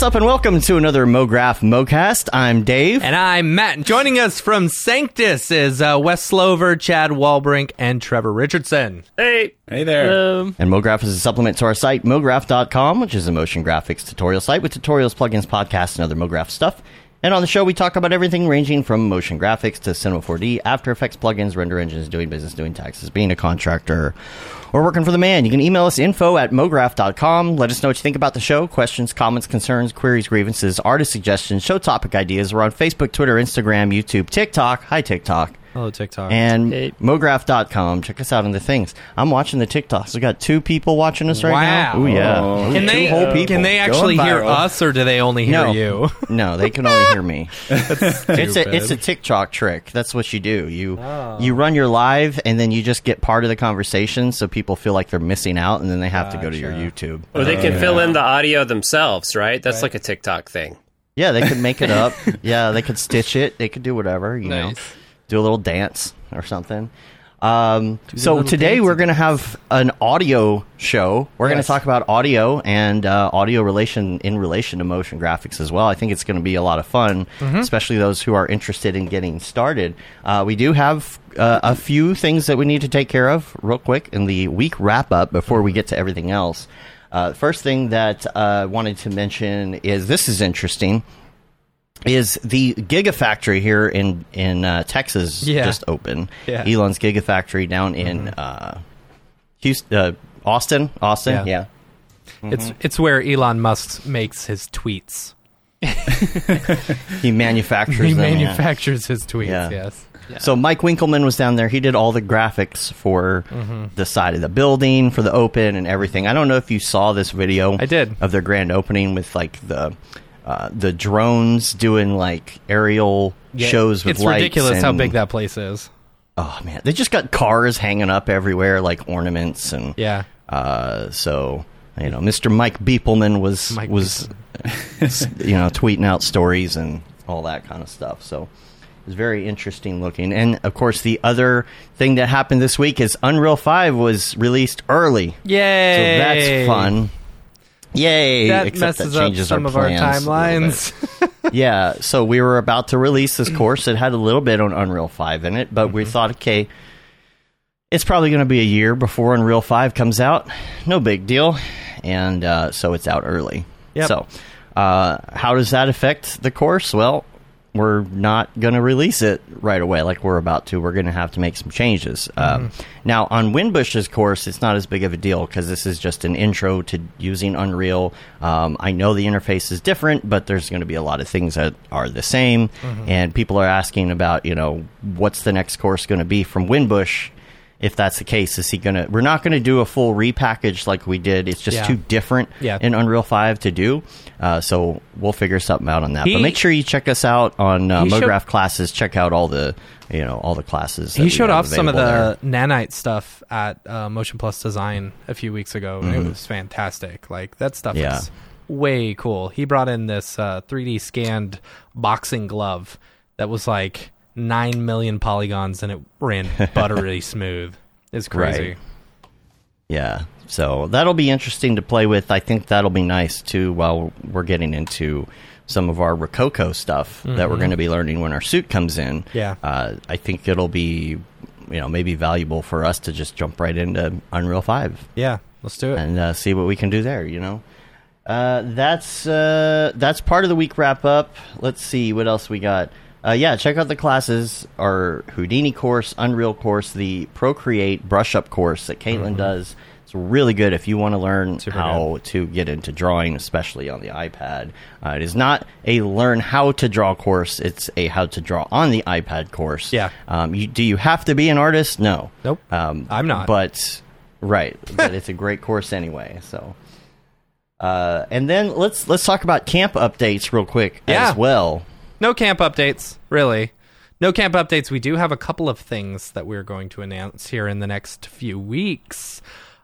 What's up, and welcome to another MoGraph MoCast. I'm Dave. And I'm Matt. Joining us from Sanctus is uh, Wes Slover, Chad Walbrink, and Trevor Richardson. Hey. Hey there. And MoGraph is a supplement to our site, MoGraph.com, which is a motion graphics tutorial site with tutorials, plugins, podcasts, and other MoGraph stuff. And on the show, we talk about everything ranging from motion graphics to Cinema 4D, After Effects plugins, render engines, doing business, doing taxes, being a contractor, or working for the man. You can email us info at mograph.com. Let us know what you think about the show. Questions, comments, concerns, queries, grievances, artist suggestions, show topic ideas. We're on Facebook, Twitter, Instagram, YouTube, TikTok. Hi, TikTok. Hello, TikTok. And Hey. mograph.com. Check us out on the things. I'm watching the TikToks. We got two people watching us right Wow. now. Ooh, yeah. Oh. Ooh, can two they whole uh, people. can they actually hear us, or do they only hear no. you? no, they can only hear me. it's a it's a TikTok trick. That's what you do. You Oh. you run your live and then you just get part of the conversation so people feel like they're missing out and then they have to go to your YouTube. Or they can oh, yeah. fill in the audio themselves, right? That's Right. like a TikTok thing. Yeah, they could make it up. yeah, they could stitch it. They could do whatever, you know. Do a little dance or something. Um, so today we're going to have an audio show. We're going to talk about audio and uh, audio relation in relation to motion graphics as well. I think it's going to be a lot of fun, Mm-hmm. especially those who are interested in getting started. Uh, we do have uh, a few things that we need to take care of real quick in the week wrap up before we get to everything else. Uh, first thing that I uh, wanted to mention is this is interesting is the Gigafactory here in in uh, Texas Yeah. just open. Yeah. Elon's Gigafactory down in uh, Houston, uh, Austin, Austin. Yeah. Yeah. It's it's where Elon Musk makes his tweets. he manufactures He them. yeah. manufactures his tweets. Yeah. Yes. So Mike Winkelmann was down there. He did all the graphics for Mm-hmm. the side of the building, for the open, and everything. I don't know if you saw this video. I did. of their grand opening with like the uh, the drones doing like aerial Yeah, shows with It's lights It's ridiculous how big that place is. Oh man, they just got cars hanging up everywhere, like ornaments, and Yeah. Uh, so you know, Mr. Mike Beepleman was Mike was you know tweeting out stories and all that kind of stuff. So it was very interesting looking. And of course, the other thing that happened this week is Unreal Five was released early. Yay! So that's fun. Yay! That Except messes that up changes some our of our plans a little bit. timelines. yeah, so we were about to release this course. It had a little bit on Unreal 5 in it, but we Mm-hmm. thought, okay, it's probably going to be a year before Unreal 5 comes out. No big deal. And uh, so it's out early. Yep. So, uh, how does that affect the course? Well, we're not going to release it right away like we're about to. We're going to have to make some changes. Um, now, on Winbush's course, it's not as big of a deal because this is just an intro to using Unreal. Um, I know the interface is different, but there's going to be a lot of things that are the same. And people are asking about, you know, what's the next course going to be from Winbush? If that's the case, is he gonna? We're not gonna do a full repackage like we did. It's just Yeah. too different Yeah. in Unreal Five to do. Uh, so we'll figure something out on that. He- but make sure you check us out on uh, He showed- MoGraph classes. Check out all the you know all the classes. he showed off some of the nanite stuff at uh, Motion Plus Design a few weeks ago, and it was fantastic. Like that stuff Mm-hmm. Yeah. is way cool. He brought in this uh, 3D scanned boxing glove that was like nine million polygons, and it ran buttery smooth. It's crazy. Right. Yeah. So that'll be interesting to play with. I think that'll be nice too while we're getting into some of our Rokoko stuff that we're going to be learning when our suit comes in. Mm-hmm. Yeah. Uh, I think it'll be, you know, maybe valuable for us to just jump right into Unreal 5 Yeah, let's do it. and uh, see what we can do there, you know? Uh, that's uh, that's part of the week wrap up. Let's see what else we got. Uh, yeah, check out the classes: our Houdini course, Unreal course, the Procreate brush up course that Caitlin does. It's really good if you want to learn Super how to get into drawing, especially on the iPad. Uh, it is not a learn how to draw course; it's a how to draw on the iPad course. Yeah. Um, you, do you have to be an artist? No. Nope. Um, I'm not. But right, but it's a great course anyway. So, uh, and then let's let's talk about camp updates real quick Yeah. as well. No camp updates, really. No camp updates. We do have a couple of things that we're going to announce here in the next few weeks.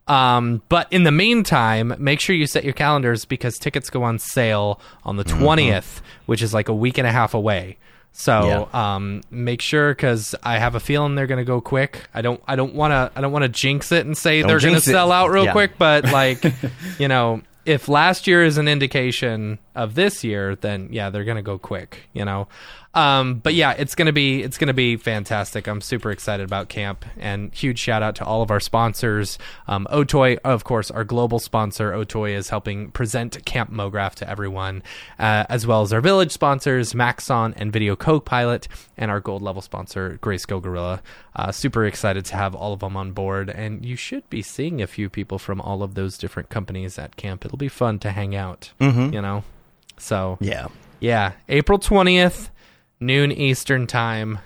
Um, but in the meantime, make sure you set your calendars because tickets go on sale on the 20th, which is like a week and a half away. So um, make sure because I have a feeling they're going to go quick. I don't I don't want to I don't want to jinx it and say Don't they're going to jinx it. sell out real Yeah. quick, but like you know if last year is an indication of this year, then yeah, they're gonna go quick, you know. Um, but yeah, it's gonna be it's gonna be fantastic. I'm super excited about camp, and huge shout out to all of our sponsors. Um, Otoy, of course, our global sponsor. Otoy is helping present Camp MoGraph to everyone, uh, as well as our village sponsors, Maxon and Video Copilot, and our gold level sponsor, Greyscalegorilla. Uh, super excited to have all of them on board, and you should be seeing a few people from all of those different companies at camp. It'll be fun to hang out, you know. So Yeah. yeah, April 20th, noon Eastern time.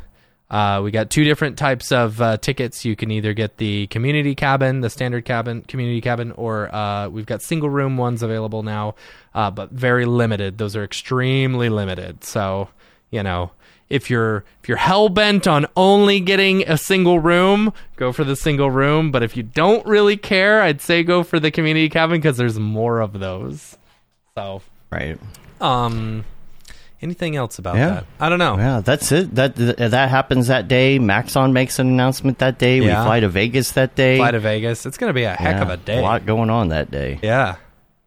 Uh, we got two different types of uh, tickets. You can either get the community cabin, the standard cabin, community cabin, or uh, we've got single room ones available now, uh, but very limited. Those are extremely limited. So, you know, if you're if you're hell bent on only getting a single room, go for the single room. But if you don't really care, I'd say go for the community cabin because there's more of those. So, Right. um, anything else about Yeah. that? I don't know. Yeah, that's it. That that happens that day. Maxon makes an announcement that day. Yeah. We fly to Vegas that day. Fly to Vegas. It's gonna be a heck Yeah, of a day. A lot going on that day. Yeah.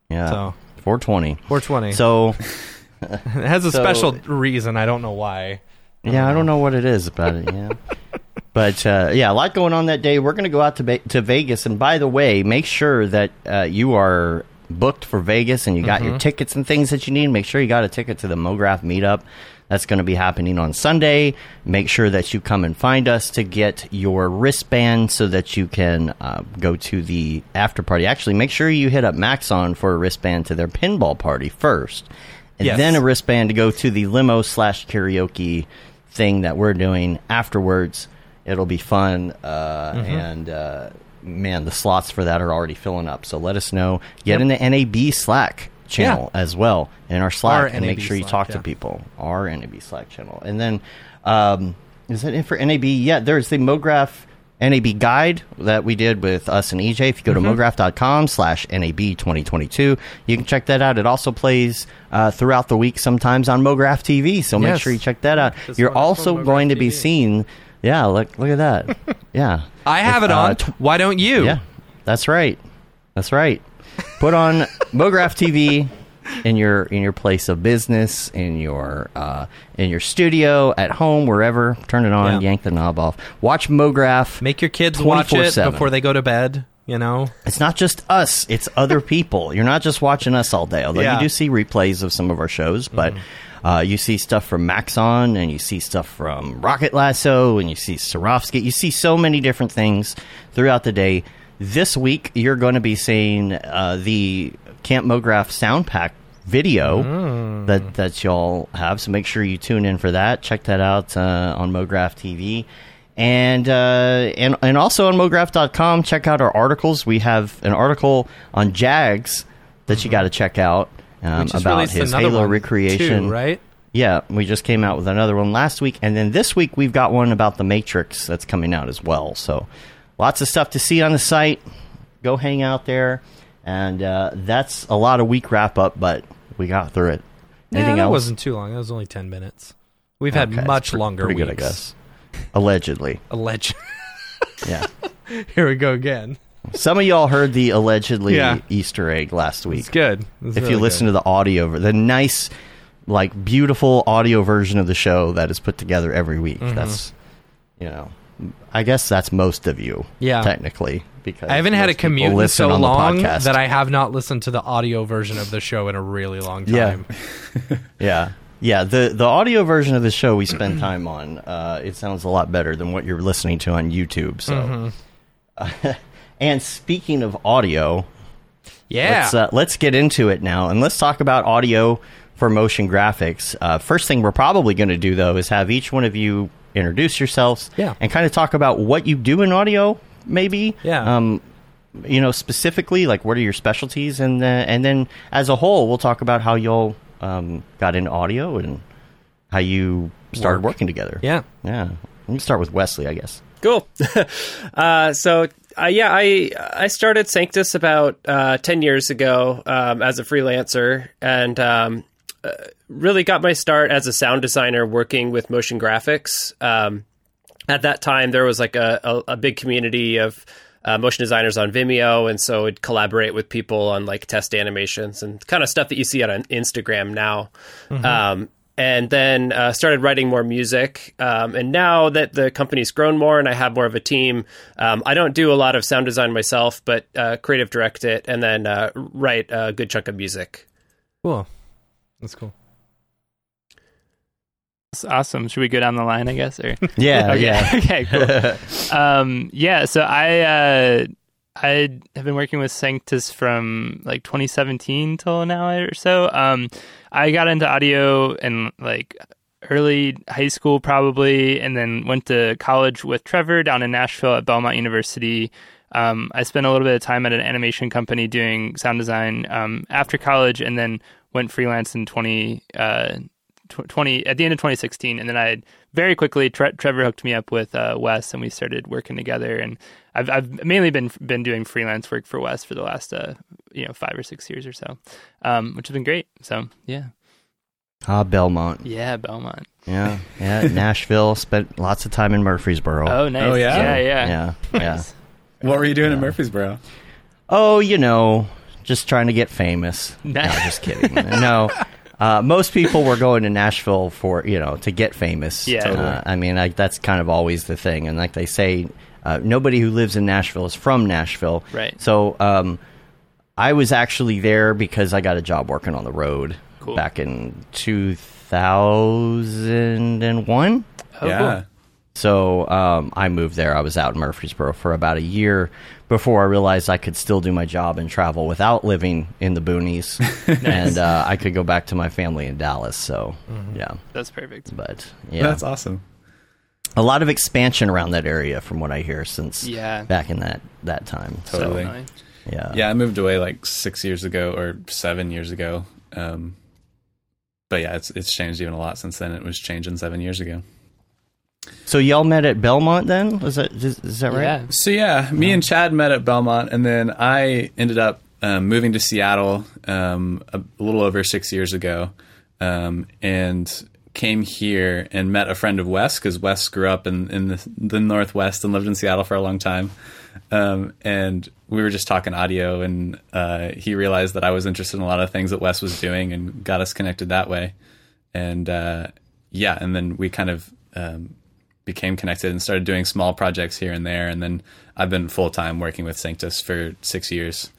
Yeah. So 420. 420. So it has a so- special reason. I don't know why. yeah, I don't know what it is about it. Yeah. But uh, yeah, a lot going on that day. We're going to go out to Ba- to Vegas, and by the way, make sure that uh, you are booked for Vegas and you got Mm-hmm. your tickets and things that you need. Make sure you got a ticket to the MoGraph meetup. That's going to be happening on Sunday. Make sure that you come and find us to get your wristband so that you can uh, go to the after party. Actually, make sure you hit up Maxon for a wristband to their pinball party first, and Yes. then a wristband to go to the limo slash karaoke thing that we're doing afterwards. It'll be fun, uh, Mm-hmm. and uh, man, the slots for that are already filling up. So let us know. Get in the NAB Slack channel as well in our Slack, Our and make NAB sure you talk yeah. to people. Our NAB Slack channel, and then um, is that it for NAB? Yeah, there's the MoGraph. NAB guide that we did with us and EJ. If you go to Mm-hmm. mograph.com slash NAB 2022, you can check that out. It also plays uh, throughout the week sometimes on MoGraph TV, so make Yes. sure you check that out. Just You're also going to be TV. Seen. Yeah, look, look at that. Yeah. I have If, it uh, on. tw- Why don't you? yeah, that's right. That's right. Put on MoGraph TV in your in your place of business, in your uh, in your studio, at home, wherever. Turn it on, Yeah. yank the knob off. Watch MoGraph. Make your kids watch it 24/7. before they go to bed. You know. It's not just us; it's other people. You're not just watching us all day. Although Yeah. you do see replays of some of our shows, but uh, you see stuff from Maxon, and you see stuff from Rocket Lasso, and you see Sarofsky. You see so many different things throughout the day. This week, you're going to be seeing uh, the Camp Mograph sound pack video that that y'all have. So make sure you tune in for that. Check that out uh, on Mograph TV. And uh, and and also on mograph.com, check out our articles. We have an article on Jags that you got to check out um, about his Halo recreation. too, right? Yeah, we just came out with another one last week, and then this week we've got one about the Matrix that's coming out as well. So, lots of stuff to see on the site. Go hang out there, and uh, that's a lot of week wrap up, but we got through it. Yeah, Anything that else? wasn't too long. That was only ten minutes. We've had Okay, it's much pre- longer Pretty weeks. good, I guess. Allegedly, Alleged. yeah. Here we go again. Some of y'all heard the allegedly Yeah. Easter egg last week. It's good. It's if really you listen good. to the audio, the nice, like beautiful audio version of the show that is put together every week, Mm-hmm. that's you know, I guess that's most of you. Yeah. technically, because I haven't had a commute in so long that I have not listened to the audio version of the show in a really long Yeah. time. yeah. Yeah, the the audio version of the show we spend time on, uh, it sounds a lot better than what you're listening to on YouTube. So, Mm-hmm. and speaking of audio, Yeah. Let's, uh, let's get into it now, and let's talk about audio for motion graphics. Uh, first thing we're probably going to do, though, is have each one of you introduce yourselves, Yeah. and kind of talk about what you do in audio, maybe, Yeah. Um, you know, specifically, like what are your specialties, and uh, and then as a whole, we'll talk about how y'all um, got into audio and how you started Work. working together. yeah. yeah. Let me start with Wesley, I guess. Cool. uh, so uh, yeah, I I started Sanctus about uh, ten years ago um, as a freelancer, and um, uh, really got my start as a sound designer working with motion graphics. Um, at that time, there was like a, a, a big community of uh, motion designers on Vimeo, and so would collaborate with people on like test animations and kind of stuff that you see on Instagram now. Um, and then uh, started writing more music. Um, and now that the company's grown more and I have more of a team, um, I don't do a lot of sound design myself, but uh, creative direct it and then uh, write a good chunk of music. Cool. That's cool. That's awesome. Should we go down the line? I guess. Or Yeah, okay. yeah. okay. Cool. um, yeah. So I uh, I have been working with Sanctus from like 2017 till now or so. Um, I got into audio in like early high school probably, and then went to college with Trevor down in Nashville at Belmont University. Um, I spent a little bit of time at an animation company doing sound design um, after college, and then went freelance in 20. Uh, tw- 20 at the end of 2016 and then i very quickly Tre- trevor hooked me up with uh, wes and we started working together and I've, I've mainly been been doing freelance work for wes for the last uh, you know five or six years or so um, which has been great so yeah Ah, Belmont. yeah belmont Yeah, yeah. Nashville. Spent lots of time in Murfreesboro. oh nice Oh, yeah? yeah yeah, yeah, yeah. Nice. What were you doing in Murfreesboro? Oh, you know, just trying to get famous. No, just kidding. no. Uh, most people were going to Nashville for you know to get famous. Yeah. Uh, I mean, I, that's kind of always the thing, and like they say, uh, nobody who lives in Nashville is from Nashville. Right. So, um, I was actually there because I got a job working on the road Cool. back in two thousand and one. oh yeah. cool So um, I moved there. I was out in Murfreesboro for about a year before I realized I could still do my job and travel without living in the boonies, and uh, I could go back to my family in Dallas. So yeah, that's perfect but yeah, That's awesome. a lot of expansion around that area from what I hear since Yeah. back in that that time. Totally. So yeah, Yeah, I moved away like six years ago or seven years ago. Um, but yeah, it's it's changed even a lot since then. It was changing seven years ago. So y'all met at Belmont then? Was that is, is that right? yeah So yeah, me and Chad met at Belmont, and then I ended up um, moving to Seattle um, a, little over six years ago, um, and came here and met a friend of Wes because Wes grew up in, in the, the Northwest and lived in Seattle for a long time. Um, and we were just talking audio, and uh, he realized that I was interested in a lot of things that Wes was doing, and got us connected that way. And uh, yeah, and then we kind of um, became connected and started doing small projects here and there. And then I've been full time working with Sanctus for six years,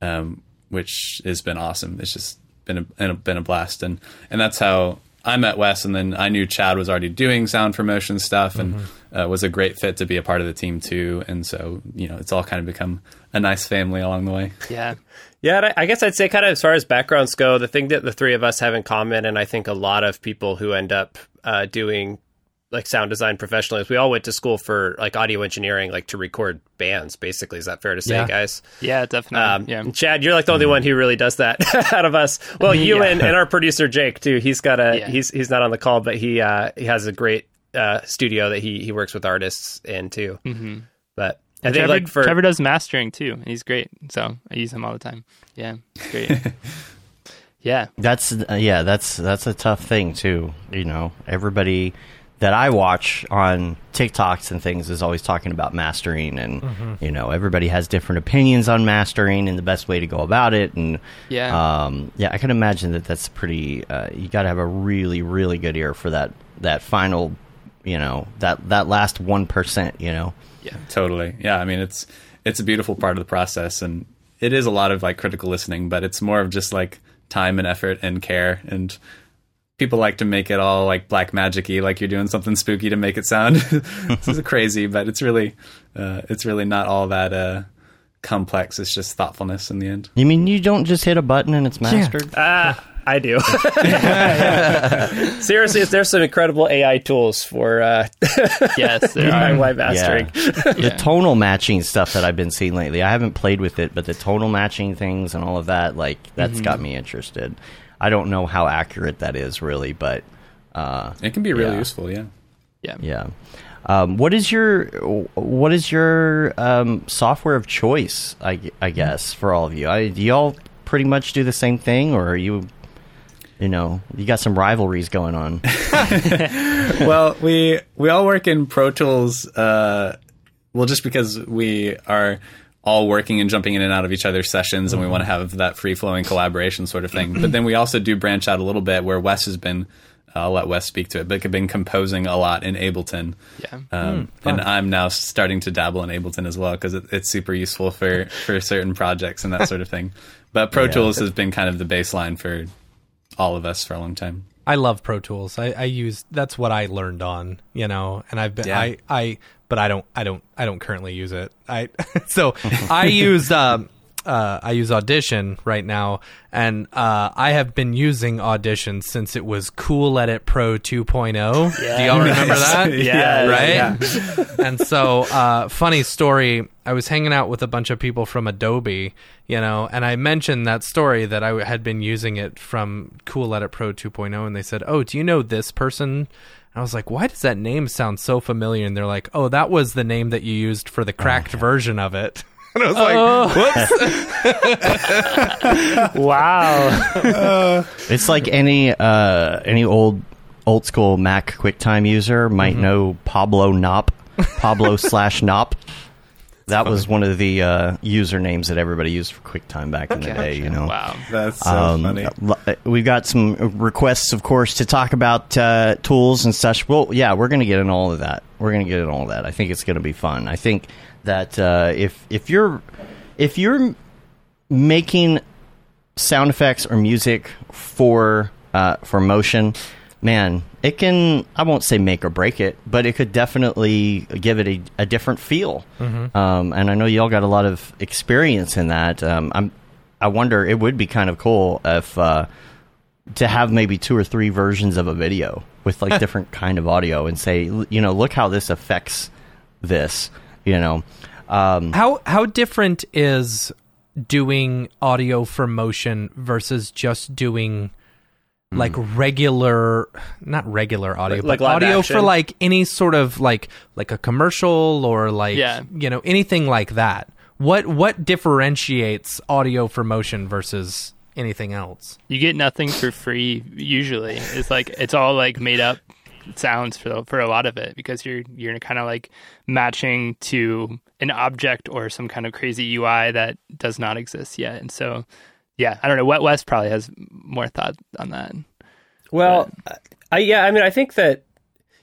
um, which has been awesome. It's just been a, been a blast. And, and that's how I met Wes. And then I knew Chad was already doing sound promotion stuff and uh, was a great fit to be a part of the team too. And so, you know, it's all kind of become a nice family along the way. yeah Yeah, I I guess I'd say kind of as far as backgrounds go, the thing that the three of us have in common, and I think a lot of people who end up uh, doing like sound design professionals. we all went to school for like audio engineering, like to record bands. Basically, is that fair to say, Yeah. guys? yeah definitely Um, yeah Chad, you're like the only one who really does that out of us. Well, you Yeah. and, and our producer Jake too. He's got a Yeah. he's he's not on the call, but he uh, he has a great uh, studio that he he works with artists in too. Mm-hmm. But I think Trevor, like for Trevor does mastering too. and He's great. So I use him all the time. Yeah, it's great. yeah, That's uh, yeah, that's that's a tough thing too. You know, everybody that I watch on TikToks and things is always talking about mastering, and you know, everybody has different opinions on mastering and the best way to go about it. And Yeah. um, yeah, I can imagine that that's pretty. Uh, you got to have a really, really good ear for that that final, you know, that that last one percent. You know, yeah, Totally. Yeah. I mean, it's it's a beautiful part of the process, and it is a lot of like critical listening, but it's more of just like time and effort and care. And people like to make it all like black magicy, like you're doing something spooky to make it sound. this is crazy, but it's really uh, it's really not all that uh, complex. It's just thoughtfulness in the end. you mean you don't just hit a button and it's mastered? Ah, I do. Seriously, there's some incredible AI tools for uh, yes, there are. DIY mastering. the tonal matching stuff that I've been seeing lately. I haven't played with it, but the tonal matching things and all of that, like that's got me interested. I don't know how accurate that is really, but uh, It can be really Yeah. useful. Yeah. Yeah. yeah. Um, what is your what is your um, software of choice? I, I guess for all of you, I, do y'all pretty much do the same thing, or are you, you know, you got some rivalries going on? well, we we all work in Pro Tools uh, well, just because we are all working and jumping in and out of each other's sessions, and we mm-hmm. want to have that free flowing collaboration sort of thing. but then we also do branch out a little bit where Wes has been. Uh, I'll let Wes speak to it, but have been composing a lot in Ableton. Yeah. Um, hmm. and I'm now starting to dabble in Ableton as well because it, it's super useful for, for certain projects and that sort of thing. But Pro Tools has been kind of the baseline for all of us for a long time. I love Pro Tools. I, I use that's what I learned on, you know, and I've been Yeah. I I but I don't I don't I don't currently use it. I so I use um uh, I use Audition right now, and uh, I have been using Audition since it was Cool Edit Pro 2.0. Do y'all remember that? Yeah, right. and so, uh, funny story. I was hanging out with a bunch of people from Adobe, you know, and I mentioned that story that I had been using it from Cool Edit Pro 2.0, and they said, "Oh, do you know this person?" I was like, "Why does that name sound so familiar?" And they're like, "Oh, that was the name that you used for the cracked version of it." And I was like, "Whoops!" Wow. It's like any uh, any old old school Mac QuickTime user might Mm-hmm. know Pablo Nop, Pablo slash Nop. That was one of the uh, usernames that everybody used for QuickTime back in the day. You know. wow. That's so Um, funny. We've got some requests, of course, to talk about uh, tools and such. Well, yeah, we're going to get in all of that. We're going to get in all of that. I think it's going to be fun. I think that uh, if if you're if you're making sound effects or music for uh, for motion, man, it can. I won't say make or break it, but it could definitely give it a, a different feel. Um, and I know y'all got a lot of experience in that. Um, I'm. I wonder. It would be kind of cool if uh, to have maybe two or three versions of a video with like different kind of audio and say, you know, look how this affects this. You know. Um, How how different is doing audio for motion versus just doing like regular not regular audio Like- but like audio action? for like any sort of like like a commercial or like Yeah. you know anything like that what what differentiates audio for motion versus anything else You get nothing for free usually. It's like it's all like made up sounds for for a lot of it because you're you're kind of like matching to an object or some kind of crazy UI that does not exist yet. And so yeah, I don't know. Wet West probably has more thought on that. Well, I yeah, I mean, I think that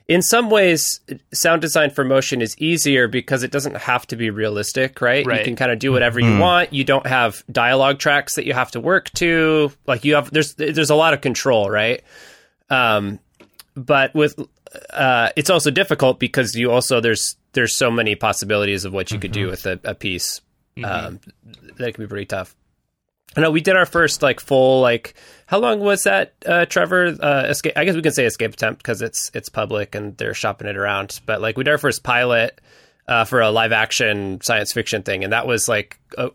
in some ways, sound design for motion is easier because it doesn't have to be realistic, right? You can kind of do whatever you want. You don't have dialogue tracks that you have to work to. Like you have, there's there's a lot of control, right? Um, but with uh, it's also difficult because you also there's there's so many possibilities of what you could do with a, a piece um, that can be pretty tough. I know we did our first like full like how long was that, uh, Trevor? Uh, escape. I guess we can say escape attempt because it's it's public and they're shopping it around. But like we did our first pilot uh, for a live action science fiction thing, and that was like. A,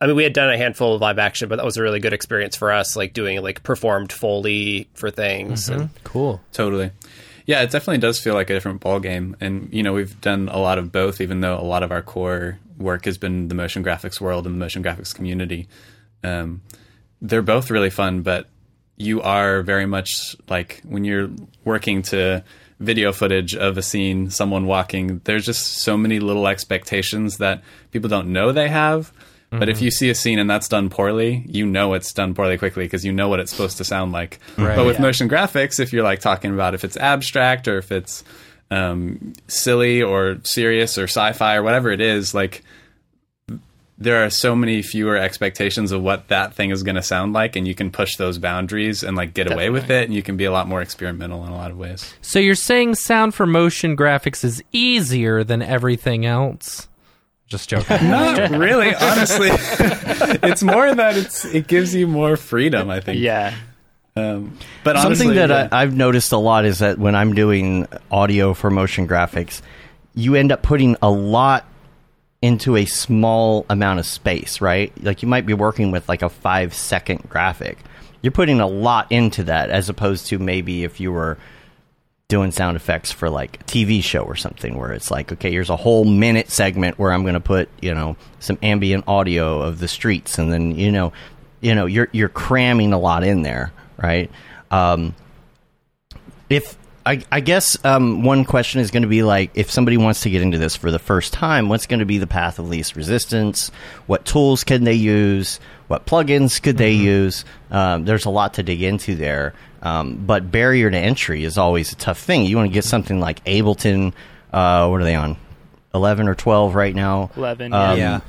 I mean, we had done a handful of live action, but that was a really good experience for us, like doing like performed foley for things. And cool Totally. Yeah, it definitely does feel like a different ball game, and you know we've done a lot of both. Even though a lot of our core work has been the motion graphics world and the motion graphics community, um, they're both really fun. But you are very much like when you're working to video footage of a scene, someone walking. There's just so many little expectations that people don't know they have. But if you see a scene and that's done poorly, you know it's done poorly quickly because you know what it's supposed to sound like. Right. But with motion graphics, if you're like talking about if it's abstract or if it's um, silly or serious or sci-fi or whatever it is, like there are so many fewer expectations of what that thing is going to sound like, and you can push those boundaries and like get away with it, and you can be a lot more experimental in a lot of ways. so you're saying sound for motion graphics is easier than everything else just joking Not really, honestly. it's more that it's it gives you more freedom. I think. Yeah. Um, but Something honestly, that yeah. I, I've noticed a lot is that when I'm doing audio for motion graphics, you end up putting a lot into a small amount of space, right? Like you might be working with like a five second graphic. You're putting a lot into that as opposed to maybe if you were doing sound effects for like a TV show or something where it's like, okay, here's a whole minute segment where I'm going to put, you know, some ambient audio of the streets and then, you know, you know, you're you're cramming a lot in there, right? Um if I, I guess um, one question is going to be like, if somebody wants to get into this for the first time, what's going to be the path of least resistance? What tools can they use? What plugins could they use? Um, there's a lot to dig into there. Um, but barrier to entry is always a tough thing. You want to get something like Ableton. Uh, what are they on? Eleven or twelve right now? 11, Um, yeah.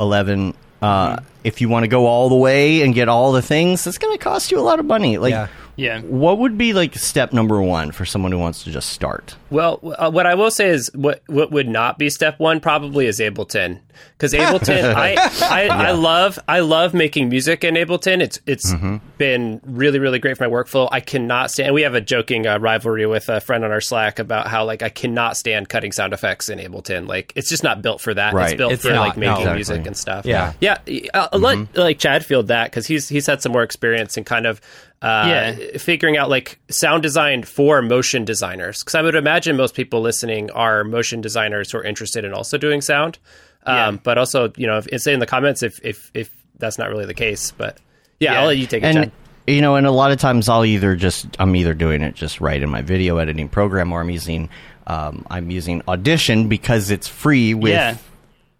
11 uh, if you want to go all the way and get all the things it's going to cost you a lot of money like Yeah. Yeah. what would be like step number one for someone who wants to just start Well, uh, what I will say is what what would not be step one probably is Ableton because Ableton I I, I love I love making music in Ableton. It's it's been really really great for my workflow. I cannot stand. We have a joking uh, rivalry with a friend on our Slack about how like I cannot stand cutting sound effects in Ableton. Like it's just not built for that. It's Right. built It's for not, like making no. music and stuff. Yeah. yeah. Uh, I'll let like Chad field that because he's he's had some more experience in kind of. Uh, Yeah. figuring out like sound design for motion designers because I would imagine most people listening are motion designers who are interested in also doing sound. Um, Yeah. But also, you know, if, say in the comments if, if if that's not really the case. But yeah, Yeah. I'll let you take it, and Chad. you know and a lot of times i'll either just i'm either doing it just right in my video editing program or i'm using um, i'm using audition because it's free with Yeah.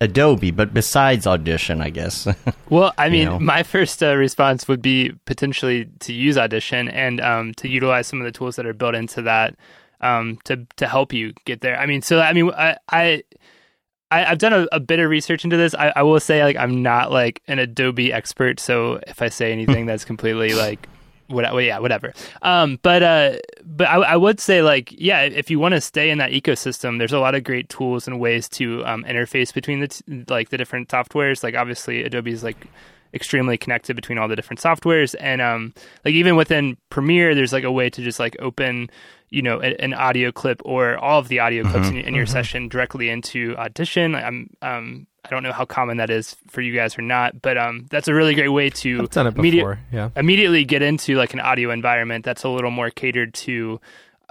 Adobe but besides audition i guess Well, I mean, know? my first uh, response would be potentially to use Audition and um, to utilize some of the tools that are built into that um, to to help you get there. I mean, so I mean, I. I I, I've done a, a bit of research into this. I, I will say, like, I'm not like an Adobe expert, so if I say anything that's completely like, what, well, yeah, whatever. Um, but uh, but I, I would say, like, yeah, if you want to stay in that ecosystem, there's a lot of great tools and ways to um, interface between the t- like the different softwares. Like, obviously, Adobe is like extremely connected between all the different softwares and um like even within premiere there's like a way to just like open you know a, an audio clip or all of the audio clips in, in your session directly into audition i'm um i don't know how common that is for you guys or not but um that's a really great way to I've done it immediate- before. Yeah. immediately get into like an audio environment that's a little more catered to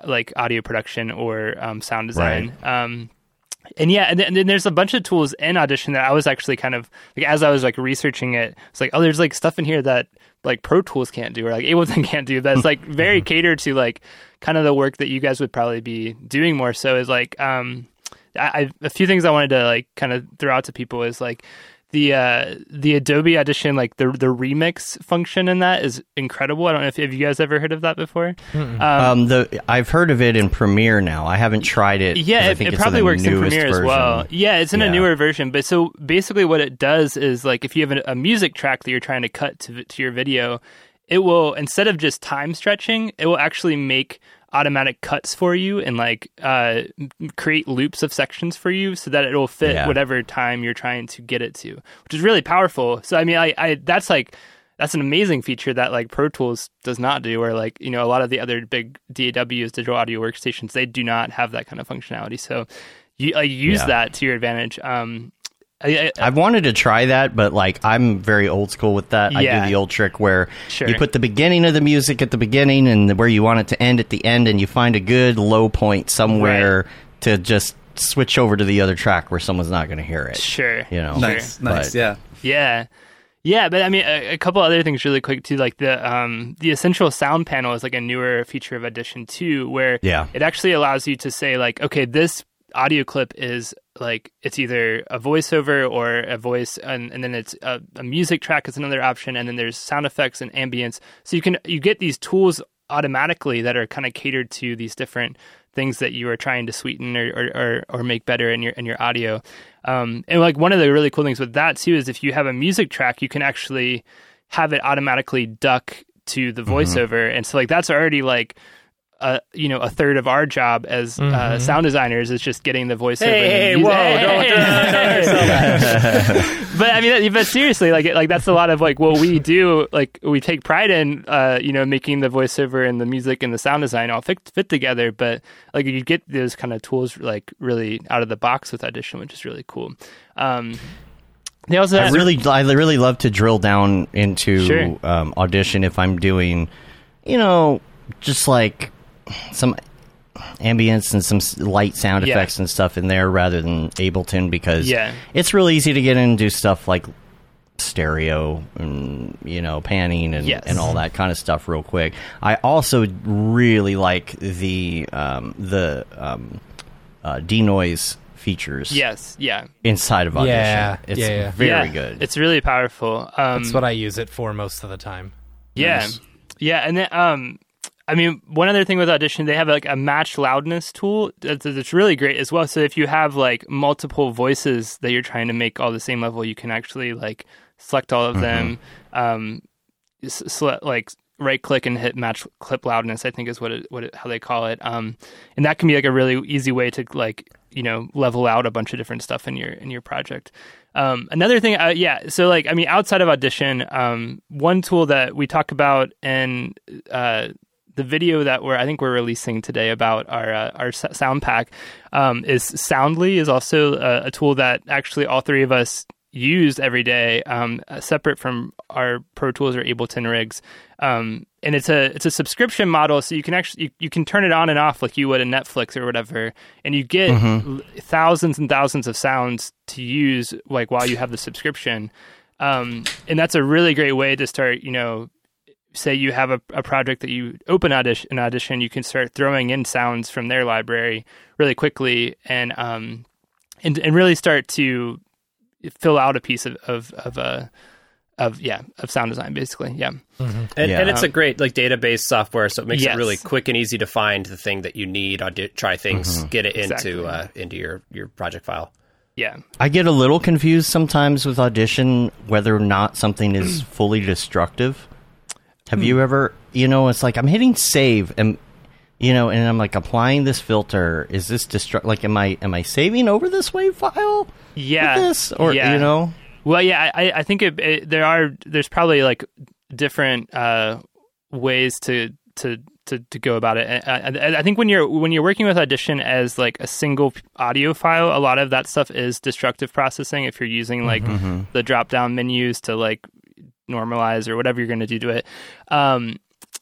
like audio production or um, sound design. Um, and yeah, and then, and then there's a bunch of tools in Audition that I was actually kind of like as I was like researching it, it's like oh, there's like stuff in here that like Pro Tools can't do or like Ableton can't do. That's like very catered to like kind of the work that you guys would probably be doing more. So is like um, I, I a few things I wanted to like kind of throw out to people is like the uh the Adobe Audition like the the remix function in that is incredible. I don't know if have you guys ever heard of that before. Um, um, the i've heard of it in premiere now i haven't tried it. yeah, I it, think it it's probably the works in newest Premiere as version. well. Yeah, it's in a newer version. But so basically, what it does is like if you have a, a music track that you're trying to cut to to your video, it will instead of just time stretching, it will actually make automatic cuts for you and like uh, create loops of sections for you so that it will fit Yeah. whatever time you're trying to get it to, which is really powerful. So I mean, I, I that's like that's an amazing feature that like Pro Tools does not do, or like you know a lot of the other big DAWs, digital audio workstations, they do not have that kind of functionality. So you like, use Yeah. that to your advantage. Um, I, I, I've wanted to try that, but like I'm very old school with that. I do the old trick where Sure. you put the beginning of the music at the beginning and where you want it to end at the end, and you find a good low point somewhere to just switch over to the other track where someone's not going to hear it. sure, You know, Nice, nice, But- yeah. Yeah. Yeah, but I mean, a, a couple other things really quick too. Like the um, the essential sound panel is like a newer feature of Audition 2, where Yeah. it actually allows you to say like, okay, this audio clip is like it's either a voiceover or a voice, and, and then it's a, a music track is another option, and then there's sound effects and ambience. So you can you get these tools automatically that are kind of catered to these different things that you are trying to sweeten or, or, or, or make better in your in your audio. Um, and like one of the really cool things with that too is if you have a music track, you can actually have it automatically duck to the voiceover, and so like that's already like. A, you know, a third of our job as uh, sound designers is just getting the voiceover. Hey, hey, whoa, don't but I mean, but seriously, like, like that's a lot of like what we do. Like, we take pride in, uh, you know, making the voiceover and the music and the sound design all fit, fit together. But like, you get those kind of tools like really out of the box with Audition, which is really cool. Um, they also I really, I really love to drill down into Sure. um, audition if I'm doing, you know, just like some ambience and some light sound Yeah. effects and stuff in there rather than Ableton because Yeah. it's real easy to get in and do stuff like stereo and you know panning and Yes. and all that kind of stuff real quick. I also really like the um, the um, uh, denoise features Yes, yeah, inside of Audition. Yeah, it's yeah, yeah. very Yeah, good. It's really powerful. Um, That's what I use it for most of the time. Yeah, Nice. yeah, and then um, I mean, one other thing with Audition, they have like a match loudness tool that's, that's really great as well. So if you have like multiple voices that you're trying to make all the same level, you can actually like select all of them. Um, select like right click and hit match clip loudness. I think is what it, what it, how they call it. Um, and that can be like a really easy way to like you know level out a bunch of different stuff in your in your project. Um, another thing, uh, yeah. So like, I mean, outside of Audition, um, one tool that we talk about and uh, the video that we're I think we're releasing today about our uh, our sound pack um, is Soundly is also a, a tool that actually all three of us use every day, um, uh, separate from our Pro Tools or Ableton rigs. Um, and it's a it's a subscription model, so you can actually you, you can turn it on and off like you would a Netflix or whatever, and you get l- thousands and thousands of sounds to use like while you have the subscription. Um, and that's a really great way to start, you know, say you have a, a project that you open audition, an audition, you can start throwing in sounds from their library really quickly and um and and really start to fill out a piece of of of uh, of yeah of sound design basically yeah And, Yeah. and it's a great like database software, so it makes Yes. it really quick and easy to find the thing that you need. Audi- try things, get it into Exactly. uh, into your your project file. yeah I get a little confused sometimes with Audition whether or not something is fully destructive. Have you ever, you know, it's like I'm hitting save and you know, and I'm like applying this filter. Is this destruct? Like, am I am I saving over this wave file? yeah this or yeah. you know? Well, yeah, I, I think it, it, there are there's probably like different uh, ways to to to, to go about it. I, I, I think when you're when you're working with Audition as like a single audio file, a lot of that stuff is destructive processing. If you're using like the drop down menus to like normalize or whatever you're going to do to it. Um,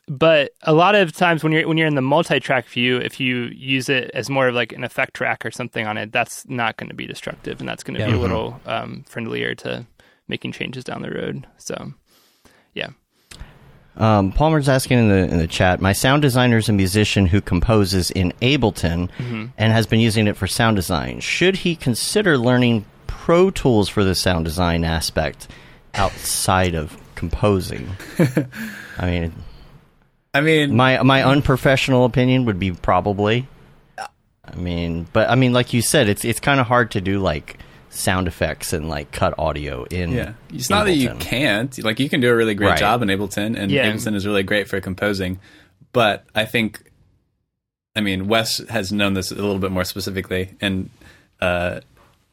but a lot of times when you're when you're in the multi-track view, if you use it as more of like an effect track or something on it, that's not going to be destructive, and that's going to be a little um, friendlier to making changes down the road. So, yeah, Um, Palmer's asking in the in the chat. My sound designer is a musician who composes in Ableton and has been using it for sound design. Should he consider learning Pro Tools for the sound design aspect outside of composing? I mean, I mean, my my unprofessional opinion would be probably. I mean, but I mean, like you said, it's it's kind of hard to do like sound effects and like cut audio in. Yeah, it's not that you can't. Like you can do a really great Right. job in Ableton, and Yeah. Ableton is really great for composing. But I think, I mean, Wes has known this a little bit more specifically, and uh,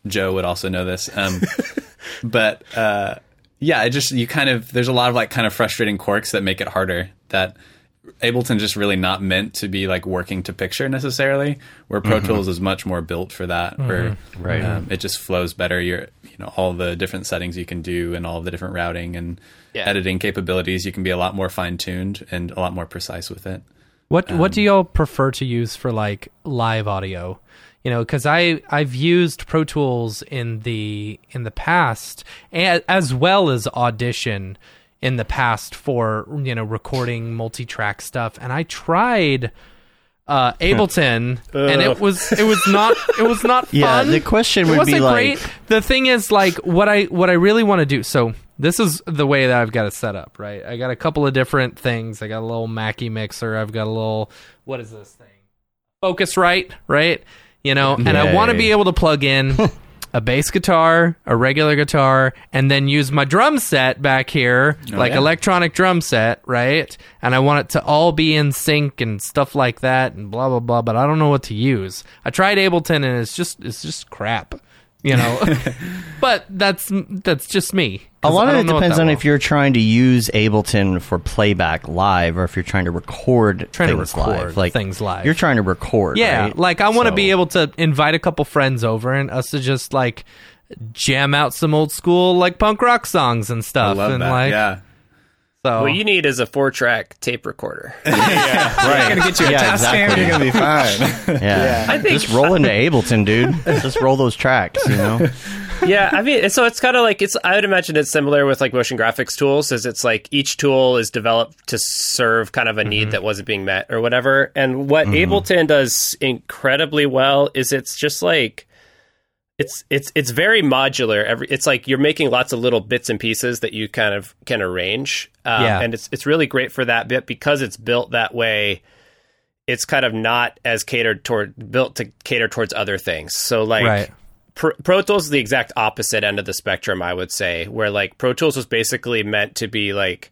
Joe would also know this. Um, but uh, yeah, it just you kind of there's a lot of like kind of frustrating quirks that make it harder. That Ableton just really not meant to be like working to picture necessarily, where Pro mm-hmm. Tools is much more built for that. Mm-hmm. Where Right. um, it just flows better. You're you know all the different settings you can do and all the different routing and Yeah. editing capabilities. You can be a lot more fine tuned and a lot more precise with it. What what do um, y'all prefer to use for like live audio? You know, because I I've used Pro Tools in the in the past, as well as Audition in the past for you know recording multi-track stuff, and I tried uh, Ableton, and it was it was not it was not fun. Yeah, the question would be like, great. The thing is, like, what I what I really want to do. So this is the way that I've got it set up. Right, I got a couple of different things. I got a little Mackie mixer. I've got a little what is this thing? Focusrite, right? You know, and I want to be able to plug in a bass guitar, a regular guitar, and then use my drum set back here, oh, like yeah. electronic drum set, right? And I want it to all be in sync and stuff like that, and blah blah blah. But I don't know what to use. I tried Ableton, and it's just it's just crap, you know. but that's that's just me. A lot of it depends on well. if you're trying to use Ableton for playback live or if you're trying to record Trying to things record live. Like things live. You're trying to record. Yeah, right? like I want to So- be able to invite a couple friends over and us to just like jam out some old school like punk rock songs and I stuff. love and that. like yeah, so What you need is a four track tape recorder. Right. gonna get you a yeah, test exactly. You're gonna be fine. Yeah. I think- just roll into Ableton, dude. just roll those tracks, you know. yeah, I mean, so it's kind of like it's. I would imagine it's similar with like motion graphics tools, is it's like each tool is developed to serve kind of a need mm-hmm. that wasn't being met or whatever. And what mm-hmm. Ableton does incredibly well is it's just like it's it's it's very modular. Every it's like you're making lots of little bits and pieces that you kind of can arrange. Um, Yeah. and it's it's really great for that bit because it's built that way. It's kind of not as catered toward built to cater towards other things. So like Right. Pro, Pro Tools is the exact opposite end of the spectrum, I would say, where like Pro Tools was basically meant to be like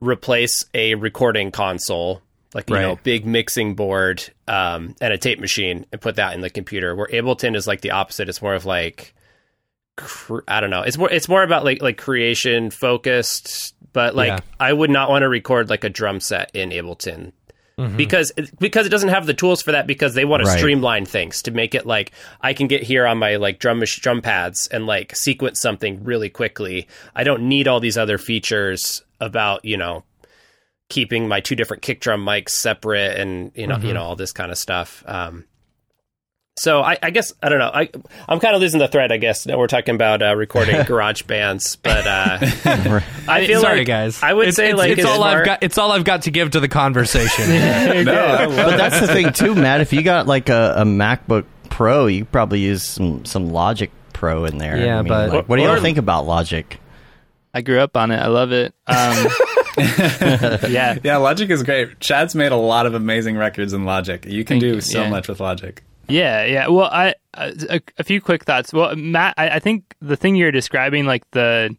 replace a recording console, like you know, big mixing board, um, and a tape machine, and put that in the computer. Where Ableton is like the opposite. It's more of like cr- I don't know. It's more it's more about like like creation focused, but like Yeah. I would not want to record like a drum set in Ableton because because it doesn't have the tools for that because they want to Right. streamline things to make it like I can get here on my like drum drum pads and like sequence something really quickly. I don't need all these other features about you know keeping my two different kick drum mics separate and you know you know all this kind of stuff. Um, so I, I guess I don't know. I I'm kind of losing the thread. I guess now we're talking about uh, recording garage bands, but uh, I feel Sorry, like guys. I would It's- say it's, like it's it's all I've got. It's all I've got to give to the conversation. no, but that's the thing too, Matt. If you got like a, a MacBook Pro, you probably use some some Logic Pro in there. Yeah, I mean, but- like, what do you all think about Logic? I grew up on it. I love it. Um, yeah. Yeah, Logic is great. Chad's made a lot of amazing records in Logic. You can Thank do you. so Yeah. much with Logic. Yeah, yeah. Well, I uh, a, a few quick thoughts. Well, Matt, I, I think the thing you're describing, like the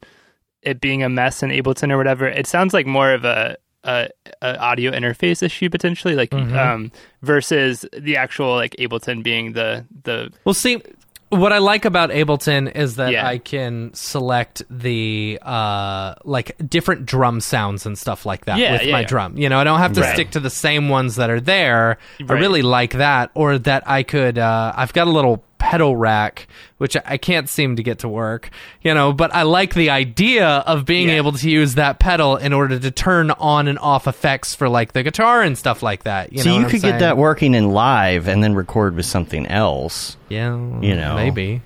it being a mess in Ableton or whatever, it sounds like more of a, a, a audio interface issue potentially, like um, versus the actual like Ableton being the the Well, see, what I like about Ableton is that Yeah. I can select the uh like different drum sounds and stuff like that Yeah, with yeah, my drum. You know, I don't have to Right. stick to the same ones that are there. I really like that or that I could uh I've got a little pedal rack which I- can't seem to get to work, you know, but I like the idea of being Yeah. able to use that pedal in order to turn on and off effects for like the guitar and stuff like that. You so know you could get that working in live and then record with something else. Yeah, you know. maybe.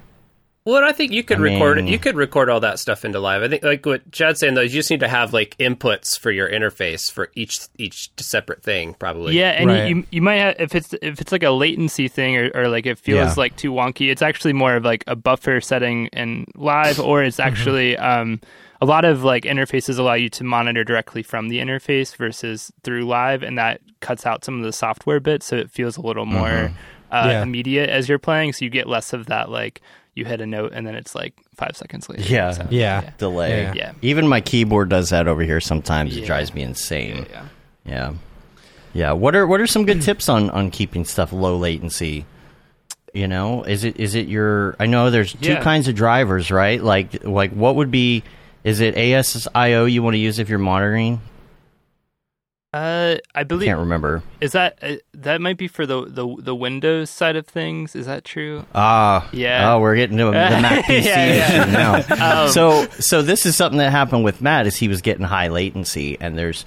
Well, I think you could I record it. You could record all that stuff into live. I think, like what Chad's saying, though, is you just need to have like inputs for your interface for each each separate thing, probably. Yeah, and Right. you, you you might have if it's if it's like a latency thing or, or like it feels Yeah. like too wonky. It's actually more of like a buffer setting in live, or it's actually um, a lot of like interfaces allow you to monitor directly from the interface versus through live, and that cuts out some of the software bits, so it feels a little more uh, Yeah. immediate as you're playing. So you get less of that like you hit a note and then it's like five seconds later. Yeah. So, Yeah. Delay. Yeah. Yeah. Even my keyboard does that over here sometimes. It drives me insane. yeah. Yeah. Yeah. What are what are some good tips on on keeping stuff low latency? You know, is it is it your I know there's two Yeah. kinds of drivers, right? Like like what would be is it ASIO you want to use if you're monitoring? Uh, I I believe can't remember. Is that uh, that might be for the, the the Windows side of things? Is that true? Ah, Yeah. Oh, we're getting to the Mac PC Yeah, yeah. issue now. Um, so, so this is something that happened with Matt. Is he was getting high latency, and there's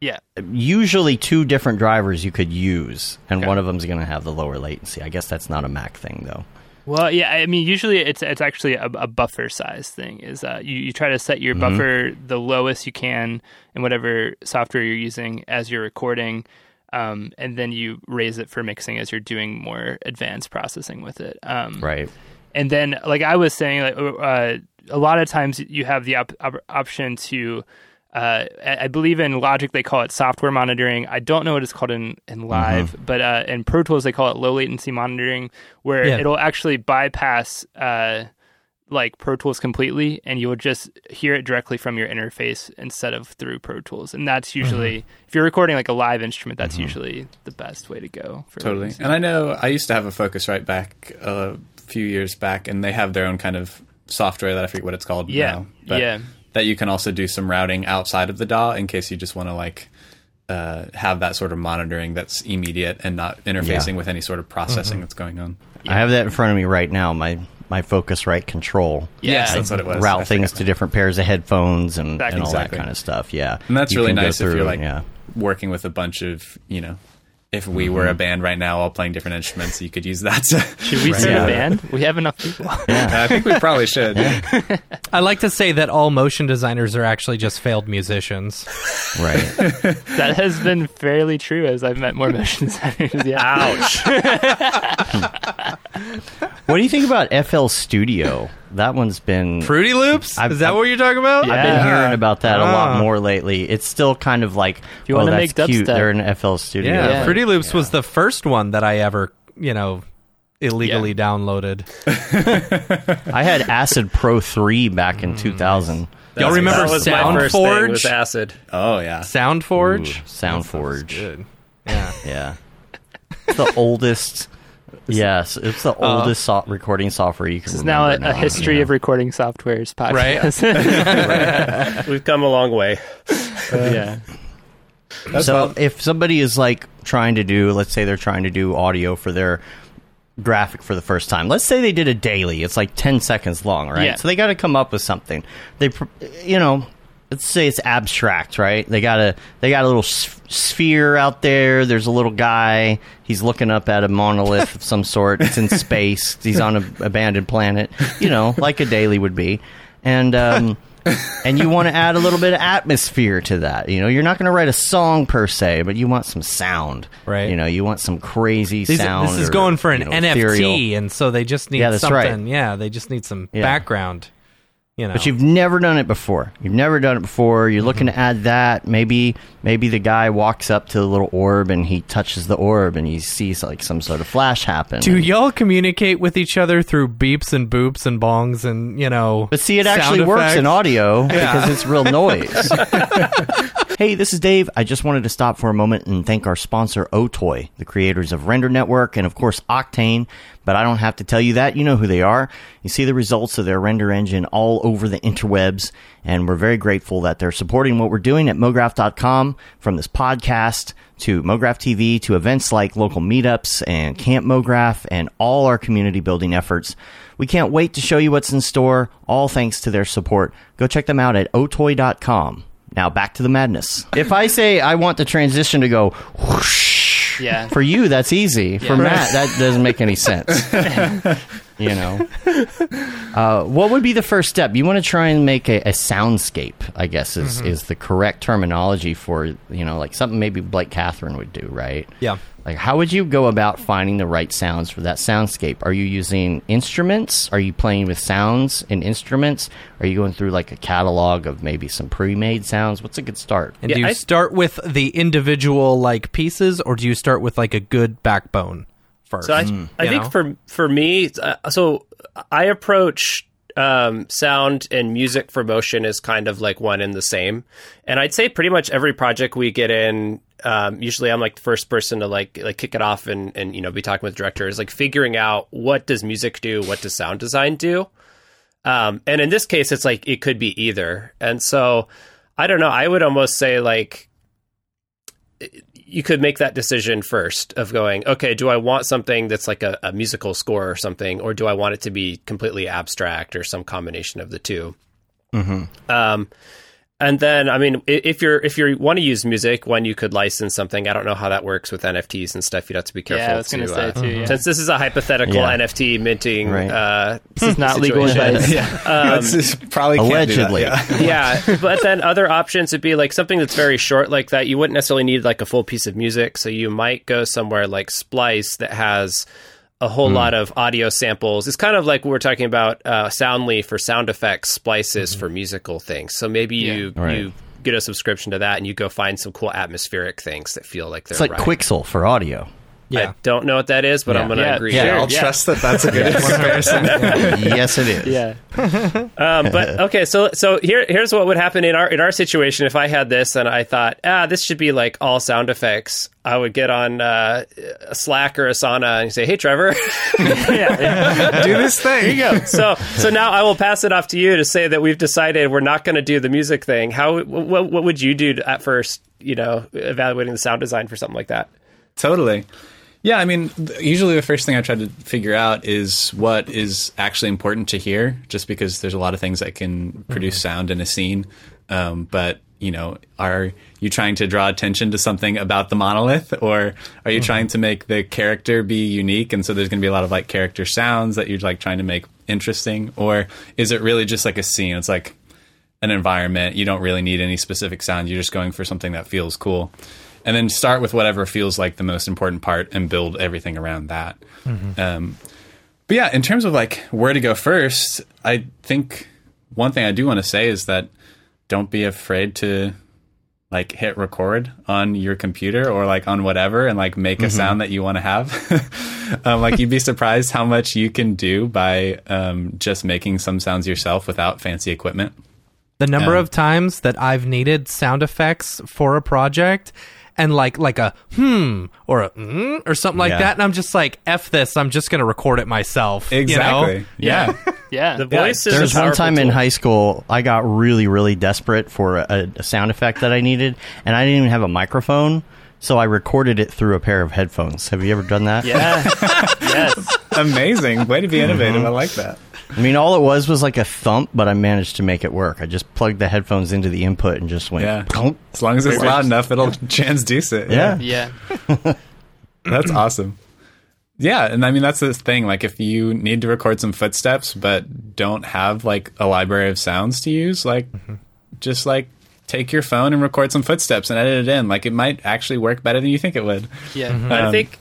Yeah. usually two different drivers you could use, and Okay. one of them's going to have the lower latency. I guess that's not a Mac thing, though. Well, yeah. I mean, usually it's it's actually a, a buffer size thing. Is uh, you you try to set your buffer the lowest you can in whatever software you're using as you're recording, um, and then you raise it for mixing as you're doing more advanced processing with it. Um, Right. and then like i was saying like uh, a lot of times you have the op- op- option to uh, I believe in Logic they call it software monitoring. I don't know what it's called in, in Live, but uh, in Pro Tools they call it low latency monitoring, where Yeah. it'll actually bypass uh, like Pro Tools completely, and you will just hear it directly from your interface instead of through Pro Tools. And that's usually if you're recording like a live instrument, that's usually the best way to go. For Totally. latency. And I know I used to have a Focusrite back a few years back, and they have their own kind of software that I forget what it's called Yeah, now. But yeah. That you can also do some routing outside of the DAW in case you just want to like uh, have that sort of monitoring that's immediate and not interfacing Yeah. with any sort of processing that's going on. I have that in front of me right now. My my Focusrite control. Yes, that's what it was. I Route things to different pairs of headphones and, Exactly. and all that kind of stuff. Yeah, And that's You really nice if you're like yeah. working with a bunch of, you know, if we were a mm-hmm. band right now all playing different instruments, you could use that. To, Should we start Yeah. a band? We have enough people. I think we probably should. I like to say that all motion designers are actually just failed musicians. Right. that has been fairly true as I've met more motion designers. Yeah. Ouch. What do you think about FL Studio? That one's been. Fruity Loops? I've- Is that I've- what you're talking about? Yeah. I've been hearing about that a Ah. lot more lately. It's still kind of like, you oh, wanna that's make cute. dubstep. They're in FL Studio. Yeah, Yeah. Fruity Loops was the first one that I ever, you know, illegally downloaded. I had Acid Pro 3 back in 2000. Y'all remember that was my first thing SoundForge? acid. Oh yeah. SoundForge? Ooh, SoundForge. Good. Yeah. Yeah. It's the oldest. Yes, it's the uh, oldest so- recording software you can This is now a, remember a history yeah. of recording softwares podcast. Right. podcast. We've come a long way. Uh, yeah. so if somebody is like trying to do let's say they're trying to do audio for their graphic for the first time let's say they did a daily it's like 10 seconds long right Yeah. so they got to come up with something they you know let's say it's abstract right they got a they got a little s- sphere out there there's a little guy he's looking up at a monolith of some sort it's in space he's on an abandoned planet you know like a daily would be and um and you want to add a little bit of atmosphere to that. You know, you're not going to write a song per se, but you want some sound. Right. You know, you want some crazy These- sound. this is or, going for an you know, NFT, ethereal. and so they just need Yeah, that's right. something. Yeah, they just need some Yeah. background. You know, But you've never done it before. You've never done it before. You're looking Mm-hmm. to add that. Maybe maybe the guy walks up to the little orb and he touches the orb and he sees like some sort of flash happen. do And- y'all communicate with each other through beeps and boops and bongs and you know? But see, it actually works in effects? audio because it's real noise. hey, this is Dave. I just wanted to stop for a moment and thank our sponsor, Otoy, the creators of Render Network and, of course, Octane. But I don't have to tell you that. You know who they are. You see the results of their render engine all over the interwebs. And we're very grateful that they're supporting what we're doing at MoGraph.com from this podcast to MoGraph TV to events like local meetups and Camp MoGraph and all our community building efforts. We can't wait to show you what's in store, all thanks to their support. Go check them out at otoy.com. Now back to the madness. If I say I want the transition to go whoosh, Yeah. for you that's easy. For Matt, that doesn't make any sense. you know, uh, what would be the first step? You want to try and make a, a soundscape. I guess is Mm-hmm. is the correct terminology for you know like something maybe Blake Kathryn would do, right? Yeah. Like, how would you go about finding the right sounds for that soundscape? Are you using instruments? Are you playing with sounds and instruments? Are you going through like a catalog of maybe some pre-made sounds? What's a good start? And Yeah, do you I- start with the individual like pieces, or do you start with like a good backbone first? So I, I think know? for for me, uh, so I approach um, sound and music for motion is kind of like one and the same. And I'd say pretty much every project we get in, um, usually I'm like the first person to like like kick it off and and you know be talking with directors, like figuring out what does music do, what does sound design do. Um, and in this case, it's like it could be either. And so I don't know. I would almost say like you could make that decision first of going, okay, do I want something that's like a, a musical score or something, or do I want it to be completely abstract or some combination of the 2 Um, and then, I mean, if you're if you want to use music, when you could license something. I don't know how that works with NFTs and stuff. You'd have to be careful. Yeah, I was going to to, say uh, too. Yeah. Since this is a hypothetical Yeah. NFT minting, Right. uh, This is not legal situation. advice. That's- it's probably can't do that, Allegedly. yeah. yeah, but then other options would be like something that's very short like that. You wouldn't necessarily need like a full piece of music, so you might go somewhere like Splice that has a whole lot of audio samples. It's kind of like we were talking about uh, Soundly for sound effects, Splices for musical things. So maybe you Right. you get a subscription to that and you go find some cool atmospheric things that feel like they're It's like right. Quixel for audio. Yeah. I don't know what that is, but Yeah. I'm going to Yeah. agree. Yeah, I'll yeah. trust that that's a good comparison. yes, it is. Yeah. Um, but okay, so so here here's what would happen in our in our situation if I had this and I thought ah this should be like all sound effects. I would get on uh, a Slack or Asana and say, "Hey, Trevor." do this thing. Here you go. so so now I will pass it off to you to say that we've decided we're not going to do the music thing. How what what would you do at first? You know, evaluating the sound design for something like that. Totally. Yeah, I mean, usually the first thing I try to figure out is what is actually important to hear, just because there's a lot of things that can produce sound in a scene. Um, but you know, are you trying to draw attention to something about the monolith, or are you trying to make the character be unique? And so there's going to be a lot of like character sounds that you're like trying to make interesting, or is it really just like a scene? It's like an environment. You don't really need any specific sound. You're just going for something that feels cool. And then start with whatever feels like the most important part and build everything around that. Um, but yeah, in terms of like where to go first, I think one thing I do want to say is that don't be afraid to like hit record on your computer or like on whatever and like make a sound that you want to have. um, like you'd be surprised how much you can do by um, just making some sounds yourself without fancy equipment. The number Um, of times that I've needed sound effects for a project and like like a hmm or a mm, or something like Yeah. that and I'm just like f this I'm just going to record it myself you know? Exactly. Yeah. Yeah. The voice is There's one powerful time in high school, I got really, really desperate for a, a sound effect that I needed, and I didn't even have a microphone, so I recorded it through a pair of headphones. Have you ever done that? Yeah. yes. Amazing. Way to be innovative. I like that. I mean, all it was was like a thump, but I managed to make it work. I just plugged the headphones into the input and just went. Yeah. "Plunk." As long as it's loud enough, it'll transduce it. Yeah. Yeah. That's awesome. Yeah, and I mean that's the thing. Like, if you need to record some footsteps but don't have like a library of sounds to use, like, just like take your phone and record some footsteps and edit it in. Like, it might actually work better than you think it would. Yeah. I Um, think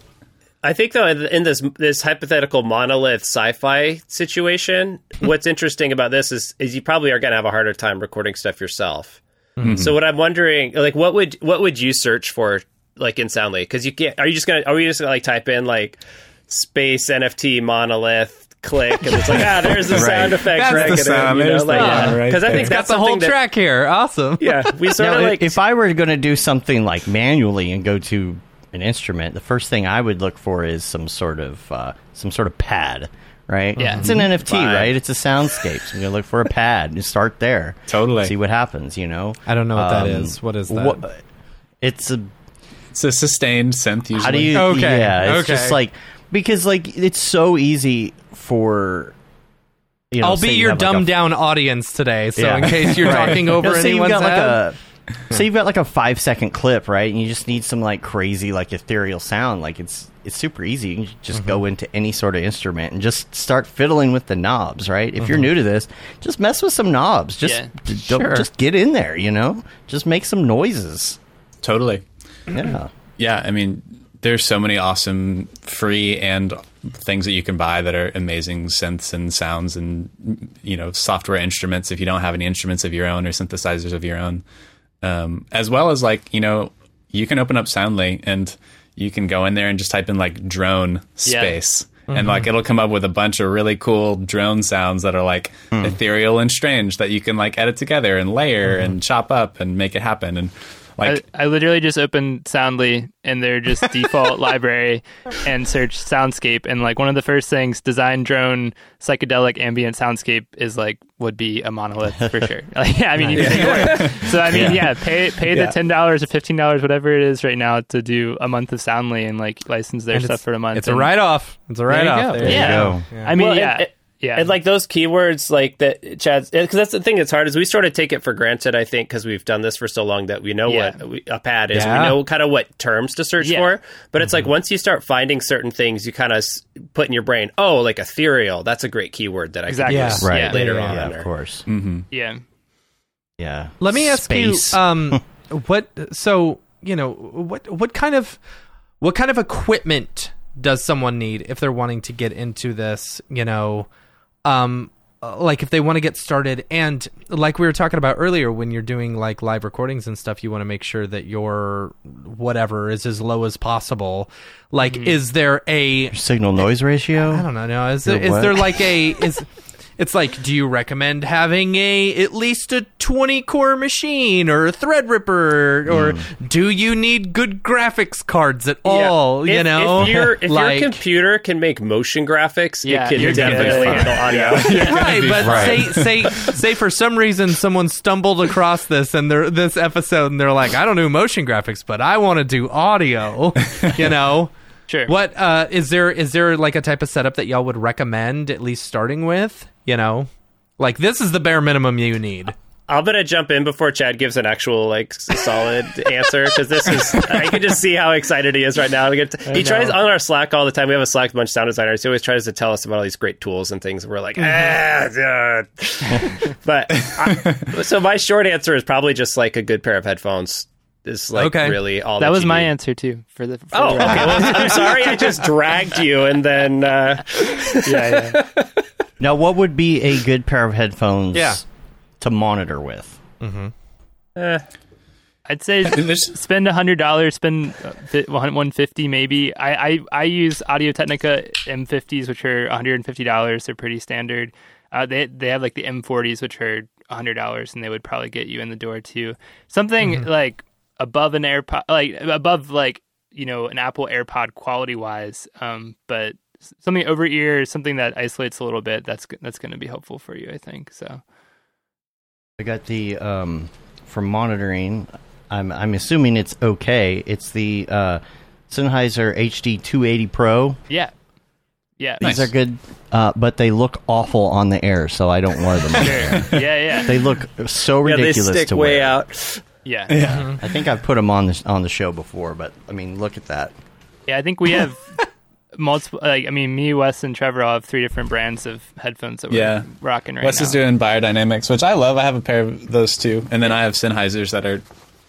I think though in this this hypothetical monolith sci-fi situation, what's interesting about this is is you probably are going to have a harder time recording stuff yourself. So what I'm wondering, like, what would what would you search for, like in Soundly? Because you can't. Are you just gonna? Are we just gonna like type in like space NFT monolith? Click and it's like ah, there's the sound effect. That's the right? sound. You know, There's like, the yeah. right 'Cause I think that's the whole that- track here awesome Yeah, we sort Now, of like if I were going to do something like manually and go to an instrument, the first thing I would look for is some sort of uh, some sort of pad, right? Yeah. it's an NFT, Fine. right? It's a soundscape. So I'm going to look for a pad and start there. Totally. see what happens. You know, I don't know what that Um, is what is that wha- it's a It's a sustained synth. Usually. how do you? Okay, yeah, it's okay. just like because like it's so easy for. You know, I'll say be you your have, like, a dumbed down audience today so Yeah. in case you're Right. talking over No, say you've anyone's got like head a say you've got like a five second clip, right? And you just need some like crazy like ethereal sound. Like it's it's super easy. You can just Mm-hmm. go into any sort of instrument and just start fiddling with the knobs, right? If Mm-hmm. you're new to this, just mess with some knobs. Just Yeah. d- don't, Sure. just get in there, you know? Just make some noises. Totally. Yeah. Yeah, I mean, there's so many awesome free and things that you can buy that are amazing synths and sounds and you know software instruments if you don't have any instruments of your own or synthesizers of your own, um, as well as like you know you can open up Soundly and you can go in there and just type in like drone Yeah. space. And mm-hmm. like it'll come up with a bunch of really cool drone sounds that are like hmm. ethereal and strange that you can like edit together and layer mm-hmm. and chop up and make it happen and like I, I literally just opened Soundly in their just default library and searched soundscape and like one of the first things design drone psychedelic ambient soundscape is like would be a monolith for sure. Like, yeah, I mean you can take. So I mean yeah, pay pay Yeah. the ten dollars or fifteen dollars whatever it is right now to do a month of Soundly and like license their And stuff for a month. it's a write off it's a write off There you Yeah. go. I mean Well, yeah. and- yeah. And like those keywords, like that, Chad, because that's the thing that's hard is we sort of take it for granted. I think because we've done this for so long that we know Yeah. what we, a pad is, Yeah. we know kind of what terms to search Yeah. for. But it's like once you start finding certain things, you kind of s- put in your brain, oh, like ethereal. That's a great keyword that I Exactly. can Yeah. use Right. Yeah. later Yeah, on. Yeah, in there. of course. yeah. Yeah. Let me ask Space. you, um, what? So you know, what what kind of what kind of equipment does someone need if they're wanting to get into this? You know, um, uh, like if they want to get started, and like we were talking about earlier, when you're doing like live recordings and stuff, you want to make sure that your whatever is as low as possible. Like, is there a Signal noise ratio? I don't know. No, is Your there, is there like a is? It's like, do you recommend having a at least a twenty core machine or a Threadripper, or Hmm. do you need good graphics cards at all? If, You know, if, your if like, your computer can make motion graphics, Yeah, it can you're definitely good. handle audio. right, but Right. say say say for some reason someone stumbled across this and they're this episode and they're like, I don't do motion graphics, but I want to do audio. You know. Sure. What uh, is there? Is there like a type of setup that y'all would recommend at least starting with? You know, like this is the bare minimum you need. I'm gonna jump in before Chad gives an actual like solid answer because this is I can just see how excited he is right now. We get to- he tries on our Slack all the time. We have a Slack bunch of sound designers. He always tries to tell us about all these great tools and things. We're like, ah, yeah. but I, so my short answer is probably just like a good pair of headphones. Is like Okay. really all That was you my need. answer too for the. For Oh, the okay. Well, I'm sorry. I just dragged you, and then uh, yeah, yeah. Now, what would be a good pair of headphones Yeah. to monitor with? eh, I'd say spend a hundred dollars, spend one fifty maybe. I, I I use Audio Technica M50s, which are one hundred and fifty dollars. They're pretty standard. Uh, they they have like the M40s, which are hundred dollars, and they would probably get you in the door too. Something like above an AirPod, like above like you know an Apple AirPod quality wise, um, but s- something over ear, something that isolates a little bit. That's that's going to be helpful for you, I think. So I got the um, for monitoring. I'm I'm assuming it's okay. It's the uh, Sennheiser HD 280 Pro. yeah, yeah, These are good, uh, but they look awful on the air, so I don't wear them. Sure. yeah, yeah, they look so yeah, they stick to way wear. out. yeah. yeah. I think I've put them on the on the show before, but I mean, look at that. Yeah, I think we have multiple. Like, I mean, me, Wes, and Trevor all have three different brands of headphones that we're Yeah. rocking right Wes now. Wes is doing Beyerdynamics, which I love. I have a pair of those too, and then I have Sennheisers that are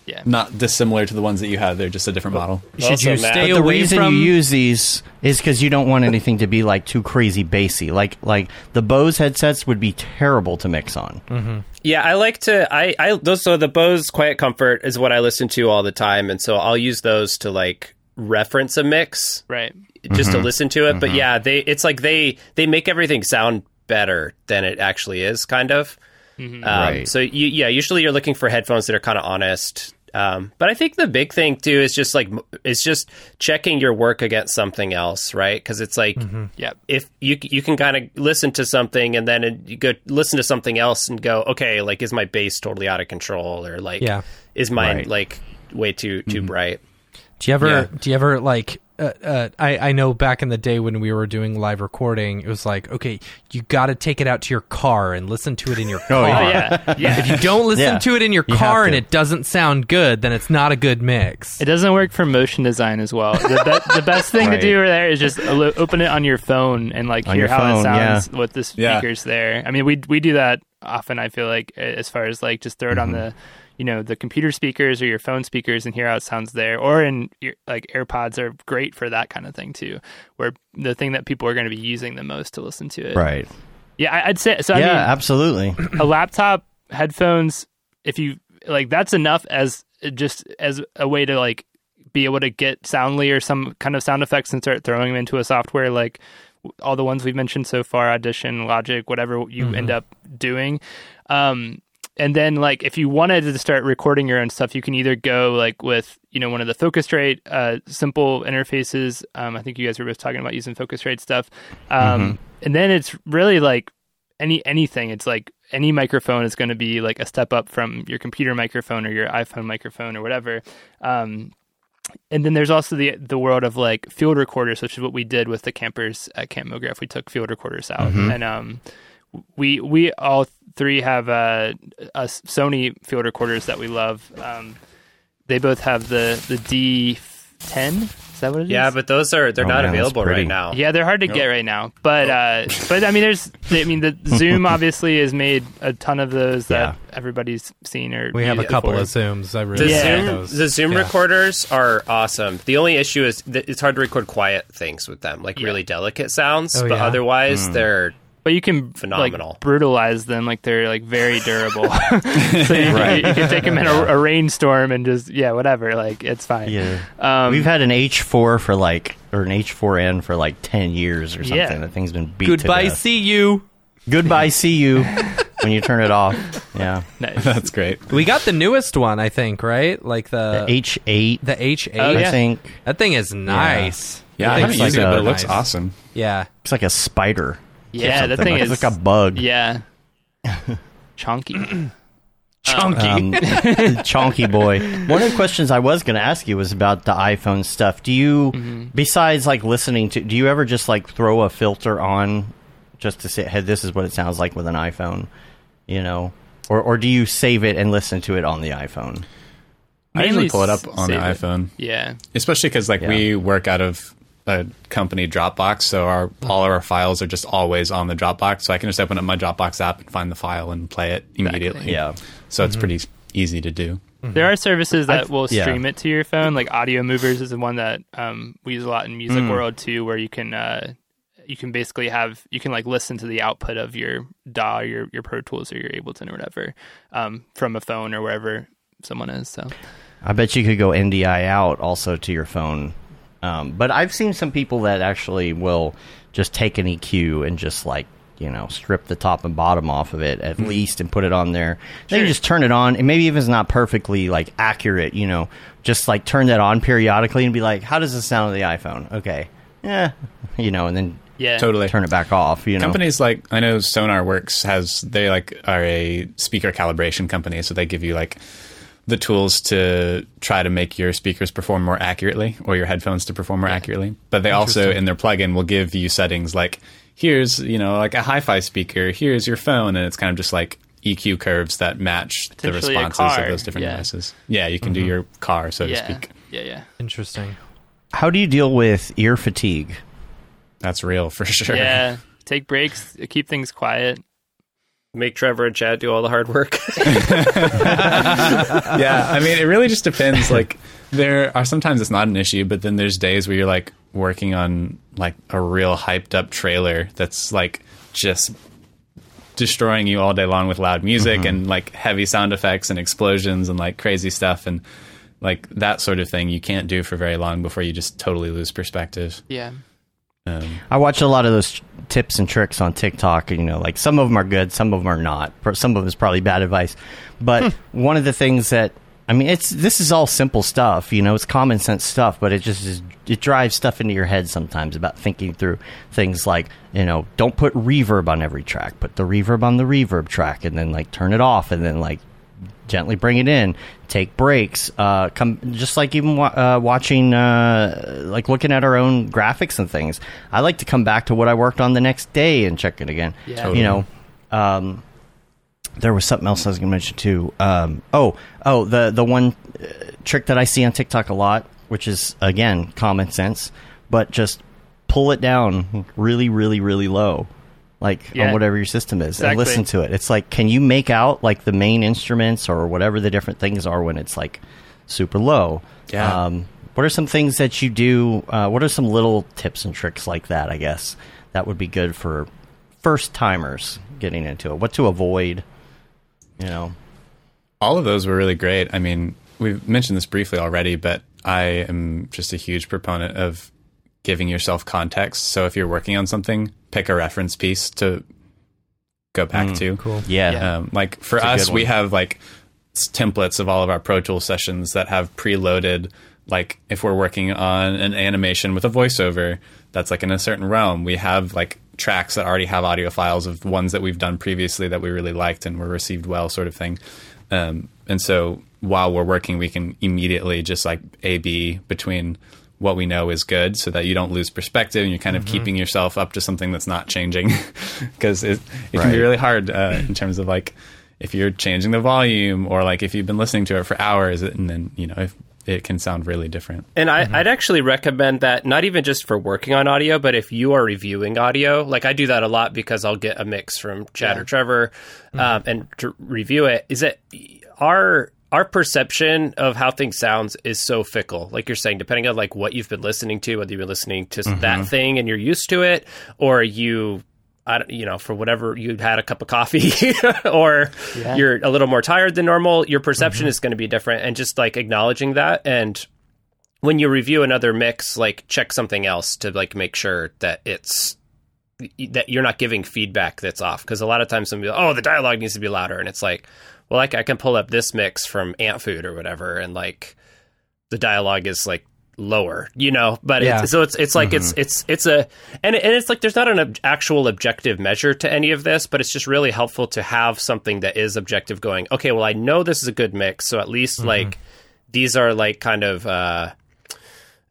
yeah, not dissimilar to the ones that you have. They're just a different model. Should Also, you Matt- stay But the reason from? you use these is because you don't want anything to be like too crazy bassy. Like like the Bose headsets would be terrible to mix on. Mm-hmm. Yeah, I like to. I I those so the Bose Quiet Comfort is what I listen to all the time, and so I'll use those to like reference a mix right. just to mm-hmm. listen to it. But mm-hmm. yeah, they it's like they they make everything sound better than it actually is, kind of. Mm-hmm. Um, Right. So you, yeah, usually you're looking for headphones that are kind of honest. Um, but I think the big thing too is just like m- it's just checking your work against something else, right? Because it's like yeah, if you you can kind of listen to something and then you go listen to something else and go, okay, like is my bass totally out of control or like Yeah. is mine Right. like way too too bright? Do you ever? Yeah. Do you ever like? Uh, uh, I I know back in the day when we were doing live recording, it was like, okay, you got to take it out to your car and listen to it in your car. Oh yeah, yeah. If you don't listen Yeah. to it in your You car and it doesn't sound good, then it's not a good mix. It doesn't work for motion design as well. The, be- the best thing Right. to do there is just open it on your phone and like On hear how phone, it sounds yeah. with the speakers there. I mean, we we do that often. I feel like as far as like just throw it on Mm-hmm. the you know the computer speakers or your phone speakers and hear how it sounds there. Or in your, like AirPods are great for that kind of thing too, where the thing that people are going to be using the most to listen to it. Right. Yeah, I- I'd say so. yeah, I mean, absolutely. a laptop headphones if you like that's enough as just as a way to like be able to get soundly or some kind of sound effects and start throwing them into a software like all the ones we've mentioned so far audition logic whatever you end up doing um and then like if you wanted to start recording your own stuff you can either go like with you know one of the focusrite uh simple interfaces. Um i think you guys were both talking about using focusrite stuff. Um and then it's really like any anything. It's like any microphone is going to be like a step up from your computer microphone or your iphone microphone or whatever. Um and then there's also the the world of like field recorders, which is what we did with the campers at Camp Mograph. We took field recorders out, and um, we we all three have uh, uh, Sony field recorders that we love. Um, they both have the the D10. Is that what it is? Yeah, but those are they're Oh, not man, available right now. Yeah, they're hard to get right now, but uh, but I mean, there's I mean, the Zoom obviously has made a ton of those that everybody's seen or we have a couple before. of zooms. I The really Yeah. Zoom, those. the Zoom Yeah. recorders are awesome. The only issue is that it's hard to record quiet things with them, like Yeah. really delicate sounds. Oh, but yeah? otherwise, they're But you can Phenomenal. like, brutalize them like they're like very durable. so you, Right. you, can take them in a, a rainstorm and just yeah, whatever. Like it's fine. Yeah. Um, We've had an H4 for like, or an H4n for like 10 years or something. Yeah. That thing's been beat to Goodbye, death. see you. Goodbye, see you when you turn it off. Yeah. nice. That's great. We got the newest one, I think, right? Like the H8, the H8. Oh, I think. That thing is nice. Yeah, I haven't thing's used it, like but it looks nice. awesome. Yeah. It's like a spider. Yeah, that thing like, is it's like a bug. yeah, chunky. Chunky. Um, chonky boy. One of the questions I was going to ask you was about the iPhone stuff. Do you, Mm-hmm. besides like listening to, do you ever just like throw a filter on just to say, hey, this is what it sounds like with an iPhone? You know? or or do you save it and listen to it on the iPhone? I usually pull it up on the save it. iPhone, Yeah. especially because like Yeah. we work out of a company Dropbox, so our all of our files are just always on the Dropbox. So I can just open up my Dropbox app and find the file and play it immediately. Yeah. So it's pretty easy to do. There are services that I've- will yeah. stream it to your phone, like Audiomovers is the one that um, we use a lot in music world too, where you can uh, you can basically have you can like listen to the output of your DAW, your your Pro Tools or your Ableton or whatever um, from a phone or wherever someone is. So I bet you could go NDI out also to your phone. Um, but I've seen some people that actually will just take an EQ and just like you know strip the top and bottom off of it at least and put it on there. Then you just turn it on, and maybe even it's not perfectly like accurate, you know, just like turn that on periodically and be like, how does this sound on the iPhone? Okay, yeah, you know, and then yeah, Totally. turn it back off. You know, Companies like I know Sonarworks has they like are a speaker calibration company, so they give you like the tools to try to make your speakers perform more accurately or your headphones to perform more accurately. But they also in their plugin will give you settings like here's you know like a hi-fi speaker, here's your phone, and it's kind of just like EQ curves that match the responses of those different yeah. devices. Yeah, you can do mm-hmm. your car, so to speak. yeah, yeah, Interesting. how do you deal with ear fatigue? That's real for sure. yeah. Take breaks, keep things quiet. Make Trevor and Chad do all the hard work. yeah, I mean, it really just depends. Like, there are sometimes it's not an issue, but then there's days where you're like working on like a real hyped up trailer that's like just destroying you all day long with loud music mm-hmm. and like heavy sound effects and explosions and like crazy stuff and like that sort of thing you can't do for very long before you just totally lose perspective. Yeah, Um, I watch a lot of those tips and tricks on TikTok. and, You know, like some of them are good, some of them are not. Some of them is probably bad advice. But one of the things that I mean, it's this is all simple stuff. You know, it's common sense stuff, but it just is, it drives stuff into your head sometimes about thinking through things like you know, don't put reverb on every track, put the reverb on the reverb track, and then like turn it off, and then like gently bring it in take breaks uh come just like even wa- uh, watching uh like looking at our own graphics and things. I like to come back to what i worked on the next day and check it again. Yeah. you know um there was something else i was gonna mention too. Um oh oh the the one uh, trick that i see on tiktok a lot which is again common sense but just pull it down really really really low like Yeah. on whatever your system is and listen to it it's like can you make out like the main instruments or whatever the different things are when it's like super low Yeah. um, what are some things that you do uh, what are some little tips and tricks like that i guess that would be good for first timers getting into it what to avoid you know all of those were really great. I mean, we've mentioned this briefly already, but I am just a huge proponent of giving yourself context. So if you're working on something, pick a reference piece to go back to. Cool. yeah, Um, like for That's a us, we have like templates of all of our Pro Tools sessions that have preloaded. Like if we're working on an animation with a voiceover that's like in a certain realm, we have like tracks that already have audio files of ones that we've done previously that we really liked and were received well, sort of thing. Um, and so while we're working, we can immediately just like A B between what we know is good so that you don't lose perspective and you're kind of keeping yourself up to something that's not changing. Because it, it can be really hard uh, in terms of like if you're changing the volume or like if you've been listening to it for hours and then you know if it can sound really different. And I, I'd actually recommend that not even just for working on audio, but if you are reviewing audio, like I do that a lot because I'll get a mix from Chad or Trevor um, and to review it. Is that our our perception of how things sounds is so fickle. Like you're saying, depending on like what you've been listening to, whether you've been listening to mm-hmm. that thing and you're used to it, or you. I don't, you know, for whatever you've had a cup of coffee, or Yeah. you're a little more tired than normal, your perception mm-hmm. is going to be different. And just like acknowledging that and when you review another mix, like check something else to like make sure that it's that you're not giving feedback that's off. Because a lot of times somebody, oh, the dialogue needs to be louder, and it's like, well, like I can pull up this mix from Antfood or whatever, and like the dialogue is like lower, you know. But Yeah. it's, so it's it's like it's it's it's a and and it's like there's not an ob- actual objective measure to any of this, but it's just really helpful to have something that is objective. Going, okay, well, I know this is a good mix, so at least like these are like kind of uh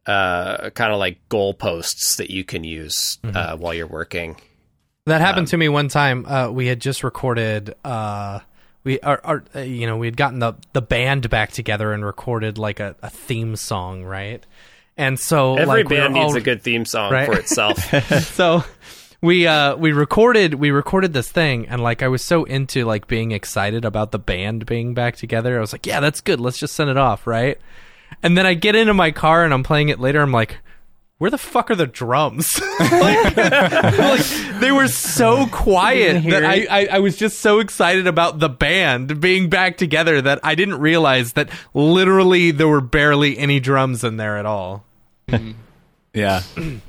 uh kind of like goalposts that you can use uh while you're working. That happened to me one time. Uh, we had just recorded uh, we are, are uh, you know we had gotten the the band back together and recorded like a, a theme song, right? And so Every like, we band were needs a good theme song Right. for itself. so we uh we recorded we recorded this thing and like I was so into like being excited about the band being back together. I was like, yeah, that's good. Let's just send it off, right? And then I get into my car and I'm playing it later. I'm like, where the fuck are the drums? like, like, they were so quiet that I, I, I was just so excited about the band being back together that I didn't realize that literally there were barely any drums in there at all. Mm-hmm. Yeah.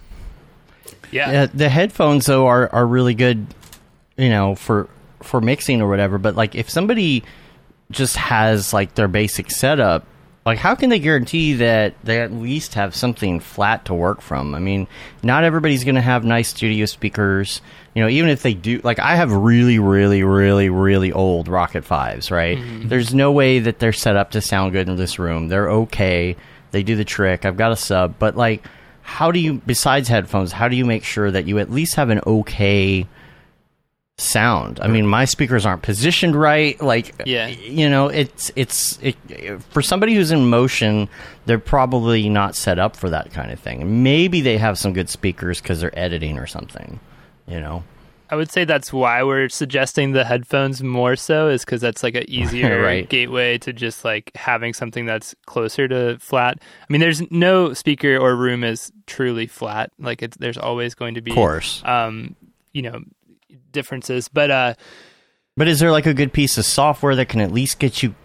Yeah. Yeah, the headphones though are, are really good, you know, for for mixing or whatever. But like, if somebody just has like their basic setup, like how can they guarantee that they at least have something flat to work from? I mean, not everybody's going to have nice studio speakers. You know, even if they do, like I have really, really, really, really old Rokit Fives. Right? Mm-hmm. There's no way that they're set up to sound good in this room. They're okay. They do the trick. I've got a sub, but like how do you besides headphones how do you make sure that you at least have an okay sound i mean my speakers aren't positioned right like Yeah. you know it's it's it, for somebody who's in motion they're probably not set up for that kind of thing maybe they have some good speakers because they're editing or something you know I would say that's why we're suggesting the headphones more so is because that's like an easier Right. gateway to just like having something that's closer to flat. I mean, there's no speaker or room is truly flat. Like it's there's always going to be, of course um, you know, differences. But uh, but is there like a good piece of software that can at least get you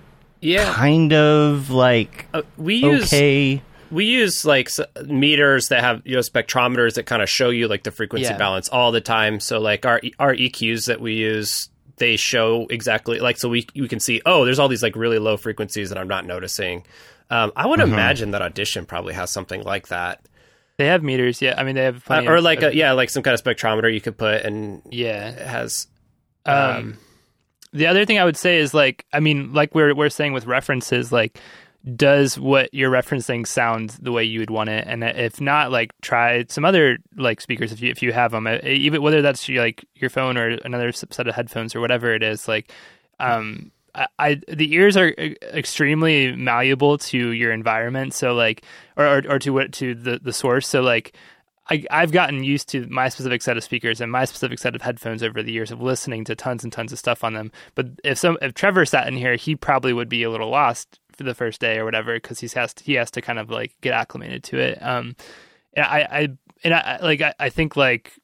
Yeah, kind of like uh, we use okay we use like s- meters that have you know spectrometers that kind of show you like the frequency Yeah. balance all the time. So like our our EQs that we use, they show exactly like so we we can see oh there's all these like really low frequencies that I'm not noticing. Um, I would imagine that Audition probably has something like that, they have meters. Yeah, I mean they have uh, or of- like of- a, yeah like some kind of spectrometer you could put and yeah. it has. Um, Um, the other thing I would say is like, I mean, like we're we're saying with references, like, does what you're referencing sound the way you would want it? And if not, like, try some other like speakers if you if you have them, even whether that's like your phone or another set of headphones or whatever it is. Like, um, I, I the ears are e- extremely malleable to your environment, so like, or or, or to what to the the source. So like. I, I've gotten used to my specific set of speakers and my specific set of headphones over the years of listening to tons and tons of stuff on them. But if some if Trevor sat in here, he probably would be a little lost for the first day or whatever because he has to, he has to kind of like get acclimated to it. Um, and I, I and I- like I, I think like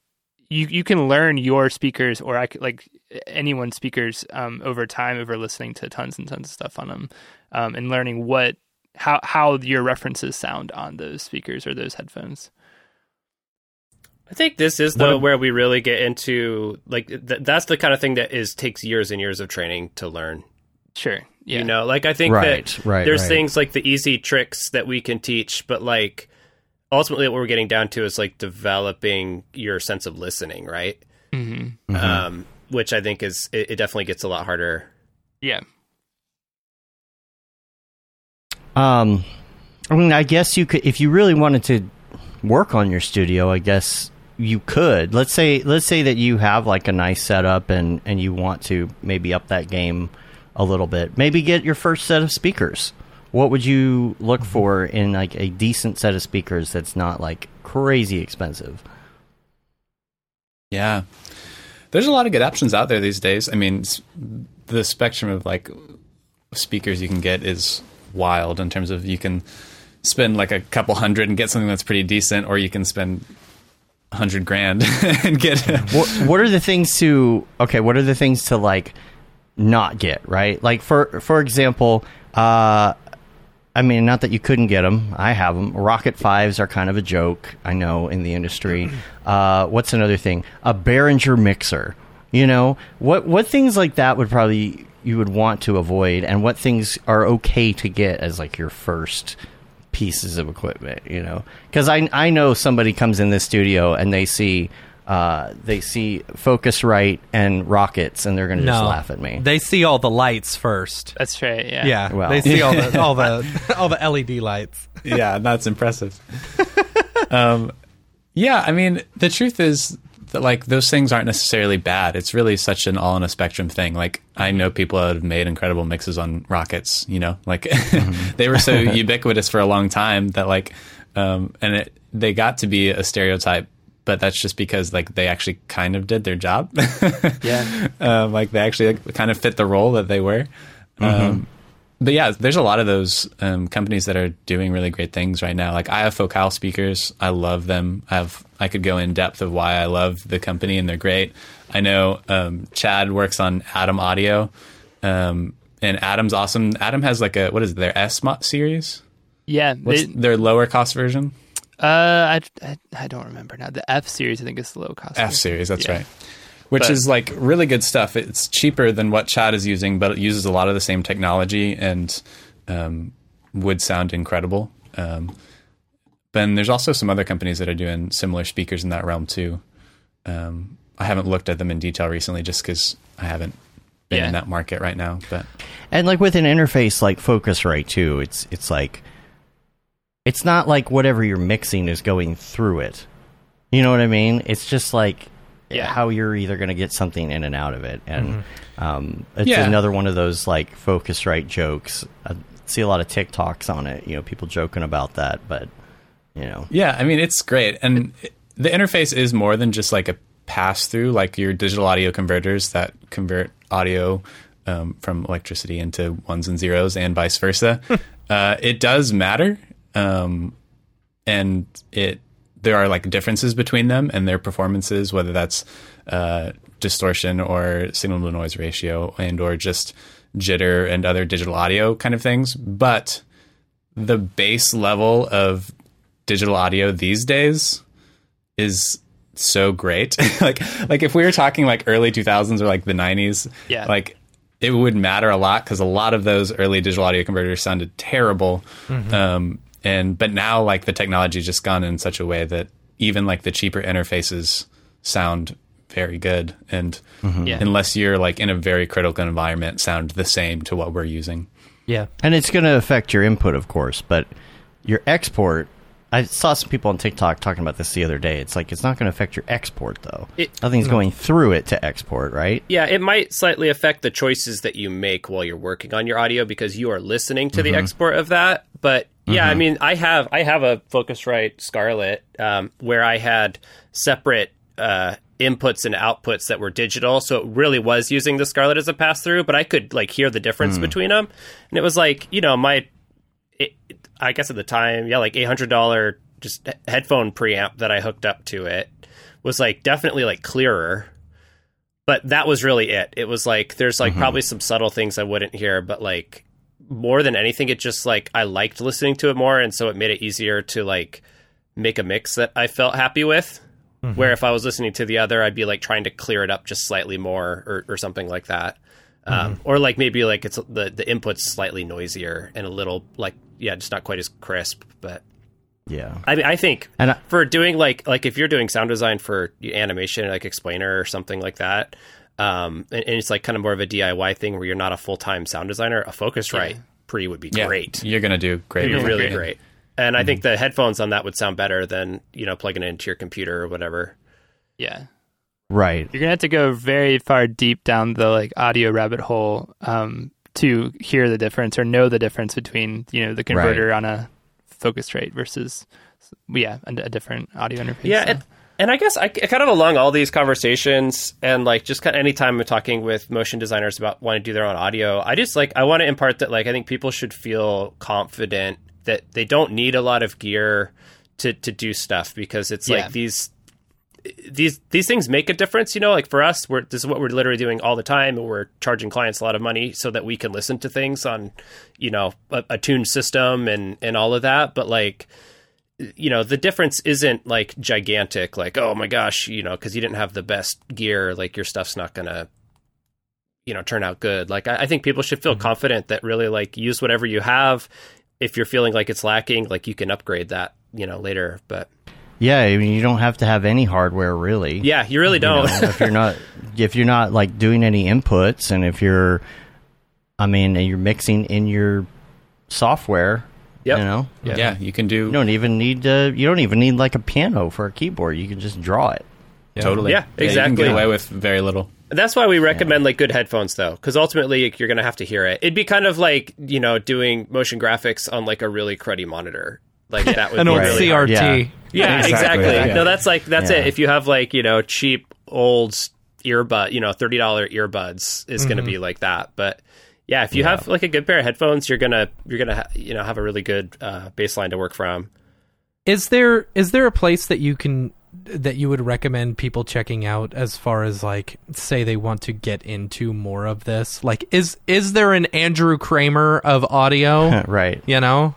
you you can learn your speakers or I could, like anyone's speakers um, over time over listening to tons and tons of stuff on them um, and learning what how how your references sound on those speakers or those headphones. I think this is the where we really get into like th- that's the kind of thing that is takes years and years of training to learn. Sure. Yeah. You know, like I think Right, that right, there's right. things like the easy tricks that we can teach, but like ultimately what we're getting down to is like developing your sense of listening, right? hmm Um, which I think is it, it definitely gets a lot harder. Yeah. Um, I mean, I guess you could if you really wanted to work on your studio. I guess you could. Let's say let's say that you have like a nice setup and and you want to maybe up that game a little bit. Maybe get your first set of speakers. What would you look for in like a decent set of speakers that's not like crazy expensive? Yeah. There's a lot of good options out there these days. I mean, the spectrum of like speakers you can get is wild in terms of you can spend like a couple hundred and get something that's pretty decent, or you can spend a hundred grand and get. what, what are the things to okay what are the things to like not get right like for for example uh i mean not that you couldn't get them i have them Rokit fives are kind of a joke i know in the industry. Uh what's another thing? A behringer mixer you know? What what things like that would probably you would want to avoid and what things are okay to get as like your first pieces of equipment, you know. Because I I know somebody comes in this studio and they see uh, they see Focusrite and Rokits and they're going to just no, laugh at me. They see all the lights first. That's right. Yeah. Yeah, Well. they see all the all the all the LED lights. yeah, that's impressive. um, yeah, I mean, the truth is, that like those things aren't necessarily bad. It's really such an all in a spectrum thing. Like I know people that have made incredible mixes on Rokits. You know, like Mm-hmm. they were so ubiquitous for a long time that like, um, and it, they got to be a stereotype. But that's just because like they actually kind of did their job. Yeah. um, like they actually like, kind of fit the role that they were. Um, but yeah, there's a lot of those um, companies that are doing really great things right now. Like I have Focal speakers. I love them. I have I could go in depth of why I love the company and they're great. I know um, Chad works on ADAM Audio, um, and ADAM's awesome. Atom has like a what is it, their S series? Yeah. What's they- their lower cost version? Uh, I, I, I don't remember now. The F series, I think, is the low cost. F series, that's Yeah. right. Which But- is like really good stuff. It's cheaper than what Chad is using, but it uses a lot of the same technology and um, would sound incredible. Um, then there's also some other companies that are doing similar speakers in that realm too. Um, I haven't looked at them in detail recently, just because I haven't been Yeah. in that market right now. But And like with an interface like Focusrite too, it's it's like it's not like whatever you're mixing is going through it. You know what I mean? It's just like Yeah. how you're either going to get something in and out of it, and um, it's Yeah. another one of those like Focusrite jokes. I see a lot of TikToks on it. You know, people joking about that, but you know, Yeah, I mean it's great, and it- the interface is more than just like a pass through, like your digital audio converters that convert audio um, from electricity into ones and zeros, and vice versa. uh, it does matter, um, and it there are like differences between them and their performances, whether that's uh, distortion or signal to noise ratio, and or just jitter and other digital audio kind of things, but the base level of digital audio these days is so great. like like if we were talking like early 2000s or like the 90s, Yeah. like it would matter a lot because a lot of those early digital audio converters sounded terrible. Um, and but now like the technology just gone in such a way that even like the cheaper interfaces sound very good and mm-hmm. Yeah. unless you're like in a very critical environment sound the same to what we're using. Yeah. and it's going to affect your input, of course, but your export. I saw some people on TikTok talking about this the other day. It's like it's not going to affect your export though. It- Nothing's going through it to export, right? Yeah, it might slightly affect the choices that you make while you're working on your audio because you are listening to the mm-hmm. export of that. But yeah, I mean, I have I have a Focusrite Scarlett um, where I had separate uh, inputs and outputs that were digital, so it really was using the Scarlett as a pass through. But I could like hear the difference between them, and it was like you know my, it, I guess at the time, yeah, like eight hundred dollar just headphone preamp that I hooked up to it was like definitely like clearer. But that was really it. It was like there's like probably some subtle things I wouldn't hear, but like more than anything, it just like I liked listening to it more, and so it made it easier to like make a mix that I felt happy with. Where if I was listening to the other, I'd be like trying to clear it up just slightly more, or, or something like that, um, or like maybe like it's the the input's slightly noisier and a little like yeah, just not quite as crisp, but Yeah. I, I think And I- for doing like like if you're doing sound design for animation like explainer or something like that um and, and it's like kind of more of a diy thing where you're not a full-time sound designer a focusrite pre would be Yeah, great You're gonna do great. it'd be really it. great and i think the headphones on that would sound better than you know plugging it into your computer or whatever Yeah. Right. You're gonna have to go very far deep down the like audio rabbit hole um, to hear the difference or know the difference between you know the converter on a Focusrite versus yeah a, a different audio interface. Yeah, so. And, I guess I kind of along all these conversations and like just kind of anytime I'm talking with motion designers about wanting to do their own audio, I just like I want to impart that like I think people should feel confident that they don't need a lot of gear to to do stuff because it's Yeah. like these these these things make a difference you know like for us we're this is what we're literally doing all the time and we're charging clients a lot of money so that we can listen to things on you know a, a tuned system and and all of that but like you know the difference isn't like gigantic like oh my gosh you know because you didn't have the best gear like your stuff's not gonna you know turn out good. Like i, I think people should feel mm-hmm. confident that really like use whatever you have. If you're feeling like it's lacking like you can upgrade that you know later but Yeah, I mean, you don't have to have any hardware really. yeah you really You know, don't. if you're not if you're not like doing any inputs and if you're I mean, and you're mixing in your software, Yep. you know. Yeah. you can do. You don't even need to you don't even need like a piano for a keyboard. You can just draw it. totally. Yeah, You can exactly. get away with very little. That's why we recommend like good headphones though, because ultimately you're gonna have to hear it. It'd be kind of like you know doing motion graphics on like a really cruddy monitor. Like that would An be old really CRT. hard. Yeah. Yeah, Exactly, exactly. yeah. No, that's like that's Yeah. it. If you have like you know cheap old earbud, you know thirty dollar earbuds is going to Mm-hmm. be like that. But yeah, if you have like a good pair of headphones, you're gonna you're gonna ha- you know have a really good uh, baseline to work from. Is there is there a place that you can that you would recommend people checking out as far as like say they want to get into more of this? Like is is there an Andrew Kramer of audio? right. you know?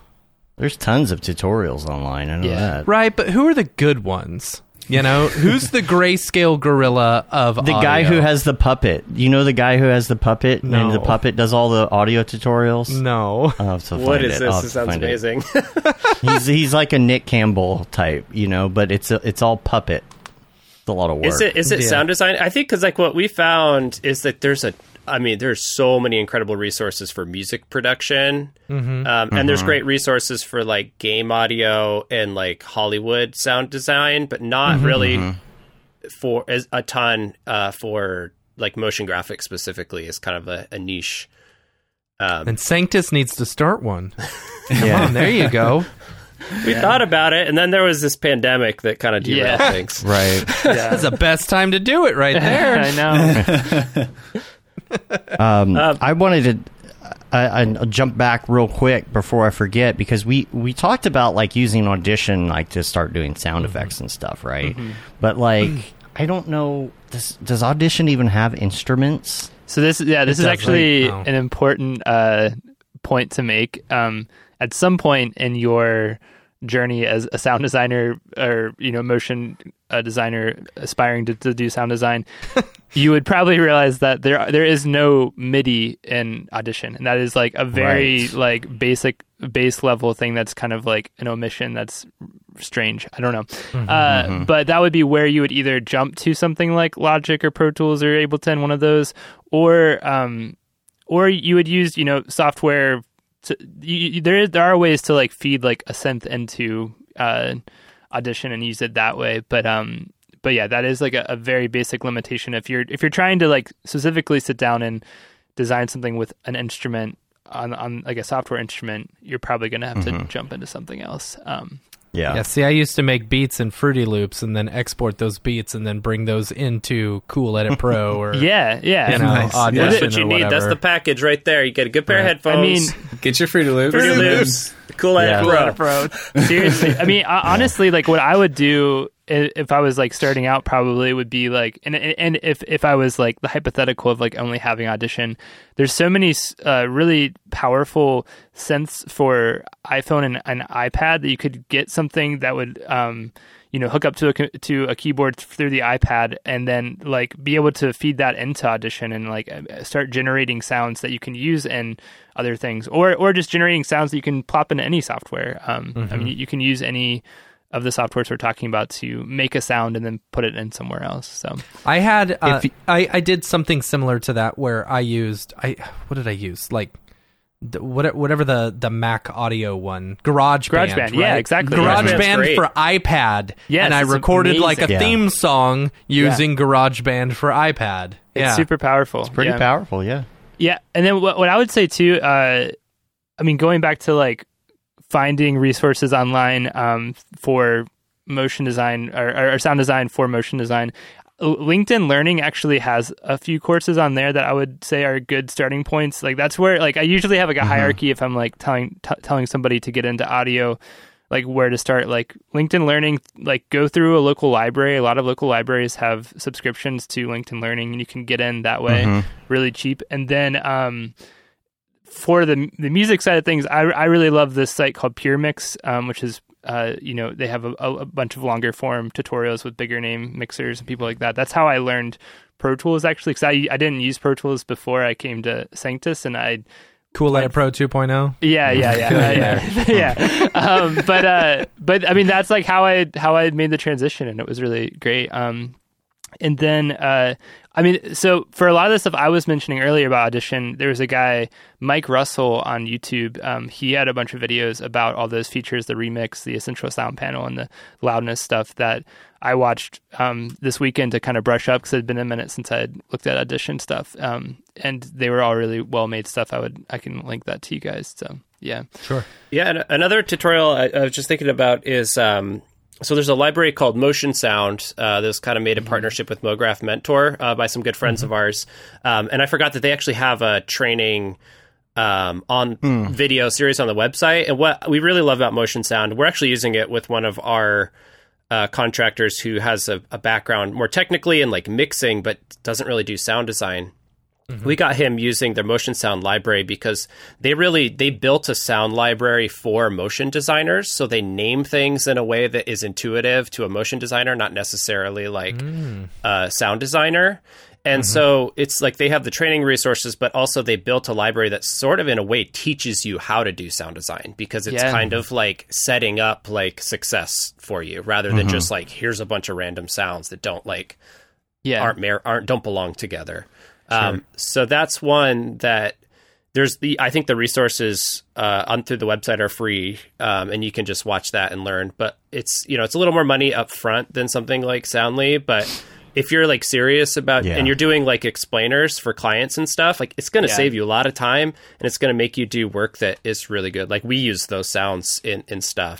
There's tons of tutorials online. I know Yeah. that. Right, but who are the good ones? You know, who's the Greyscalegorilla of The guy who has the puppet. You know the guy who has the puppet, and the puppet does all the audio tutorials. no. I'll have to find is it. this? This sounds amazing. He's he's like a Nick Campbell type, you know, but it's a, it's all puppet. It's a lot of work. Is it is it Yeah. sound design? I think because like what we found is that there's a I mean there's so many incredible resources for music production, Mm-hmm. um, and there's great resources for like game audio and like Hollywood sound design, but not Mm-hmm. really for as a ton uh, for like motion graphics specifically is kind of a, a niche. Um, And Sanctus needs to start one. yeah. And there you go. we thought about it, and then there was this pandemic that kind of derailed Yeah. things. right. That's the best time to do it right there. I know. Um, Um, I wanted to I, I jump back real quick before I forget because we we talked about like using Audition like to start doing sound Mm-hmm. effects and stuff, right? But like I don't know. Does does Audition even have instruments? So this, yeah, this It is actually right? Oh. an important uh, point to make. Um, at some point in your journey as a sound designer or you know motion uh, designer aspiring to, to do sound design, you would probably realize that there there is no MIDI in Audition, and that is like a very Right. like basic base level thing that's kind of like an omission that's strange. I don't know. Uh, But that would be where you would either jump to something like Logic or Pro Tools or Ableton, one of those, or um, or you would use you know software. To, you, you- there is there are ways to like feed like a synth into uh, Audition and use it that way. But um, but yeah, that is like a, a very basic limitation. If you're if you're trying to like specifically sit down and design something with an instrument on on like a software instrument, you're probably going to have to jump into something else. Um, Yeah. Yeah, see, I used to make beats in Fruity Loops and then export those beats and then bring those into Cool Edit Pro or yeah, yeah. you know, Nice. Audition That's what you need. That's the package right there. You get a good pair Right. of headphones. I mean, Get your Fruity Loops. Fruity Loops, Cool Edit Yeah. Pro. Seriously, I mean, uh, honestly, like what I would do i- if I was like starting out, probably it would be like, and and if if I was like the hypothetical of like only having audition, there's so many uh, really powerful synths for iPhone and an iPad that you could get something that would. Um, you know, hook up to a to a keyboard through the iPad, and then like be able to feed that into Audition and like uh, start generating sounds that you can use in other things, or or just generating sounds that you can plop into any software. Um, I mean, you can use any of the softwares we're talking about to make a sound and then put it in somewhere else. So I had uh, If y- I I did something similar to that where I used I what did I use like the, what, whatever the the Mac audio one GarageBand GarageBand, right? yeah, exactly. GarageBand's GarageBand for iPad Yes, and I it's recorded like a. Yeah. theme song using GarageBand for iPad it's yeah super powerful. It's pretty yeah. powerful, yeah. Yeah, and then what, what I would say too, uh, I mean, going back to like finding resources online um, for motion design or, or sound design for motion design. LinkedIn Learning actually has a few courses on there that I would say are good starting points. Like that's where like I usually have like a hierarchy if I'm like telling t- telling somebody to get into audio, like where to start. Like LinkedIn Learning, like go through a local library. A lot of local libraries have subscriptions to LinkedIn Learning, and you can get in that way really cheap. And then um, for the the music side of things, I I really love this site called Pure Mix, um, which is uh, you know they have a, a bunch of longer form tutorials with bigger name mixers and people like that. That's how I learned Pro Tools actually, because I I didn't use Pro Tools before I came to Sanctus, and I Cool Edit Pro 2.0 yeah, yeah, yeah, yeah, yeah. Um, but uh, but I mean, that's like how I how I made the transition, and it was really great. Um, and then uh, I mean, so for a lot of the stuff I was mentioning earlier about audition, there was a guy Mike Russell on YouTube. Um, he had a bunch of videos about all those features, the remix, the essential sound panel, and the loudness stuff that I watched um, this weekend to kind of brush up because it had been a minute since I had looked at audition stuff, um, and they were all really well made stuff. I would I can link that to you guys. So yeah, Sure. Yeah, and another tutorial I, I was just thinking about is um, so there's a library called Motion Sound uh, that was kind of made a partnership with MoGraph Mentor uh, by some good friends of ours, um, and I forgot that they actually have a training. Um, on video series on the website, and what we really love about Motion Sound, we're actually using it with one of our uh, contractors who has a, a background more technically in like mixing, but doesn't really do sound design. Mm-hmm. We got him using their motion sound library because they really they built a sound library for motion designers. So they name things in a way that is intuitive to a motion designer, not necessarily like mm. a sound designer. And mm-hmm. so it's like they have the training resources, but also they built a library that sort of in a way teaches you how to do sound design because it's Yeah. kind of like setting up like success for you rather than mm-hmm. just like here's a bunch of random sounds that don't like yeah, aren't aren't don't belong together. Um, so that's one that there's the I think the resources uh, on through the website are free, um, and you can just watch that and learn. But it's you know it's a little more money up front than something like Soundly, but if you're like serious about Yeah. and you're doing like explainers for clients and stuff, like it's going to Yeah. save you a lot of time and it's going to make you do work that is really good. Like we use those sounds in in stuff.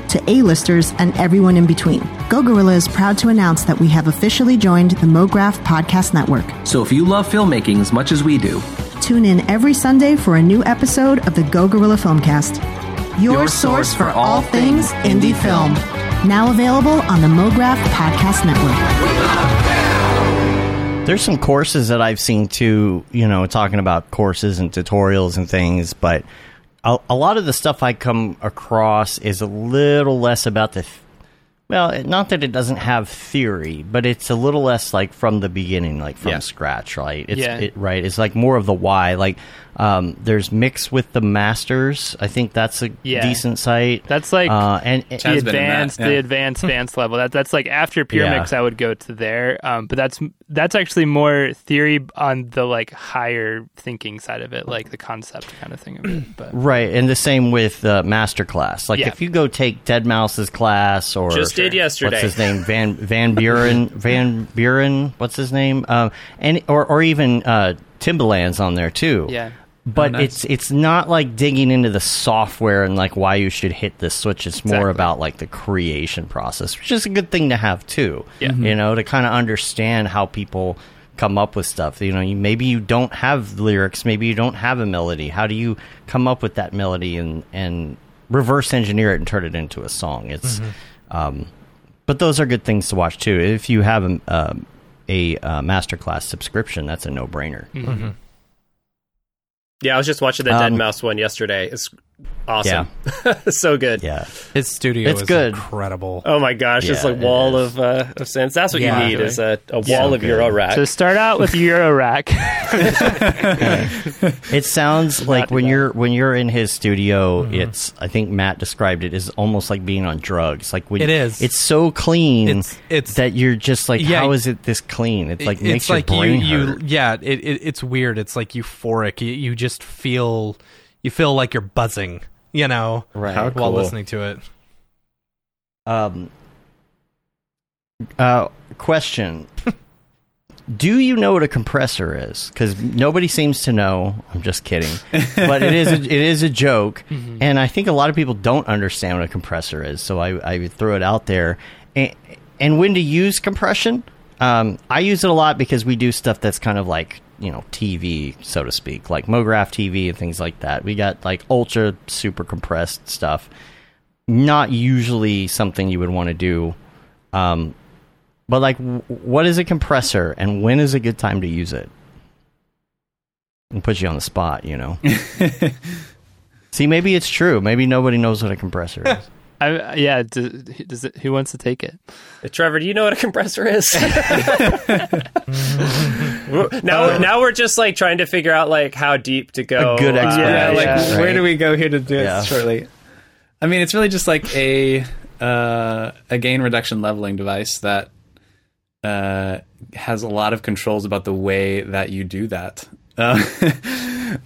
to A-listers and everyone in between. Go Gorilla is proud to announce that we have officially joined the MoGraph Podcast Network. So if you love filmmaking as much as we do, Tune in every Sunday for a new episode of the Go Gorilla Filmcast. Your, Your source source for for all all things things indie indie film. Now available on the MoGraph Podcast Network. There's some courses that I've seen too, you know, talking about courses and tutorials and things, but a, a lot of the stuff I come across is a little less about the. Th- well, not that it doesn't have theory, but it's a little less like from the beginning, like from Yeah. scratch, right? It's, Yeah. It, right. It's like more of the why. Like, um, there's Mix with the Masters. I think that's a Yeah. decent site. That's like uh, and the Chad's been in that, advanced, the yeah. advanced dance level. That that's like after pure Yeah. mix, I would go to there. Um, but that's that's actually more theory on the like higher thinking side of it, like the concept kind of thing of it. But Right, and the same with uh, masterclass. Like Yeah. if you go take deadmau5's class or Just did yesterday. What's his name? Van Van Buren Van Buren. What's his name? Um, and or or even uh, Timbaland's on there too. yeah, But nice. it's it's not like digging into the software and like why you should hit this switch. It's more about like the creation process, which is a good thing to have too. Yeah. You know, to kind of understand how people come up with stuff. You know, you, maybe you don't have lyrics, maybe you don't have a melody. How do you come up with that melody and and reverse engineer it and turn it into a song? It's um but those are good things to watch too. If you have a, um, a uh, masterclass subscription, that's a no-brainer. Yeah, I was just watching the Dead Um, Mouse one yesterday. It's awesome, so good. Yeah. His studio It's is good. incredible. Oh my gosh, it's like wall is. of uh, of sense. That's what Yeah. you need is a, a wall So of good. Eurorack. so start out with Eurorack. It sounds like when that. you're when you're in his studio, it's I think Matt described it as almost like being on drugs. Like when It is. It's so clean It's- it's- that you're just like, Yeah. how is it this clean? It's like it's makes like your brain you, hurt. you yeah it, it it's weird it's like euphoric you, you just feel you feel like you're buzzing you know Right. How while cool. listening to it Um. Uh, question. do you know what a compressor is? Because nobody seems to know. I'm just kidding, but it is a, it is a joke, and I think a lot of people don't understand what a compressor is. So I, I throw it out there, and, and when to use compression. Um, I use it a lot because we do stuff that's kind of like you know TV, so to speak, like MoGraph TV and things like that. We got like ultra super compressed stuff. Not usually something you would want to do. Um, but like, w- what is a compressor, and when is a good time to use it? And put you on the spot, you know. See, maybe it's true. Maybe nobody knows what a compressor is. I, yeah, does, does it, who wants to take it? Uh, Trevor, do you know what a compressor is? now, now we're just like trying to figure out like how deep to go. A good Uh, explanation. yeah, like yeah. where Right. do we go here to do it Yeah. shortly? I mean, it's really just like a uh, a gain reduction leveling device that uh, has a lot of controls about the way that you do that. Uh,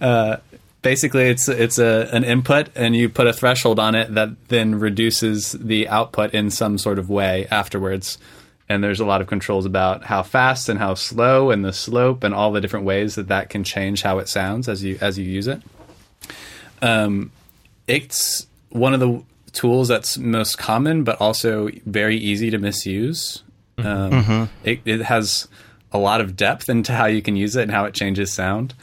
uh, basically, it's it's a an input, and you put a threshold on it that then reduces the output in some sort of way afterwards. And there's a lot of controls about how fast and how slow, and the slope, and all the different ways that that can change how it sounds as you as you use it. Um, it's one of the tools that's most common, but also very easy to misuse. Um, it, it has a lot of depth into how you can use it and how it changes sound.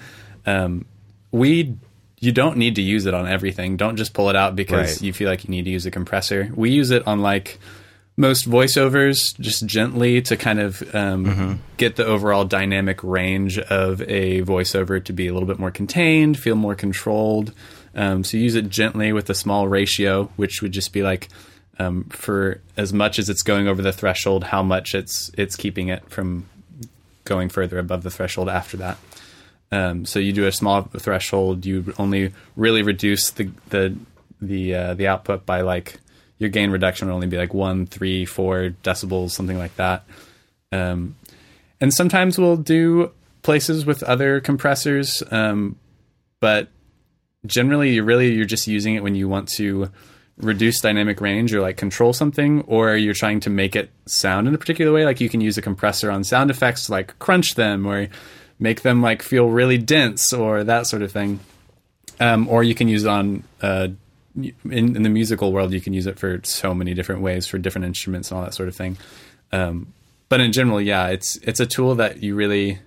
Um, we you don't need to use it on everything. Don't just pull it out because Right. you feel like you need to use a compressor. We use it on like most voiceovers just gently to kind of um, get the overall dynamic range of a voiceover to be a little bit more contained, feel more controlled. Um, so use it gently with a small ratio, which would just be like um, for as much as it's going over the threshold, how much it's it's keeping it from going further above the threshold after that. Um, so you do a small threshold, you only really reduce the the the uh, the output by like your gain reduction would only be like one, three, four decibels, something like that. Um, and sometimes we'll do places with other compressors, um, but generally, you really you're just using it when you want to reduce dynamic range or like control something, or you're trying to make it sound in a particular way. Like you can use a compressor on sound effects, to, like crunch them or make them like feel really dense or that sort of thing. Um, or you can use it on uh, in, in the musical world. You can use it for so many different ways for different instruments and all that sort of thing. Um, but in general, yeah, it's it's a tool that you really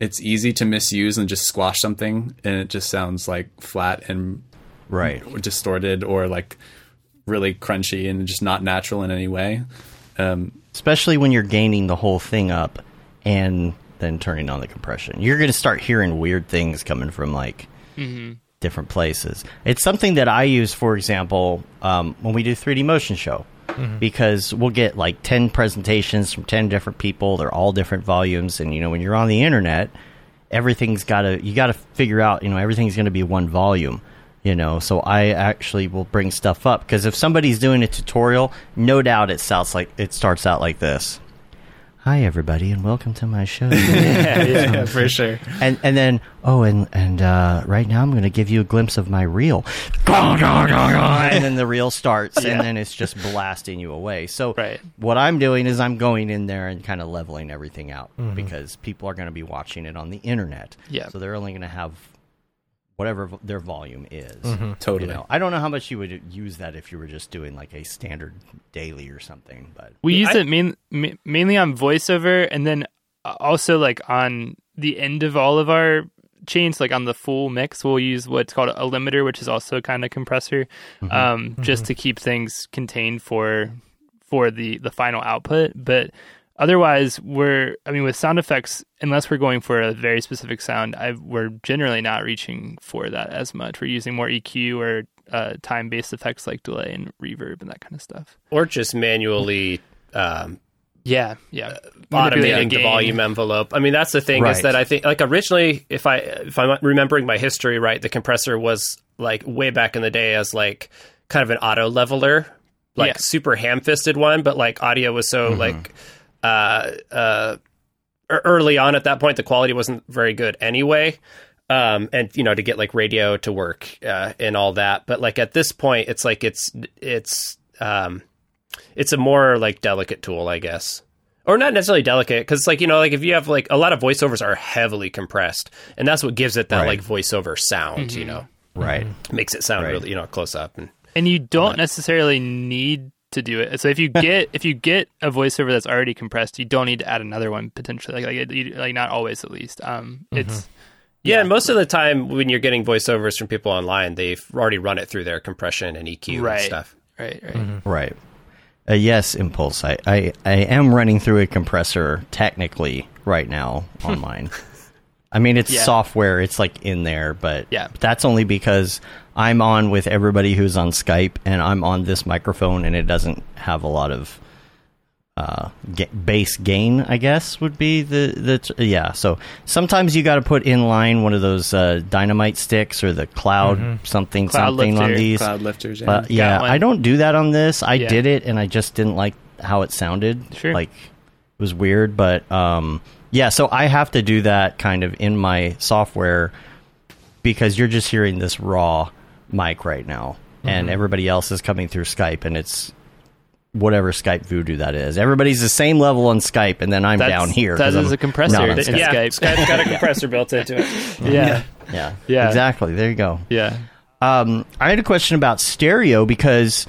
it's easy to misuse and just squash something, and it just sounds like flat and Right. distorted or like really crunchy and just not natural in any way. Um, Especially when you're gaining the whole thing up and then turning on the compression. You're going to start hearing weird things coming from like different places. It's something that I use, for example, um, when we do 3D motion show. Because we'll get like 10 presentations from 10 different people. They're all different volumes. And, you know, when you're on the internet, everything's got to, you got to figure out, you know, everything's going to be one volume. You know, so I actually will bring stuff up because if somebody's doing a tutorial, no doubt it sounds like it starts out like this. Hi everybody and welcome to my show. yeah, for sure. and and then oh and and uh, right now I'm going to give you a glimpse of my reel. and then the reel starts and then it's just blasting you away. So Right. what I'm doing is I'm going in there and kind of leveling everything out because people are going to be watching it on the internet. Yeah. So they're only going to have whatever vo- their volume is. Totally. You know, I don't know how much you would use that if you were just doing like a standard daily or something, but We use I- it main, ma- mainly on voiceover, and then uh, also like on the end of all of our chains, like on the full mix, we'll use what's called a limiter, which is also kind of compressor, um, just to keep things contained for for the the final output. But otherwise, we're I mean, with sound effects, unless we're going for a very specific sound, I, we're generally not reaching for that as much. We're using more EQ or uh, time based effects like delay and reverb and that kind of stuff. or just manually um, Yeah, yeah. automating the volume envelope. I mean, that's the thing is that I think like originally, if I if I'm remembering my history right, the compressor was like way back in the day as like kind of an auto leveler, like Yeah. super ham fisted one, but like audio was so like uh uh early on at that point the quality wasn't very good anyway. Um, and you know to get like radio to work uh, and all that, but like at this point, it's like it's it's um, it's a more like delicate tool, I guess. or not necessarily delicate because like you know like if you have like a lot of voiceovers are heavily compressed and that's what gives it that Right. like voiceover sound you know Right. makes it sound Right. really you know close up and and you don't necessarily need to do it. So if you get if you get a voiceover that's already compressed, you don't need to add another one potentially. Like like, you, like not always at least. Um, it's yeah, and most of the time when you're getting voiceovers from people online they've already run it through their compression and EQ right and stuff Right, right. Right. Uh, yes, Impulse. I, I, I am running through a compressor technically right now on mine. I mean, it's Yeah. software. It's like in there, but Yeah. that's only because I'm on with everybody who's on Skype, and I'm on this microphone, and it doesn't have a lot of uh, ga- bass gain. I guess would be the the t- yeah. So sometimes you got to put in line one of those uh, dynamite sticks or the cloud something Cloud something on these. Cloudlifters. Yeah. But yeah. I don't do that on this. I Yeah. did it and I just didn't like how it sounded. Sure. Like it was weird, but um yeah, so I have to do that kind of in my software because you're just hearing this raw mic right now and everybody else is coming through Skype and it's whatever Skype voodoo that is. Everybody's the same level on Skype and then I'm That's- down here. that is I'm a compressor not on in Skype. yeah Skype. Skype's got a compressor built into it Yeah, Yeah. Yeah. Exactly. There you go. yeah. Um, I had a question about stereo because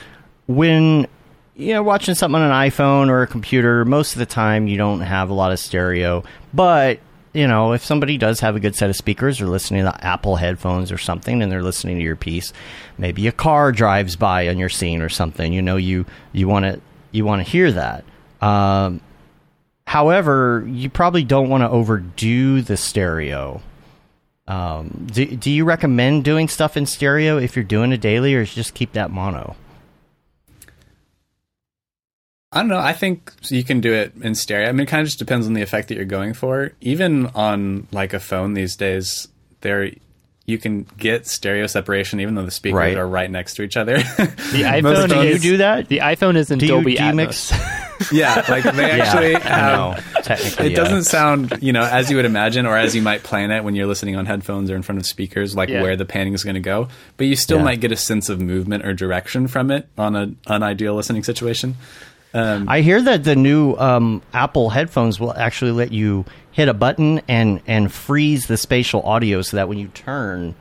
when you know watching something on an iPhone or a computer, most of the time you don't have a lot of stereo. But you know, if somebody does have a good set of speakers or listening to Apple headphones or something, and they're listening to your piece, maybe a car drives by on your scene or something. You know, you you want to you want to hear that. Um, however, you probably don't want to overdo the stereo. Um, do, do you recommend doing stuff in stereo if you're doing a daily, or just keep that mono? I don't know. I think you can do it in stereo. I mean, it kind of just depends on the effect that you're going for. Even on like a phone these days, there you can get stereo separation even though the speakers Right. are right next to each other. The Most iPhone Do you do that? the iPhone is in Do you Dolby demix? Atmos. yeah, like they actually I have. know. Technically, It yeah. doesn't sound, you know, as you would imagine, or as you might plan it when you're listening on headphones or in front of speakers, like Yeah. where the panning is going to go. But you still Yeah. might get a sense of movement or direction from it on an unideal listening situation. I hear that the new um, Apple headphones will actually let you hit a button and and freeze the spatial audio, so that when you turn,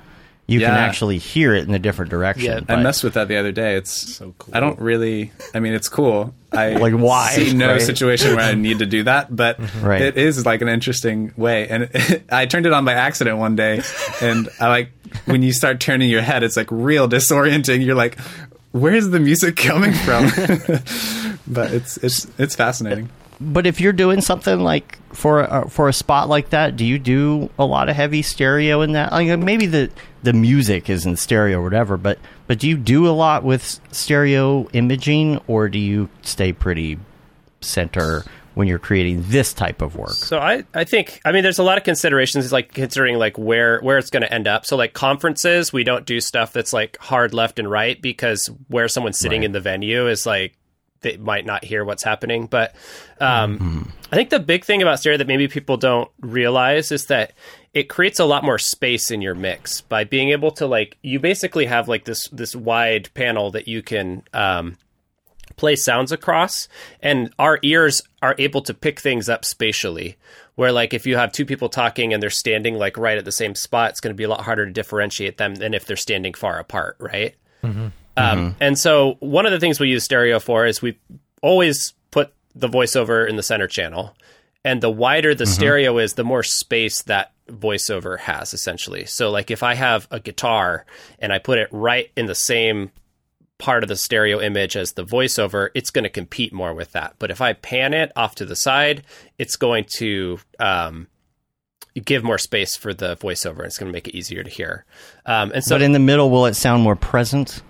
you can actually hear it in a different direction. Yeah. I messed with that the other day. It's so cool. I don't really. I mean, it's cool. I Like, why, see no right? situation where I need to do that, but Right. it is like an interesting way. And I turned it on by accident one day, and I like when you start turning your head, it's like real disorienting. You're like, where's the music coming from? but it's it's it's fascinating. But if you're doing something like for a, for a spot like that, do you do a lot of heavy stereo in that? Like maybe the the music is in stereo or whatever, but but do you do a lot with stereo imaging, or do you stay pretty center when you're creating this type of work? So I, I think I mean there's a lot of considerations like considering like where where it's going to end up. So like conferences, we don't do stuff that's like hard left and right because where someone's sitting Right. in the venue is like they might not hear what's happening. But um, I think the big thing about stereo that maybe people don't realize is that it creates a lot more space in your mix by being able to like you basically have like this this wide panel that you can um, play sounds across and our ears are able to pick things up spatially. Where like if you have two people talking and they're standing like right at the same spot it's going to be a lot harder to differentiate them than if they're standing far apart right? Mm-hmm. Um, mm-hmm. and so one of the things we use stereo for is we always put the voiceover in the center channel and the wider the mm-hmm. stereo is the more space that voiceover has essentially. So like if i have a guitar and i put it right in the same part of the stereo image as the voiceover, it's going to compete more with that. But if I pan it off to the side, it's going to um, give more space for the voiceover. It's going to make it easier to hear. Um, and so, but in the middle, will it sound more present,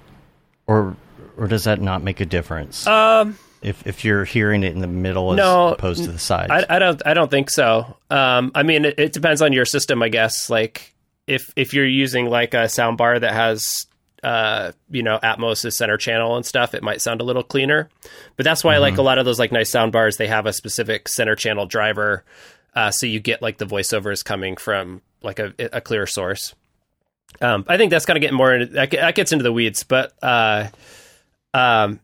or or does that not make a difference? um, if if you're hearing it in the middle as No, opposed to the sides, I, I don't, I don't think so. Um, I mean, it, it depends on your system, I guess. Like if if you're using like a sound bar that has uh, you know, Atmos is center channel and stuff, it might sound a little cleaner. But that's why, I like a lot of those like nice sound bars, they have a specific center channel driver, uh, so you get like the voiceovers coming from like a, a clear source. Um, I think that's kind of getting more into, that, that gets into the weeds, but uh, um,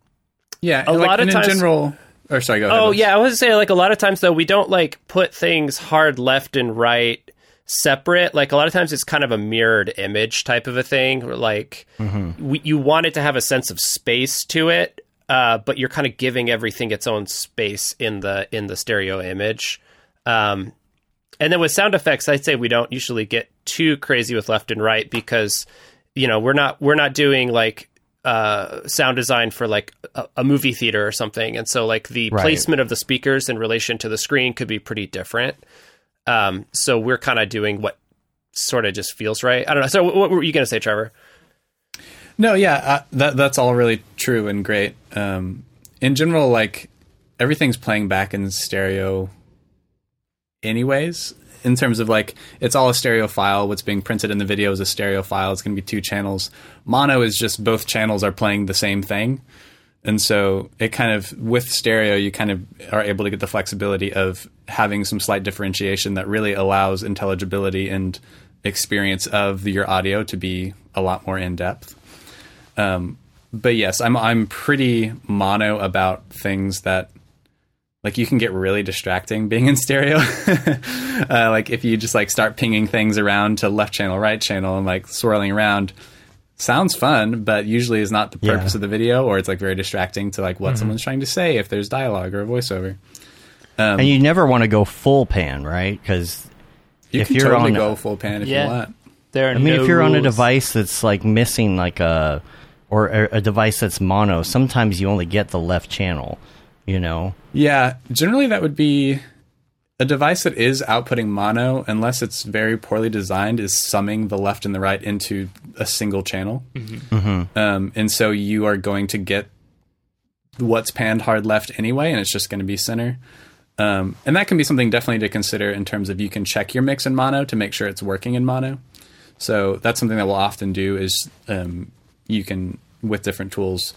Yeah, A like, lot of times- in general, Or sorry, go ahead. Oh yeah, I was say like a lot of times though we don't like put things hard left and right separate. Like a lot of times it's kind of a mirrored image type of a thing. Like we, you want it to have a sense of space to it, uh, but you're kind of giving everything its own space in the in the stereo image. Um, and then with sound effects, I'd say we don't usually get too crazy with left and right because you know we're not we're not doing like uh, sound design for like a, a movie theater or something, and so like the Right. placement of the speakers in relation to the screen could be pretty different. Um, so we're kind of doing what sort of just feels right. I don't know. So what, were you going to say, Trevor? No, yeah, uh, that that's all really true and great. Um, in general, like everything's playing back in stereo, anyways. In terms of like, it's all a stereo file. What's being printed in the video is a stereo file. It's going to be two channels. Mono is just both channels are playing the same thing, and so it kind of with stereo, you kind of are able to get the flexibility of having some slight differentiation that really allows intelligibility and experience of your audio to be a lot more in depth. Um, but yes, I'm I'm pretty mono about things that like you can get really distracting being in stereo. uh, like if you just like start pinging things around to left channel, right channel, and like swirling around. Sounds fun, but usually is not the Yeah. purpose of the video, or it's like very distracting to like what mm-hmm. someone's trying to say if there's dialogue or a voiceover. Um, and you never want to go full pan, right? Because You If can you're totally on- go full pan if Yeah. you want. There are I mean, no if you're on a device that's like missing like a or a, a device that's mono, sometimes you only get the left channel. You know, Yeah, generally that would be a device that is outputting mono, unless it's very poorly designed, is summing the left and the right into a single channel. Um, and so you are going to get what's panned hard left anyway, and it's just going to be center. Um, and that can be something definitely to consider in terms of you can check your mix in mono to make sure it's working in mono. So that's something that we'll often do is um, you can with different tools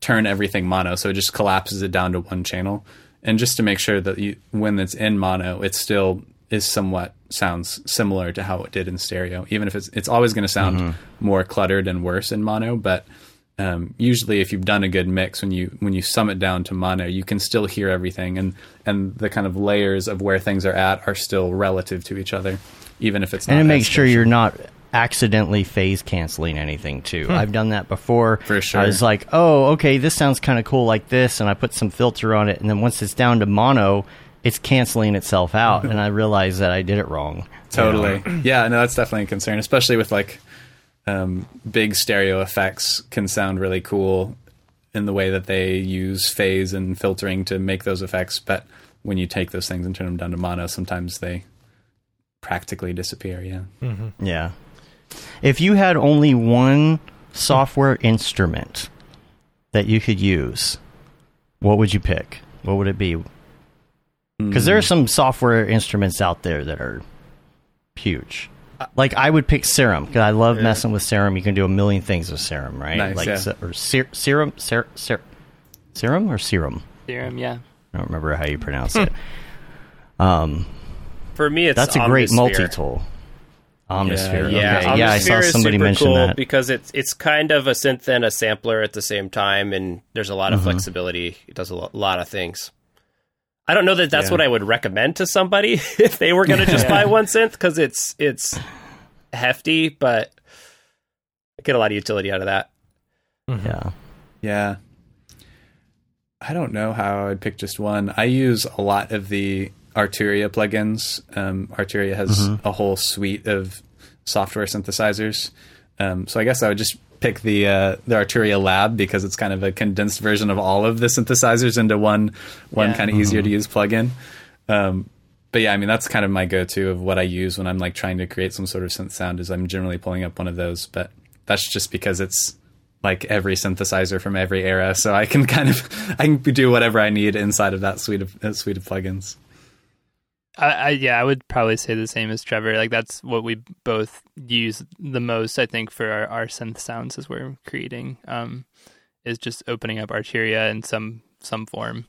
turn everything mono, so it just collapses it down to one channel, and just to make sure that you, when it's in mono, it still is somewhat sounds similar to how it did in stereo, even if it's it's always going to sound more cluttered and worse in mono, but um, usually if you've done a good mix when you when you sum it down to mono you can still hear everything. And and the kind of layers of where things are at are still relative to each other even if it's not and it makes sure you're not accidentally phase canceling anything too. I've done that before. For sure. I was like, oh, okay, this sounds kind of cool like this, and I put some filter on it, and then once it's down to mono, it's canceling itself out, and I realized that I did it wrong. Totally. Yeah, no, that's definitely a concern, especially with like um, big stereo effects can sound really cool in the way that they use phase and filtering to make those effects. But when you take those things and turn them down to mono, sometimes they practically disappear. Yeah. Yeah. If you had only one software instrument that you could use, what would you pick? What would it be? Because there are some software instruments out there that are huge. Like I would pick Serum because I love messing with Serum. You can do a million things with Serum, right? Nice, like yeah. or ser- Serum, ser- ser- Serum or Serum. theorem. Yeah, I don't remember how you pronounce it. Um, For me, it's that's a great Omnisphere. multi-tool. Omnisphere. Yeah, okay. yeah, I saw somebody super mention cool that. because it's it's kind of a synth and a sampler at the same time, and there's a lot Mm-hmm. of flexibility. It does a lo- lot of things. I don't know that that's Yeah. what I would recommend to somebody if they were going to just buy one synth because it's it's hefty, but I get a lot of utility out of that. Yeah. Yeah. I don't know how I'd pick just one. I use a lot of the Arturia plugins. Um, Arturia has a whole suite of software synthesizers. Um, so I guess I would just pick the uh, the Arturia Lab because it's kind of a condensed version of all of the synthesizers into one one Yeah. kind of easier to use plugin. Um, but yeah, I mean that's kind of my go-to of what I use when I'm like trying to create some sort of synth sound. Is I'm generally pulling up one of those, but that's just because it's like every synthesizer from every era, so I can kind of I can do whatever I need inside of that suite of uh, suite of plugins. I, I yeah, I would probably say the same as Trevor. Like that's what we both use the most. I think for our, our synth sounds as we're creating, um, is just opening up Arturia in some some form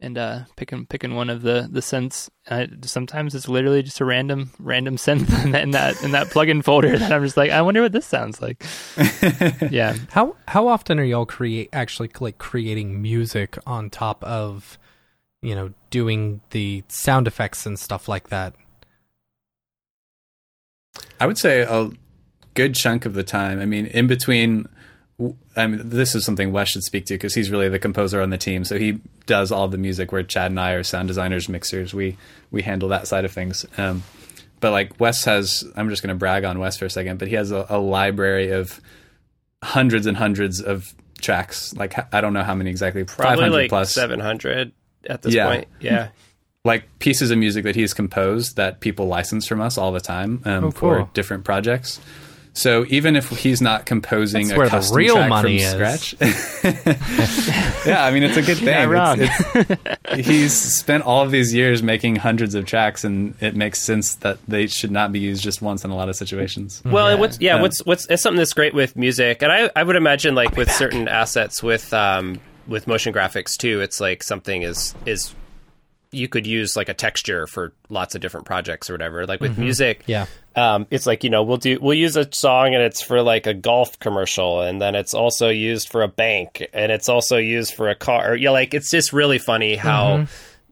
and uh, picking picking one of the the synths. Uh, sometimes it's literally just a random random synth in that in that, in that plugin folder that I'm just like, I wonder what this sounds like. yeah, How how often are y'all create actually like creating music on top of you know, doing the sound effects and stuff like that? I would say a good chunk of the time. I mean, in between. I mean, this is something Wes should speak to because he's really the composer on the team. So he does all the music. Where Chad and I are sound designers, mixers. We we handle that side of things. Um, but like Wes has, I'm just going to brag on Wes for a second. But he has a, a library of hundreds and hundreds of tracks. Like I don't know how many exactly. Probably 500 like plus. 700 at this Yeah. point. Yeah. like pieces of music that he's composed that people license from us all the time um, Oh, for different projects. So even if he's not composing That's a where the custom real track money from is. scratch, yeah, I mean it's a good thing. not. It's- it's- he's spent all of these years making hundreds of tracks, and it makes sense that they should not be used just once in a lot of situations. Well, and what's yeah, Yeah. what's what's it's something that's great with music, and I I would imagine like with certain assets with um with motion graphics too, it's like something is is you could use like a texture for lots of different projects or whatever. Like with music, Yeah. um, it's like you know we'll do we'll use a song and it's for like a golf commercial, and then it's also used for a bank, and it's also used for a car. Yeah, like it's just really funny how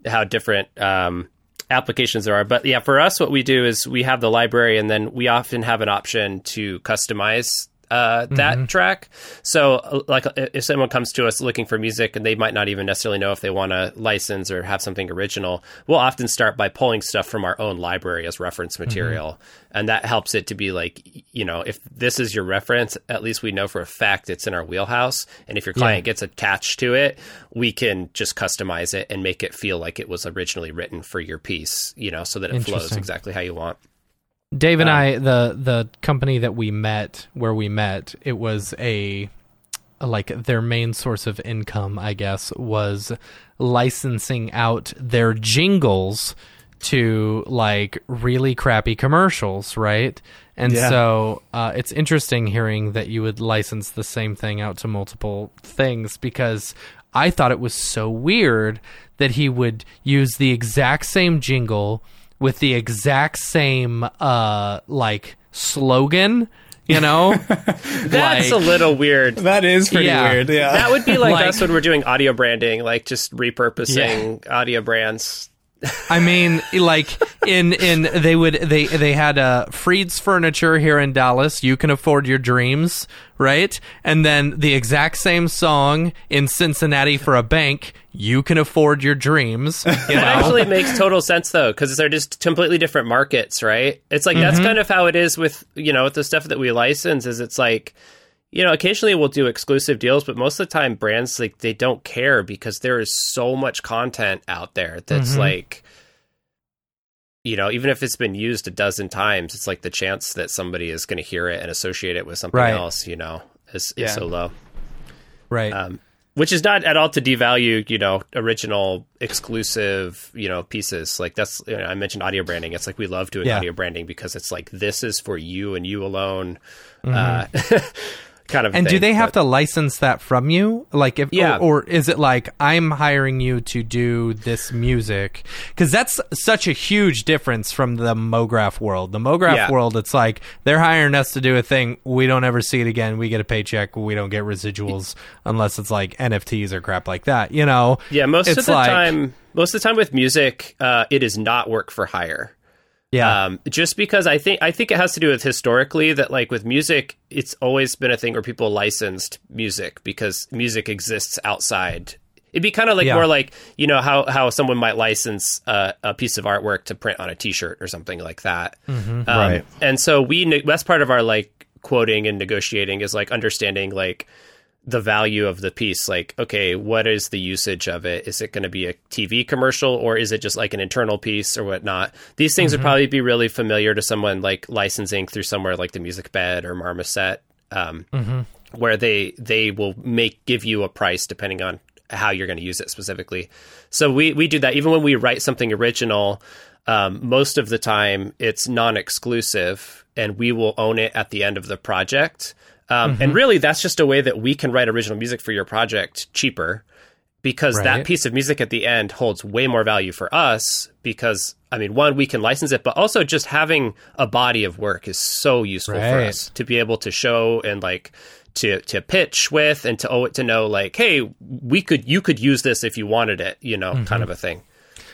how different um, applications there are. But yeah, for us, what we do is we have the library, and then we often have an option to customize. Uh, that track. So, uh, like, uh, if someone comes to us looking for music and they might not even necessarily know if they want to license or have something original, we'll often start by pulling stuff from our own library as reference material. And that helps it to be like, you know, if this is your reference, at least we know for a fact it's in our wheelhouse. And if your client gets attached to it, we can just customize it and make it feel like it was originally written for your piece, you know, so that it flows exactly how you want. Dave and Um, I, the the company that we met, where we met, it was a like their main source of income, I guess, was licensing out their jingles to like really crappy commercials, right? And Yeah. so uh, it's interesting hearing that you would license the same thing out to multiple things because I thought it was so weird that he would use the exact same jingle with the exact same uh like slogan, you know? That's Like- a little weird. That is pretty Yeah. weird. Yeah, That would be like, Like- us when we're doing audio branding, like just repurposing audio brands. I mean, like in in they would they they had uh, Freed's Furniture here in Dallas. You can afford your dreams, right? And then the exact same song in Cincinnati for a bank. You can afford your dreams. You know? That actually makes total sense though, because they're just completely different markets, right? It's like that's kind of how it is with you know with the stuff that we license. Is it's like you know occasionally we'll do exclusive deals, but most of the time brands like they don't care because there is so much content out there that's like. You know, even if it's been used a dozen times, it's like the chance that somebody is going to hear it and associate it with something Right. else, you know, is, is Yeah. so low. right. um, which is not at all to devalue you know original exclusive you know pieces like that's you know, i mentioned audio branding it's like we love doing Yeah. audio branding because it's like this is for you and you alone uh, kind of and do they have but- to license that from you? Like if Yeah. or, or is it like I'm hiring you to do this music? Cuz that's such a huge difference from the MoGraph world. The MoGraph Yeah. world it's like they're hiring us to do a thing, we don't ever see it again. We get a paycheck, we don't get residuals unless it's like NFTs or crap like that, you know. yeah most of the like- time most of the time with music uh, it is not work for hire Yeah. um, just because I think I think it has to do with historically that like with music, it's always been a thing where people licensed music because music exists outside. It'd be kind of like Yeah. more like you know how how someone might license uh, a piece of artwork to print on a T-shirt or something like that. Um, Right. And so we that's part of our like quoting and negotiating is like understanding like the value of the piece like okay what is the usage of it? Is it going to be a tv commercial or is it just like an internal piece or whatnot? These things would probably be really familiar to someone like licensing through somewhere like the Musicbed or marmoset um, where they they will make give you a price depending on how you're going to use it specifically. So we we do that. Even when we write something original um, most of the time it's non-exclusive and we will own it at the end of the project um, and mm-hmm. really that's just a way that we can write original music for your project cheaper because Right. that piece of music at the end holds way more value for us because I mean one we can license it but also just having a body of work is so useful for us to be able to show and like to to pitch with and to owe it to know like, hey, we could you could use this if you wanted it, you know, kind mm-hmm. of a thing.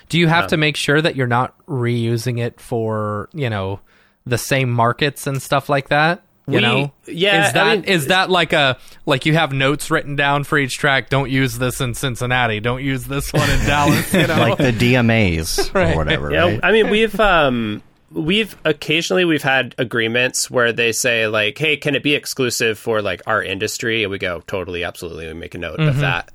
Do you have to um, make sure that you're not reusing it for you know the same markets and stuff like that? You We- know, yeah, Is that I mean- is that like a like you have notes written down for each track? Don't use this in Cincinnati. Don't use this one in Dallas. You know, like the DMAs Right. or whatever. Yeah, right? I mean we've um we've occasionally we've had agreements where they say like, hey, can it be exclusive for like our industry? And we go totally, absolutely. We make a note Mm-hmm. of that.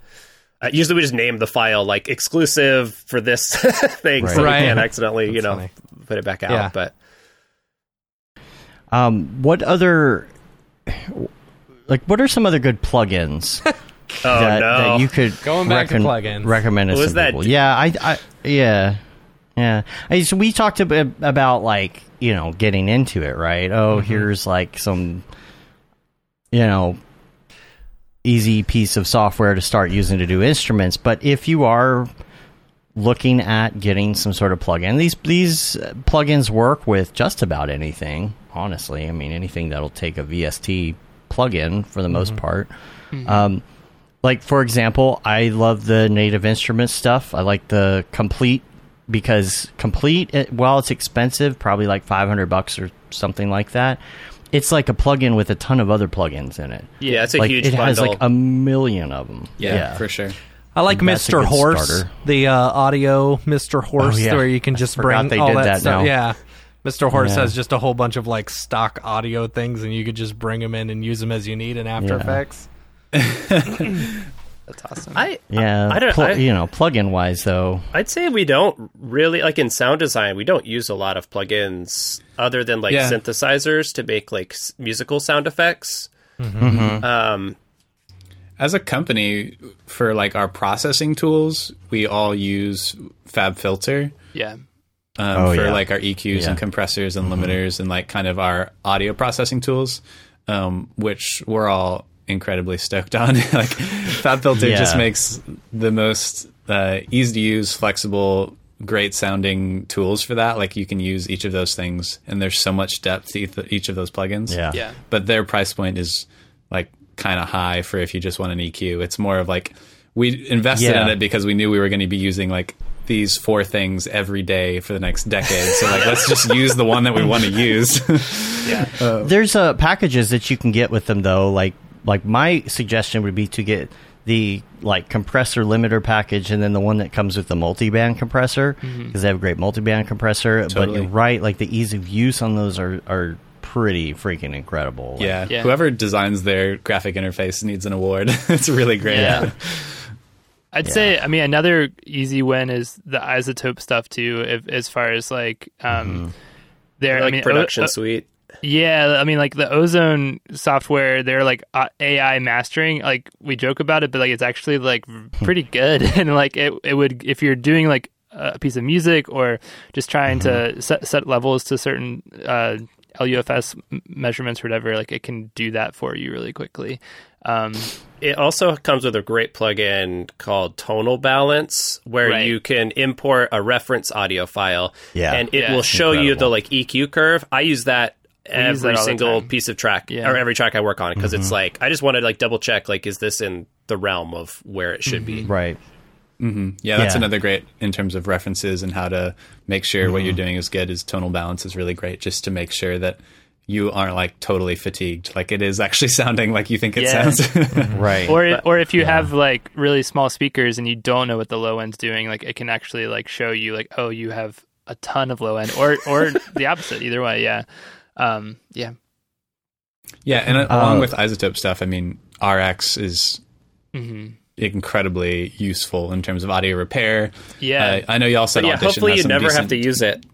Uh, usually we just name the file like exclusive for this thing, so Right. we can't accidentally you know funny. put it back out. Yeah. But Um, what other, like, what are some other good plugins oh that, no, that you could Going back to plugins. recommend to What was some that? people? Yeah, I, I, yeah, yeah. I, so we talked a bit about like you know getting into it, right? Oh, Mm-hmm. here's like some, you know, easy piece of software to start using to do instruments. But if you are looking at getting some sort of plugin. These these uh, plugins work with just about anything. Honestly, I mean anything that'll take a VST plugin for the most part. Um, like for example, I love the Native Instruments stuff. I like the Komplete because Komplete, it, while it's expensive, probably like five hundred bucks or something like that. It's like a plugin with a ton of other plugins in it. yeah, it's a like huge it has like a million of them. Yeah, for sure. I like That's Mr. Horse, starter. the uh, audio Mr. Horse, Oh, yeah. where you can just forgot bring they all did that, that stuff. now. Yeah, Mr. Horse Yeah. has just a whole bunch of like stock audio things, and you could just bring them in and use them as you need in After Yeah. Effects. That's awesome. I Yeah, I don't- pl- I- you know, plugin wise though. I'd say we don't really like in sound design. We don't use a lot of plugins other than like Yeah. synthesizers to make like s- musical sound effects. Mm-hmm. Um, As a company, for like our processing tools, we all use FabFilter yeah. Um, Oh, for yeah. like our EQs Yeah. and compressors and limiters and like kind of our audio processing tools, um, which we're all incredibly stoked on. like FabFilter just Yeah. makes the most uh, easy to use, flexible, great sounding tools for that. Like you can use each of those things, and there's so much depth to each of those plugins. Yeah. Yeah. but their price point is like kind of high for if you just want an EQ. It's more of like we invested Yeah. in it because we knew we were going to be using like these four things every day for the next decade. So like let's just use the one that we want to use. Yeah, There's uh, packages that you can get with them though. Like like my suggestion would be to get the like compressor limiter package and then the one that comes with the multi-band compressor because they have a great multi-band compressor. But you're right, like the ease of use on those are are pretty freaking incredible. Like, yeah. Yeah. Whoever designs their graphic interface needs an award. it's really great. Yeah. I'd Yeah. say, I mean, another easy win is the iZotope stuff too. If, as far as like, um, there, like I mean, production o- suite. Yeah, I mean, like the Ozone software, they're like AI mastering. Like we joke about it, but like it's actually like pretty good. and like it, it would if you're doing like a piece of music or just trying to set, set levels to certain uh, LUFS measurements or whatever, like it can do that for you really quickly. Um, It also comes with a great plugin called Tonal Balance, where Right. you can import a reference audio file, Yeah. and it Yeah. will show you the like EQ curve. I use that use every that single piece of track Yeah. or every track I work on because Mm-hmm. it's like I just want to like double check like is this in the realm of where it should be. Right. Yeah, that's Yeah. another great in terms of references and how to make sure what you're Mm-hmm. doing is good. Is tonal balance is really great just to make sure that you aren't like totally fatigued. Like it is actually sounding like you think it Yeah. sounds. Right. or or if you have like really small speakers and you don't know what the low end's doing, like it can actually like show you like oh you have a ton of low end or or the opposite. Either way, yeah, um, yeah, yeah, and uh, along Uh, with iZotope stuff, I mean, RX is hmm incredibly useful in terms of audio repair. yeah. Uh, I know y'all said But yeah, Audition hopefully has you some never have to use it.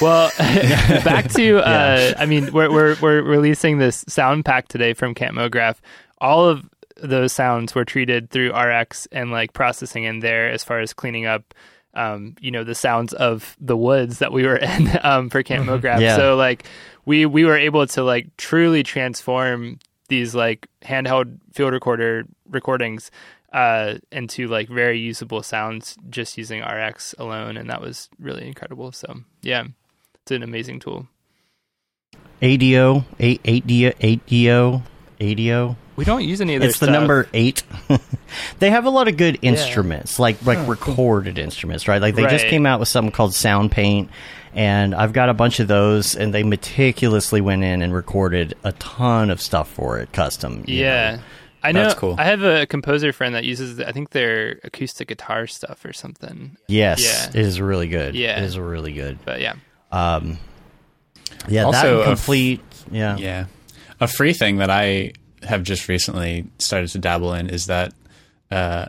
Well, back to uh, I mean, we're we're we're releasing this sound pack today from Camp MoGraph. All of those sounds were treated through RX and like processing in there as far as cleaning up. Um, you know the sounds of the woods that we were in um, for Camp MoGraph. Yeah. So like we we were able to like truly transform these like handheld field recorder recordings uh, into like very usable sounds just using RX alone, and that was really incredible. So yeah, it's an amazing tool. ADO, eight ADO, ADO ADO. We don't use any of their It's the stuff. number eight. they have a lot of good instruments, like like recorded instruments, right? Like they just Right. came out with something called Soundpaint, and I've got a bunch of those, and they meticulously went in and recorded a ton of stuff for it, custom. you Yeah. know. I know. That's cool. I have a composer friend that uses, I think, their acoustic guitar stuff or something. Yes, Yeah. it is really good. Yeah. it is really good. But yeah, Um, yeah, Also, and a f- complete. yeah, Yeah. A free thing that I have just recently started to dabble in is that uh,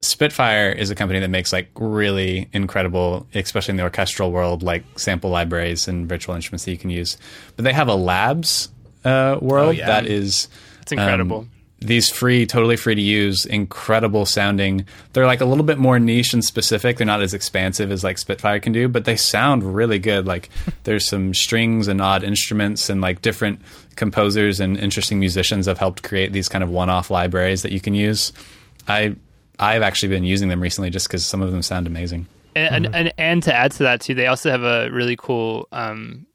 Spitfire is a company that makes like really incredible, especially in the orchestral world, like sample libraries and virtual instruments that you can use. But they have a labs uh, world yeah. that is it's incredible. um, these free, totally free to use, incredible sounding. They're like a little bit more niche and specific. They're not as expansive as like Spitfire can do, but they sound really good. Like there's some strings and odd instruments and like different composers and interesting musicians have helped create these kind of one-off libraries that you can use. I I've actually been using them recently just because some of them sound amazing. and, and, and and to add to that too, they also have a really cool um,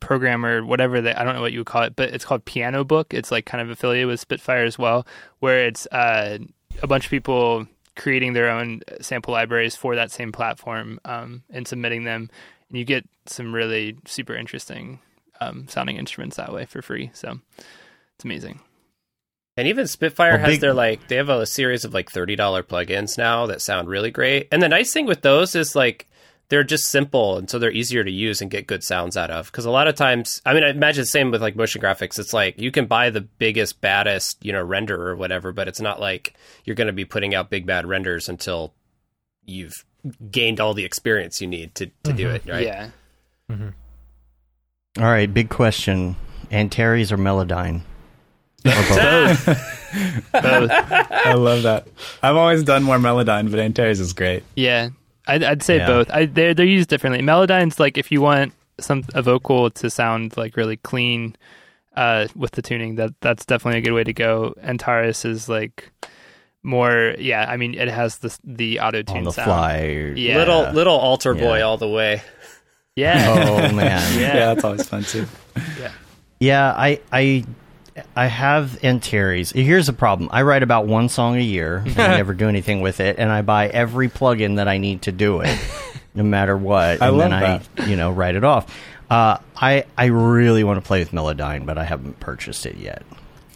program or whatever they I don't know what you would call it, but it's called Pianobook. It's like kind of affiliated with Spitfire as well, where it's uh, a bunch of people creating their own sample libraries for that same platform um, and submitting them, and you get some really super interesting um, sounding instruments that way for free. So it's amazing. And even Spitfire Well, has big- their like they have a series of like thirty dollar plugins now that sound really great. And the nice thing with those is like they're just simple and so they're easier to use and get good sounds out of. Because a lot of times, I mean, I imagine the same with like motion graphics. It's like you can buy the biggest, baddest, you know, render or whatever, but it's not like you're going to be putting out big bad renders until you've gained all the experience you need to to do it. Mm-hmm. Right? Yeah. Mm-hmm. All right, big question: Antares or Melodyne? Both. I love that. I've always done more Melodyne, but Antares is great. Yeah, I'd, I'd say Yeah. both. I, they're they're used differently. Melodyne's like if you want some a vocal to sound like really clean uh, with the tuning, that that's definitely a good way to go. Antares is like more, yeah. I mean, it has the the auto on tune the sound. fly. Yeah. Little little AlterBoy Yeah. all the way. Yeah, Oh man. Yeah. Yeah, that's always fun too. Yeah, I I I have Antares. Here's the problem. I write about one song a year and I never do anything with it and I buy every plugin that I need to do it no matter what I and love then I, you know, write it off. Uh, I I really want to play with Melodyne, but I haven't purchased it yet.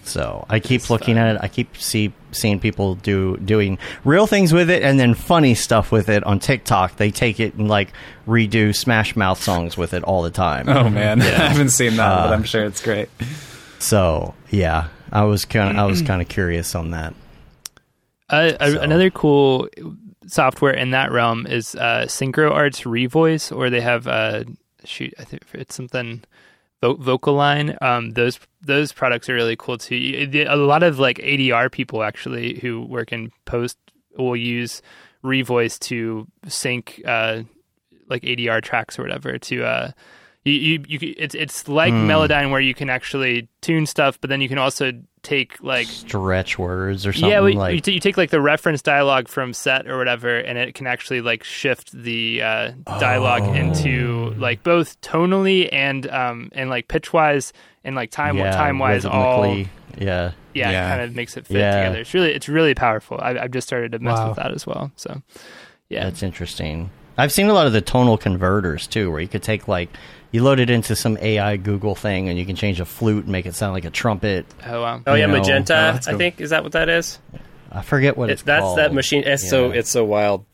So I keep looking at it. I keep see seeing people do doing real things with it, and then funny stuff with it on TikTok. They take it and like redo Smash Mouth songs with it all the time. Oh man, I haven't seen that, Uh, but I'm sure it's great. So yeah, I was kind of I was kind of curious on that. Uh, So- Another cool software in that realm is uh, Synchro Arts Revoice, or they have uh, shoot, I think it's something Vo- VocAlign. Um, those those products are really cool too. A lot of like ADR people actually who work in post will use Revoice to sync uh, like ADR tracks or whatever to. You, you, you, it's it's like Melodyne where you can actually tune stuff, but then you can also take like Stretch words or something yeah, well, like you, t- you take like the reference dialogue from set or whatever, and it can actually like shift the uh, dialogue Oh. into like both tonally and um and like pitch wise and like time yeah, time wise all yeah. yeah, Yeah. kind of makes it fit Yeah. together. It's really it's really powerful. I, I've just started to mess Wow. with that as well. So yeah, That's interesting. I've seen a lot of the tonal converters too, where you could take like you load it into some AI Google thing, and you can change a flute and make it sound like a trumpet. oh wow. Oh yeah, know, magenta. oh, that's I think is that what that is? I forget what It- it's that's called. that machine. It's so it's so wild.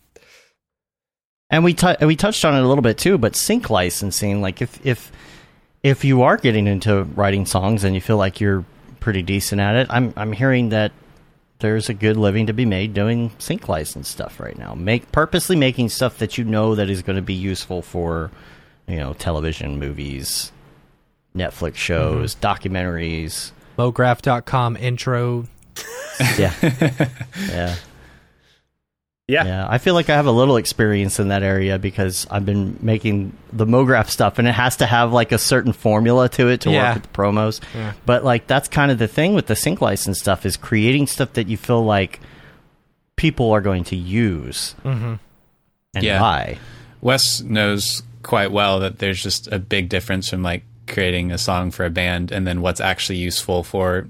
And we tou- we touched on it a little bit too, but sync licensing, like if if if you are getting into writing songs and you feel like you're pretty decent at it, I'm I'm hearing that there's a good living to be made doing sync license stuff right now. Make purposely making stuff that you know that is going to be useful for, you know, television, movies, Netflix shows, documentaries. Mograph.com intro. Yeah, yeah. Yeah. Yeah, I feel like I have a little experience in that area because I've been making the MoGraph stuff, and it has to have like a certain formula to it to Yeah. work with the promos. Yeah. But like that's kind of the thing with the sync license stuff is creating stuff that you feel like people are going to use Mm-hmm. and Yeah. buy. Wes knows quite well that there's just a big difference from like creating a song for a band and then what's actually useful for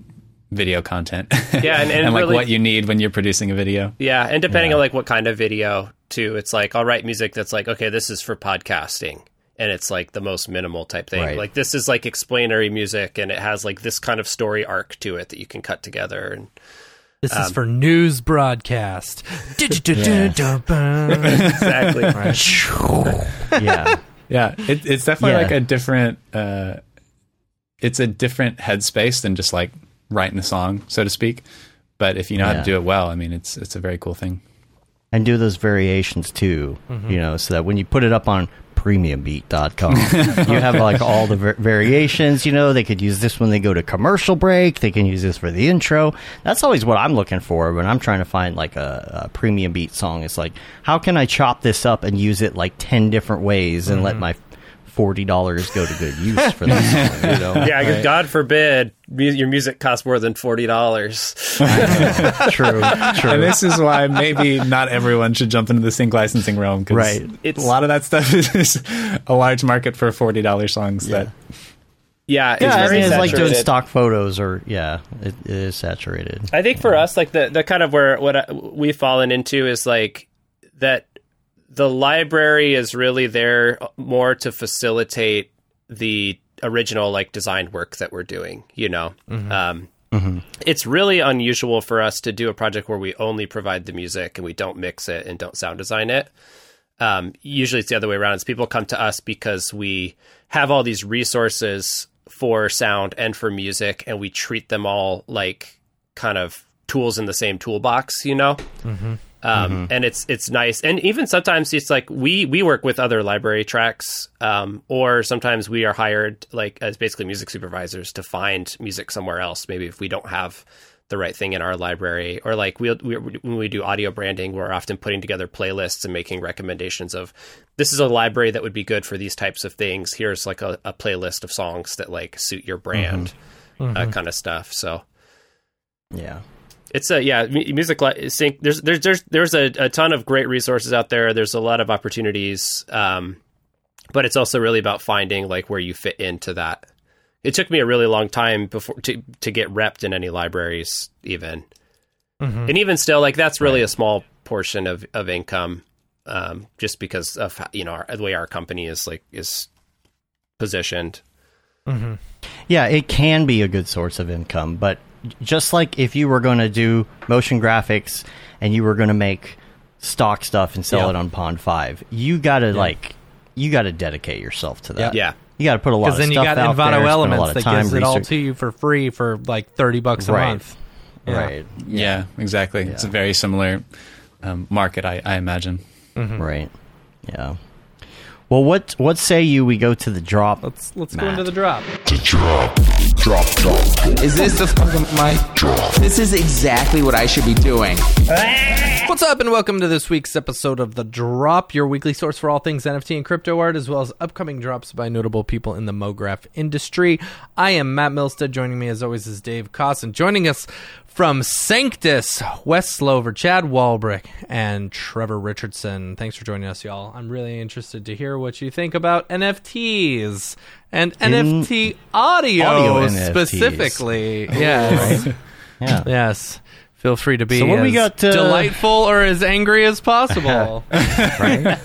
video content. Yeah, and- and like really- what you need when you're producing a video. Yeah, and depending on like what kind of video too, it's like I'll write music that's like, okay, this is for podcasting. And it's like the most minimal type thing. Right. Like this is like explanatory music and it has like this kind of story arc to it that you can cut together and This Um, is for news broadcast. exactly. yeah. Yeah, it, it's definitely Yeah. like a different. Uh, it's a different headspace than just like writing a song, so to speak. But if you know how to do it well, I mean, it's it's a very cool thing. and do those variations too you know so that when you put it up on premiumbeat.com you have like all the var- variations you know they could use this when they go to commercial break they can use this for the intro. That's always what i'm looking for when i'm trying to find like a, a premium beat song. It's like how can i chop this up and use it like 10 different ways and let mm-hmm. my $40 go to good use for this song you know Yeah, 'cause God forbid mu- your music costs more than forty dollars. true true And this is why maybe not everyone should jump into the sync licensing realm. 'cause Right. It's- a lot of that stuff is a large market for forty dollars songs. That Yeah, it's yeah, I mean, it's like doing stock photos, or yeah, it, it is saturated. I think for us, like the the kind of where what I, we've fallen into is like that the library is really there more to facilitate the original like design work that we're doing. You know, um, it's really unusual for us to do a project where we only provide the music and we don't mix it and don't sound design it. Um, usually it's the other way around. It's people come to us because we have all these resources for sound and for music, and we treat them all like kind of tools in the same toolbox, you know. Um, And it's it's nice, and even sometimes it's like we we work with other library tracks, um, or sometimes we are hired like as basically music supervisors to find music somewhere else. Maybe if we don't have the right thing in our library, or like we, we when we do audio branding, we're often putting together playlists and making recommendations of this is a library that would be good for these types of things. Here's like a, a playlist of songs that like suit your brand, Uh, kind of stuff. So Yeah, it's a yeah music li- sync there's there's there's there's a, a ton of great resources out there. There's a lot of opportunities um but it's also really about finding like where you fit into that. It took me a really long time before to to get repped in any libraries even. And even still like that's really a small portion of of income um just because of you know our, the way our company is like is positioned. Yeah, it can be a good source of income, but just like if you were going to do motion graphics and you were going to make stock stuff and sell Yeah. it on Pond Five, you got to like you got to dedicate yourself to that. yeah You got to put a lot of Because then you got out there, Envato spend a lot Elements that time gives it all to you for free for like thirty bucks a Right. month. Yeah. Right. yeah, exactly. It's a very similar um, market, I, I imagine. Right. Yeah. Well, what what say you we go to the drop? Let's let's go into the drop. The drop, drop, drop. Is this the fucking mic? This is exactly what I should be doing. What's up, and welcome to this week's episode of The Drop, your weekly source for all things NFT and crypto art, as well as upcoming drops by notable people in the MoGraph industry. I am Matt Milstead. Joining me, as always, is Dave Koss, and joining us from Sanctus, Wes Slover, Chad Walbrick, and Trevor Richardson. Thanks for joining us, y'all. I'm really interested to hear what you think about NFTs and NFT audio, Audio NFTs. specifically. Yes. Yeah. Yes. Feel free to be So what as we got, uh, delightful or as angry as possible. Right.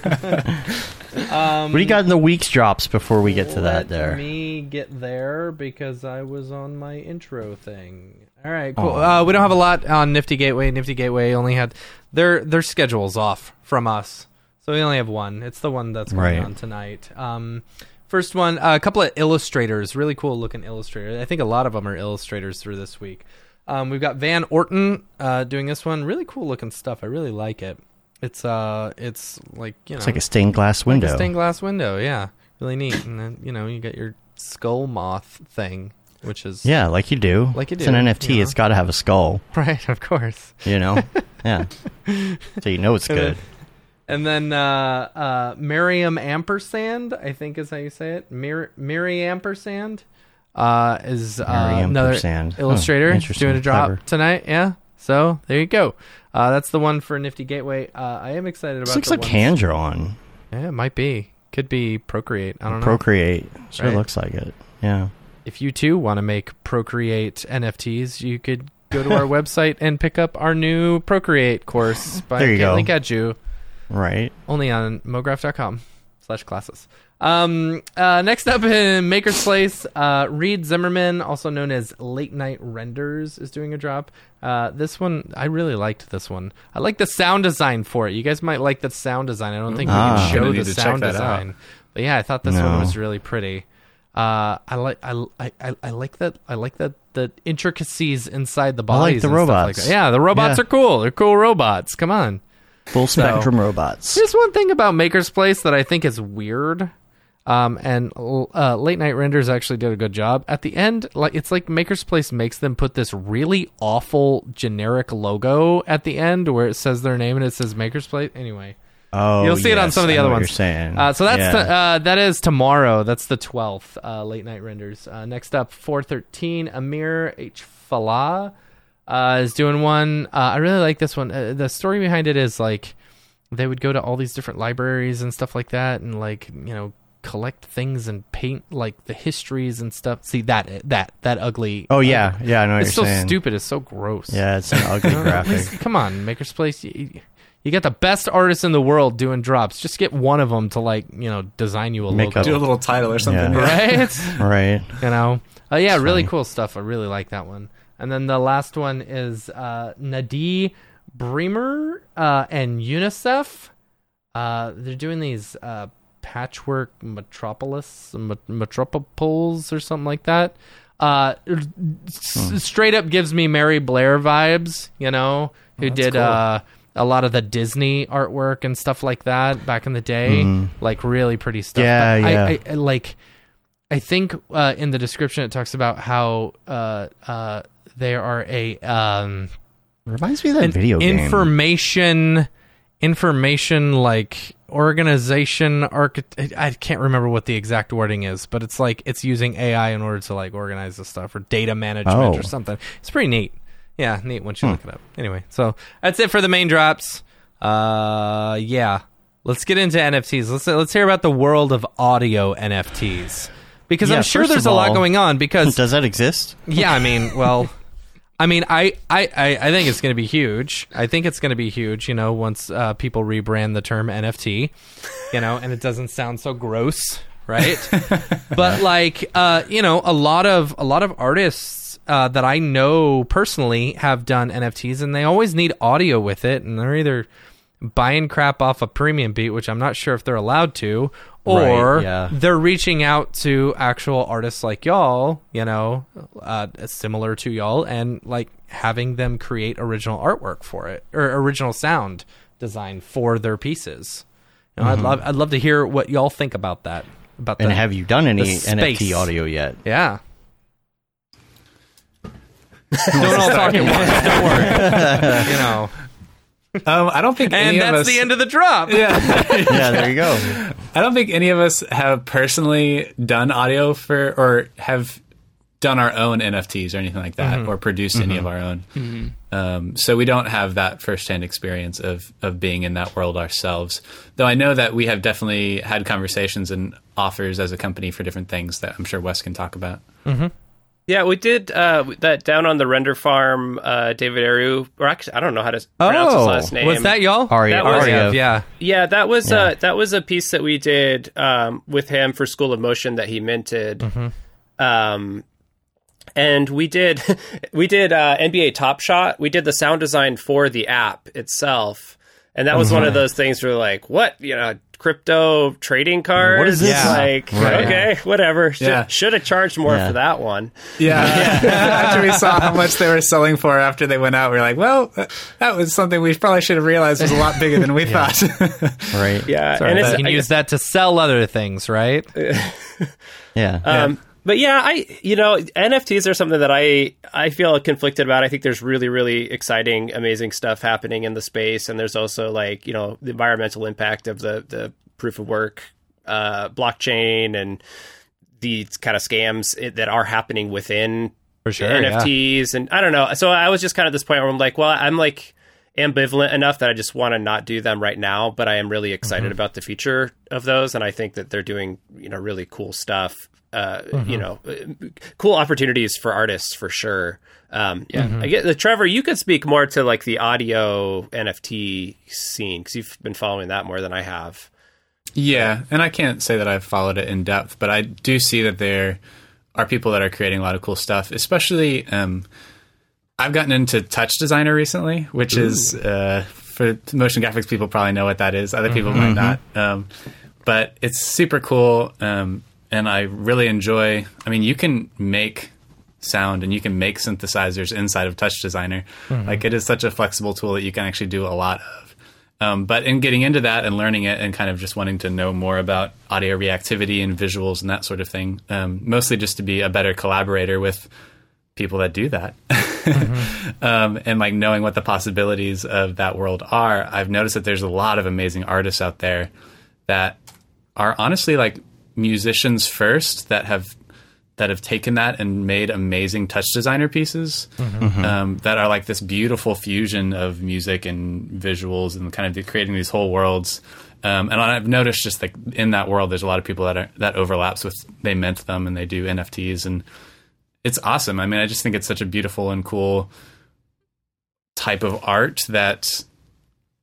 what do you got in the week's drops before we get to that Let there? me get there because I was on my intro thing. All right, cool. Uh, we don't have a lot on Nifty Gateway. Nifty Gateway only had their their schedules off from us, so we only have one. It's the one that's going Right. on tonight. Um, first one, uh, a couple of illustrators, really cool looking illustrators. I think a lot of them are illustrators through this week. Um, we've got Van Orton uh, doing this one. Really cool looking stuff. I really like it. It's uh, it's like you know, It's like a stained glass window. stained glass window. Yeah, really neat. And then you know you get your skull moth thing, which is yeah, like you do. Like you It's do, an NFT. you know. It's got to have a skull. right, of course. You know. yeah. So you know it's And then- good. And then uh, uh, Miriam Ampersand, I think is how you say it. Mir- Miri Ampersand uh, is uh, Miri another Ampersand. Oh, illustrator interesting. doing a drop Clever. tonight. Yeah. So there you go. Uh, that's the one for Nifty Gateway. Uh, I am excited about. This looks the like ones- hand drawn. Yeah, it might be. Could be Procreate. I don't know. Procreate. Sure Right. looks like it. Yeah. If you too want to make Procreate NFTs, you could go to our website and pick up our new Procreate course by There you go. Link at you Right. only on mograph.com slash classes. Um, uh, next up in Maker's Place, uh, Reed Zimmerman, also known as Late Night Renders, is doing a drop. Uh, this one, I really liked this one. I like the sound design for it. You guys might like the sound design. I don't think we Ah. can show the need to check sound that design. But yeah, I thought this No. one was really pretty. Uh, I like I, I, I- like that I like that the intricacies inside the bodies. I like the and stuff like robots. that. yeah, the robots Yeah. are cool. They're cool robots. Come on. Full spectrum robots. There's one thing about Maker's Place that I think is weird. Um, and uh, Late Night Renders actually did a good job. At the end, like it's like Maker's Place makes them put this really awful generic logo at the end where it says their name and it says Maker's Place. Anyway, Oh, you'll see it on some of the other ones. You're saying. Uh, so that's Yeah. uh, that is tomorrow. That's the twelfth. Uh, late night renders. Uh, next up, four thirteen. Amir H Fallah uh, is doing one. Uh, I really like this one. Uh, the story behind it is like they would go to all these different libraries and stuff like that, and like you know collect things and paint like the histories and stuff. See that that that ugly. oh yeah, yeah. I know it's so saying. stupid. It's so gross. Yeah, it's an ugly graphic. least- Come on, Maker's Place. You, you got the best artists in the world doing drops. Just get one of them to like you know design you a Make logo, up- Do a little title or something. Yeah. yeah. right? right. you know, uh, yeah, really funny. cool stuff. I really like that one. And then the last one is uh, Nadieh Bremer uh, and UNICEF. Uh, they're doing these uh, patchwork metropolis, met- metropoles or something like that. Uh, s- straight up gives me Mary Blair vibes, you know, who did uh, a lot of the Disney artwork and stuff like that back in the day. Like really pretty stuff. Yeah, But I- yeah. I, I, like, I think uh, in the description it talks about how uh, uh, they are a um, Reminds me of that video game. information information like organization architect i can't remember what the exact wording is but it's like it's using ai in order to like organize the stuff or data management Oh. or something it's pretty neat yeah neat once you Hmm. look it up anyway so that's it for the main drops uh yeah let's get into nfts let's let's hear about the world of audio nfts because Yeah, i'm sure there's of a lot going on because Does that exist? yeah, I mean, well, I mean, I, I, I I think it's going to be huge. I think it's going to be huge. You know, once uh, people rebrand the term NFT, you know, and it doesn't sound so gross, right? but like, uh, you know, a lot of a lot of artists uh, that I know personally have done NFTs, and they always need audio with it, and they're either buying crap off a premium beat, which I'm not sure if they're allowed to, or Right, yeah. they're reaching out to actual artists like y'all, you know, uh, similar to y'all, and like having them create original artwork for it or original sound design for their pieces. You know, I'd love, I'd love to hear what y'all think about that. About Mm-hmm. And the, have you done any. NFT audio yet? Yeah. Don't all talk at once. Don't worry. You know, Um, I don't think any and of that's us. the end of the drop. yeah, yeah, there you go. I don't think any of us have personally done audio for or have done our own NFTs or anything like that, or produced any of our own. Um, so we don't have that firsthand experience of of being in that world ourselves. Though I know that we have definitely had conversations and offers as a company for different things that I'm sure Wes can talk about. Yeah, we did uh, that down on the render farm. Uh, David Ariew, or actually, I don't know how to pronounce his Oh, last name. Was that y'all? Aria- That was- Aria. Yeah. Yeah, that was Yeah. uh that was a piece that we did um, with him for School of Motion that he minted. Mm-hmm. Um, and we did we did uh, NBA Top Shot. We did the sound design for the app itself, and that was one Mm-hmm. of those things where like, what you know, crypto trading cards. What is this? Yeah. Like, Right. okay, whatever. Should, Yeah. should have charged more Yeah. for that one. Yeah. after we saw how much they were selling for after they went out, we were like, well, that- that was something we probably should have realized was a lot bigger than we thought. Right. Yeah, Sorry, and you can use that to sell other things, right? Yeah. Um, but yeah, I you know NFTs are something that I I feel conflicted about. I think there's really really exciting, amazing stuff happening in the space, and there's also like you know the environmental impact of the the proof of work uh, blockchain and these kind of scams that are happening within For sure. yeah. NFTs, and I don't know. So I was just kind of this point where I'm like, well, I'm like ambivalent enough that I just want to not do them right now, but I am really excited Mm-hmm. about the future of those, and I think that they're doing you know really cool stuff uh, you know, uh, cool opportunities for artists for sure. Um, yeah, I get the Trevor. You could speak more to like the audio NFT scene because you've been following that more than I have. Yeah, and I can't say that I've followed it in depth, but I do see that there are people that are creating a lot of cool stuff. Especially, um, I've gotten into TouchDesigner recently, which is uh, for motion graphics people probably know what that is. Other people might not, um, but it's super cool, um, and I really enjoy. I mean, you can make sound and you can make synthesizers inside of TouchDesigner. Like it is such a flexible tool that you can actually do a lot of. Um, but in getting into that and learning it and kind of just wanting to know more about audio reactivity and visuals and that sort of thing, um, mostly just to be a better collaborator with people that do that. um, and like knowing what the possibilities of that world are, I've noticed that there's a lot of amazing artists out there that are honestly like musicians first that have that have taken that and made amazing touch designer pieces um, that are like this beautiful fusion of music and visuals and kind of creating these whole worlds. Um, and I've noticed just like in that world, there's a lot of people that are that overlaps with they mint them and they do NFTs and it's awesome. I mean, I just think it's such a beautiful and cool type of art that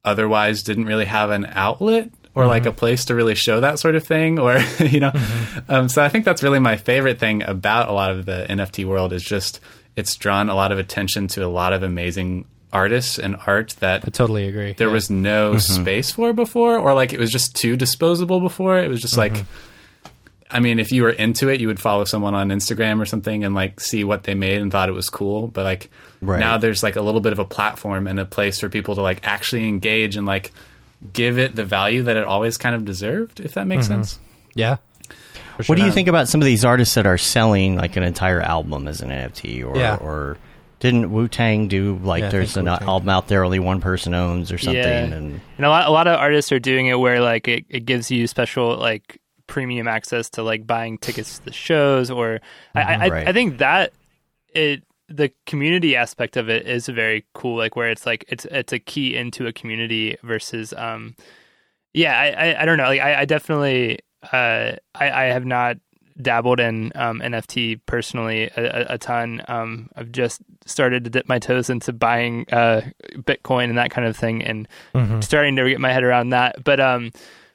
otherwise didn't really have an outlet or like mm-hmm. a place to really show that sort of thing or you know? Mm-hmm. Um, so i think that's really my favorite thing about a lot of the nft world is just it's drawn a lot of attention to a lot of amazing artists and art that I totally agree. there Yeah. was no mm-hmm. space for before or like it was just too disposable before. It was just like i mean if you were into it you would follow someone on instagram or something and like see what they made and thought it was cool. But like Right. now there's like a little bit of a platform and a place for people to like actually engage and like give it the value that it always kind of deserved if that makes mm-hmm. sense yeah. What do you think about some of these artists that are selling like an entire album as an NFT or Yeah. or didn't Wu Tang do like Yeah, there's an Wu-Tang album out there only one person owns or something Yeah. and And a lot, a lot of artists are doing it where like it, it gives you special like premium access to like buying tickets to the shows, or I, I, mm-hmm. Right. I think that it the community aspect of it is very cool. Like where it's like it's it's a key into a community versus um yeah I I, I don't know like I, I definitely uh I, I have not dabbled in um, NFT personally a, a, a ton. Um, I've just started to dip my toes into buying uh, Bitcoin and that kind of thing, and starting to get my head around that. But um,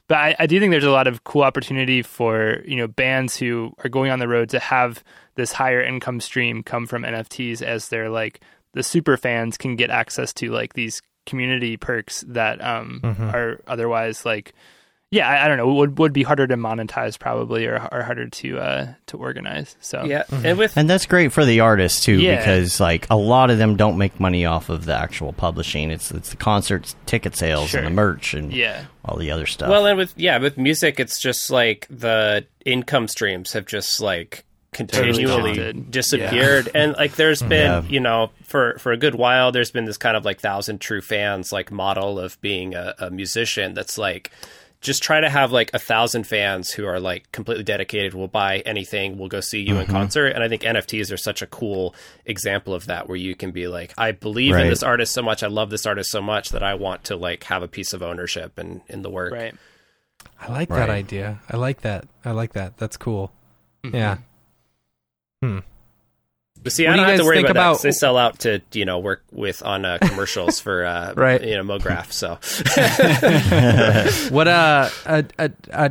but I, I do think there's a lot of cool opportunity for you know bands who are going on the road to have this higher income stream come from NFTs as they're like the super fans can get access to like these community perks that um are otherwise like yeah I, I don't know would would be harder to monetize probably or, or harder to uh to organize so. Yeah, and with and that's great for the artists too Yeah. because like a lot of them don't make money off of the actual publishing. It's it's the concerts ticket sales Sure. and the merch and yeah. all the other stuff. Well, and with yeah, with music, it's just like the income streams have just like continually shifted. disappeared, and like there's mm-hmm. been Yeah. you know for for a good while, there's been this kind of like thousand true fans like model of being a, a musician that's like. Just try to have like a thousand fans who are like completely dedicated, will buy anything, will go see you in mm-hmm. concert. And I think NFTs are such a cool example of that, where you can be like, I believe in this artist so much, I love this artist so much that I want to like have a piece of ownership in, in the work. right I like Right. that idea. I like that. I like that. That's cool. Mm-hmm. Yeah. Hmm. But see, What I do don't you have to worry think about, that. about- They sell out to you know work with on uh, commercials for uh, Right. you know MoGraph. So What uh, uh, uh, uh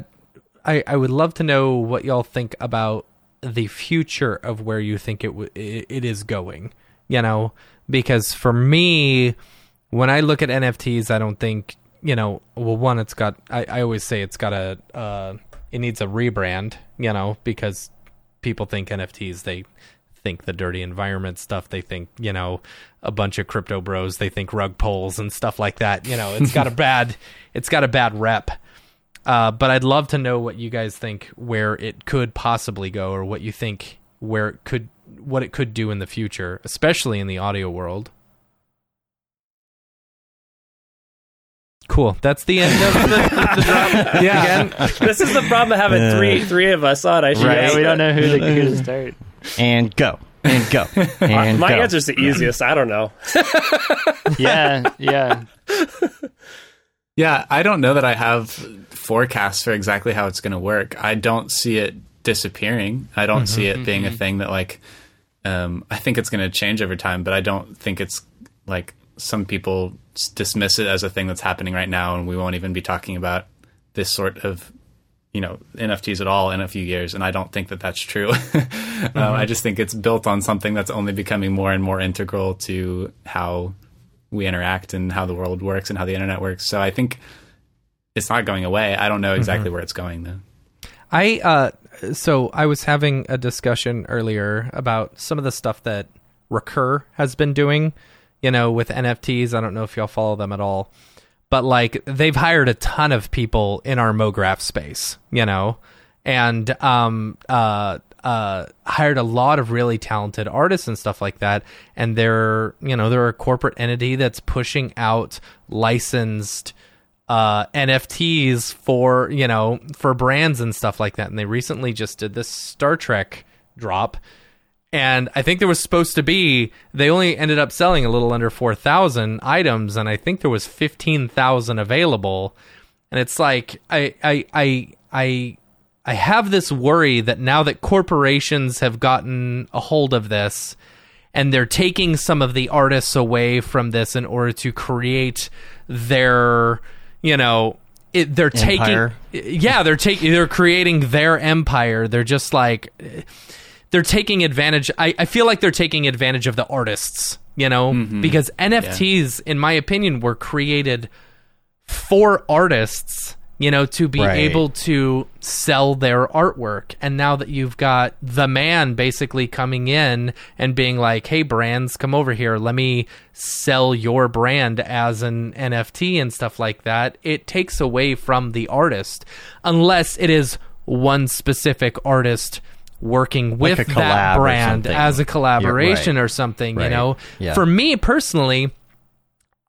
I I would love to know what y'all think about the future of where you think it w- it, it is going. You know, because for me, when I look at NFTs, I don't think you know. Well, one, it's got. I, I always say it's got a. Uh, it needs a rebrand. You know, because people think NFTs they think the dirty environment stuff. They think, you know, a bunch of crypto bros, they think rug pulls and stuff like that. You know, it's got a bad it's got a bad rep. Uh, but I'd love to know what you guys think where it could possibly go or what you think where it could what it could do in the future, especially in the audio world. Cool. That's the end of the, the drop. Yeah. Again, this is the problem of having three three of us on. I should Right. ask we don't know who to, who to start and go and go and My go. answer's the easiest. I don't know. yeah yeah Yeah, I don't know that I have forecasts for exactly how it's going to work. I don't see it disappearing. I don't see it being a thing that like. Um, I think it's going to change over time, but I don't think it's like some people dismiss it as a thing that's happening right now, and we won't even be talking about this sort of you know NFTs at all in a few years. And I don't think that that's true. um, I just think it's built on something that's only becoming more and more integral to how we interact and how the world works and how the internet works. So I think it's not going away. I don't know exactly where it's going though. I uh so I was having a discussion earlier about some of the stuff that Recur has been doing, you know, with NFTs. I don't know if y'all follow them at all. But like they've hired a ton of people in our MoGraph space, you know, and um uh uh hired a lot of really talented artists and stuff like that. And they're you know, they're a corporate entity that's pushing out licensed uh, NFTs for you know for brands and stuff like that. And they recently just did this Star Trek drop, and I think there was supposed to be they only ended up selling a little under four thousand items, and I think there was fifteen thousand available. And it's like I I I I I have this worry that now that corporations have gotten a hold of this and they're taking some of the artists away from this in order to create their you know it, they're Empire. taking yeah they're taking they're creating their empire they're just like they're taking advantage I, I feel like they're taking advantage of the artists you know? Mm-hmm. Because nfts in my opinion were created for artists you know to be Right. able to sell their artwork. And now that you've got the man basically coming in and being like hey brands come over here. Let me sell your brand as an NFT and stuff like that. It takes away from the artist unless it is one specific artist working with a that brand as a collaboration right. or something you know Yeah. for me personally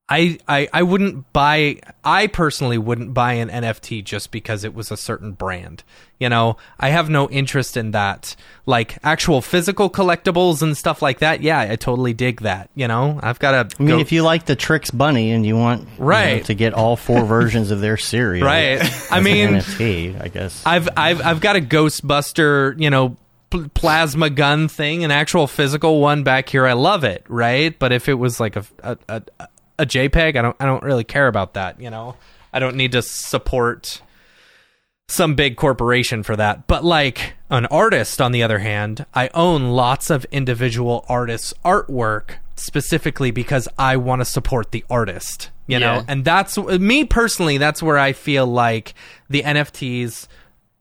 I, I I wouldn't buy I personally wouldn't buy an NFT just because it was a certain brand. You know, I have no interest in that. Like actual physical collectibles and stuff like that. Yeah, I totally dig that. You know, I've got a I mean, if you like the Trix Bunny and you want you know, Right. to get all four versions of their series, Right. I mean, NFT, I guess. I've I've I've got a Ghostbuster, you know, pl- plasma gun thing, an actual physical one back here. I love it, right? But if it was like a a, a a JPEG, I don't I don't really care about that. You know, I don't need to support some big corporation for that. But like an artist, on the other hand, I own lots of individual artists' artwork specifically because I want to support the artist. You Yeah. know, and that's me personally. That's where I feel like the NFTs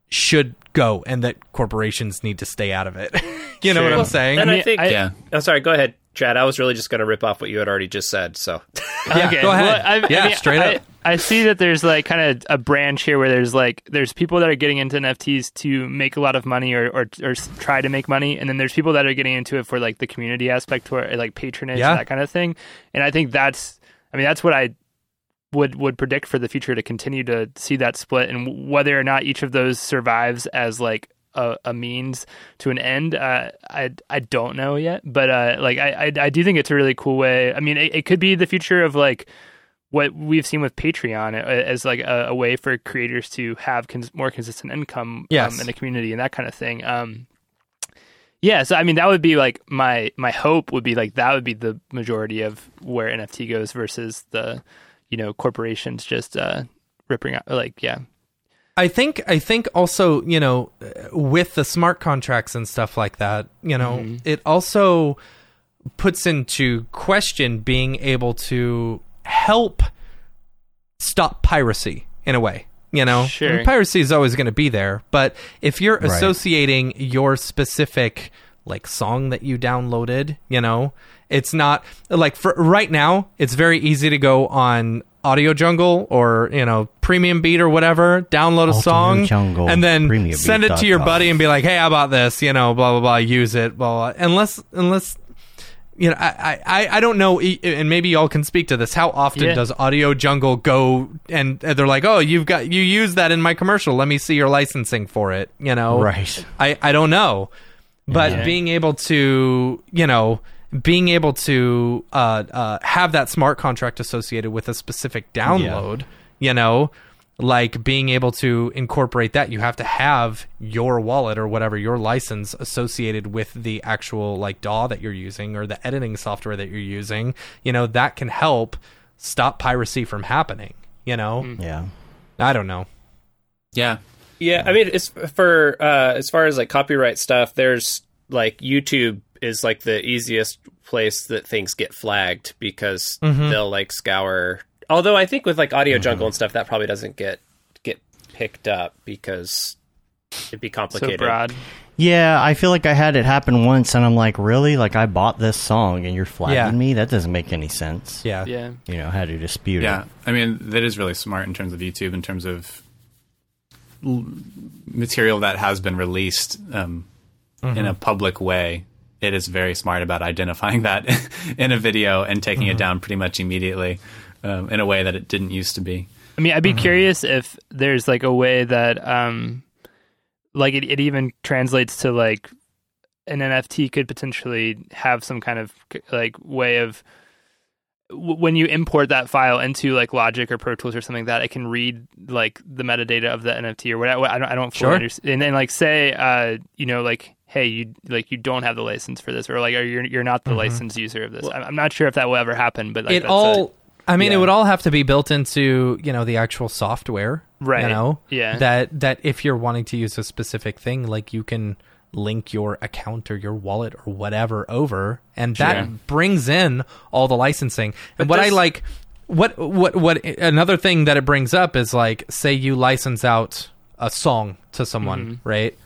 should go, and that corporations need to stay out of it. you know what I'm saying? And I, mean, think, I- yeah. Oh, sorry. Go ahead, Chad. I was really just going to rip off what you had already just said. So, Yeah, Okay, go ahead. well, I- I yeah, mean, straight up. I see that there's like kind of a branch here where there's like there's people that are getting into NFTs to make a lot of money or or, or try to make money, and then there's people that are getting into it for like the community aspect or like patronage Yeah. that kind of thing. And I think that's I mean that's what I would would predict for the future to continue to see that split and whether or not each of those survives as like a, a means to an end uh, I I don't know yet but uh, like I, I I do think it's a really cool way I mean it, it could be the future of like what we've seen with Patreon uh, as like a, a way for creators to have cons- more consistent income Yes. um, in the community and that kind of thing um yeah, so I mean that would be like my my hope would be like that would be the majority of where NFT goes versus the you know corporations just uh ripping out like yeah I think I think also you know uh, with the smart contracts and stuff like that, you know, Mm-hmm. it also puts into question being able to help stop piracy in a way. You know, Sure. I mean, piracy is always going to be there, but if you're Right. associating your specific like song that you downloaded, you know, it's not like for right now. It's very easy to go on AudioJungle or you know PremiumBeat or whatever, download a Audio song, Jungle, and then premiumbeat send it to your buddy and be like, "Hey, how about this?" You know, blah blah blah. Use it, blah blah. Unless unless you know, I, I, I don't know, e- and maybe y'all can speak to this. How often Yeah. does AudioJungle go and and they're like, "Oh, you've got you use that in my commercial. Let me see your licensing for it." You know, Right. I I don't know, but Yeah. being able to, you know, being able to uh, uh, have that smart contract associated with a specific download, you know, like being able to incorporate that you have to have your wallet or whatever your license associated with the actual like DAW that you're using or the editing software that you're using you know that can help stop piracy from happening you know Yeah. I don't know Yeah. Yeah, I mean, it's for uh, as far as like copyright stuff. There's like YouTube is like the easiest place that things get flagged because mm-hmm. they'll like scour. Although I think with like Audio mm-hmm. Jungle and stuff, that probably doesn't get get picked up because it'd be So complicated. broad. Yeah, I feel like I had it happen once, and I'm like, really? Like, I bought this song, and you're flagging Yeah. me? That doesn't make any sense. yeah Yeah. You know, how to dispute Yeah, it. Yeah, I mean that is really smart in terms of YouTube, in terms of material that has been released um, in mm-hmm. a public way. It is very smart about identifying that in a video and taking it down pretty much immediately um, in a way that it didn't used to be. I mean, I'd be curious if there's like a way that, um, like it, it even translates to like an NFT could potentially have some kind of like way of when you import that file into like Logic or Pro Tools or something like that, it can read like the metadata of the NFT or whatever. I don't, I don't fully Sure. understand. And then like say, uh, you know, like hey, you like you don't have the license for this, or like or you're you're not the mm-hmm. licensed user of this. I'm, I'm not sure if that will ever happen, but like, it that's all a- I mean, it would all have to be built into you know the actual software, Right. You know, Yeah. That that if you're wanting to use a specific thing, like you can link your account or your wallet or whatever over, and that Sure. brings in all the licensing. and what I like, what what what another thing that it brings up is like, say you license out a song to someone, mm-hmm. right?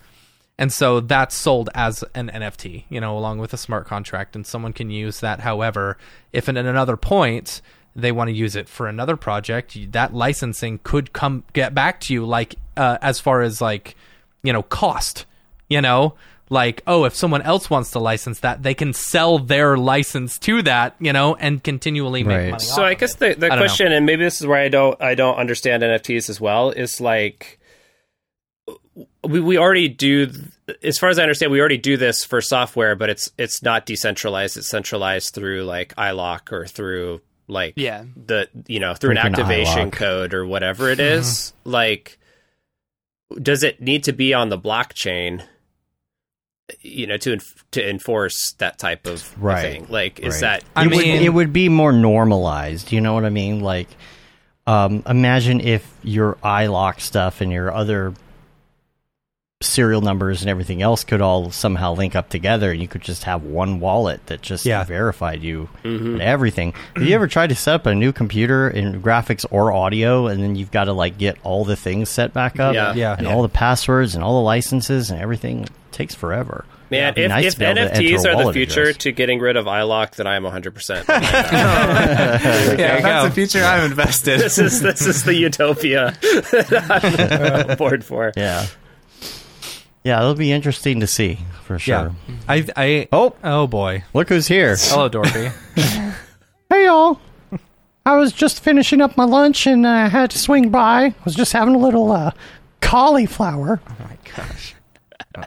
And so that's sold as an NFT, you know, along with a smart contract, and someone can use that. However, if at another point they want to use it for another project, that licensing could come get back to you, like uh, as far as like you know cost, you know, like oh, if someone else wants to license that, they can sell their license to that, you know, and continually make Right. money. So off I of guess it. the, the I don't question, and maybe this is where I don't I don't understand NFTs as well, is like we we already do as far as I understand, we already do this for software, but it's it's not decentralized. It's centralized through like iLok or through like Yeah. the you know through an Freaking activation iLok. code or whatever it is. Like, does it need to be on the blockchain? You know, to enf- to enforce that type of Right. thing. Like, is Right. that I it would, mean- it would be more normalized. You know what I mean? Like, um, imagine if your iLok stuff and your other serial numbers and everything else could all somehow link up together, and you could just have one wallet that just Yeah. verified you mm-hmm. and everything. Have you ever tried to set up a new computer in graphics or audio, and then you've got to like get all the things set back up, Yeah. Yeah. and Yeah. all the passwords and all the licenses and everything? It takes forever. Man, It'd if, nice if to be able to enter NFTs are the future address. to getting rid of iLok, then I'm 100%. Yeah, you that's go. the future I'm invested. this is this is the utopia that I'm on board for. Yeah. Yeah, it'll be interesting to see for sure. yeah, I I Oh. oh boy, Look who's here. hello Dorothy. Hey y'all. I was just finishing up my lunch and I had to swing by. was just having a little uh, cauliflower. oh my gosh.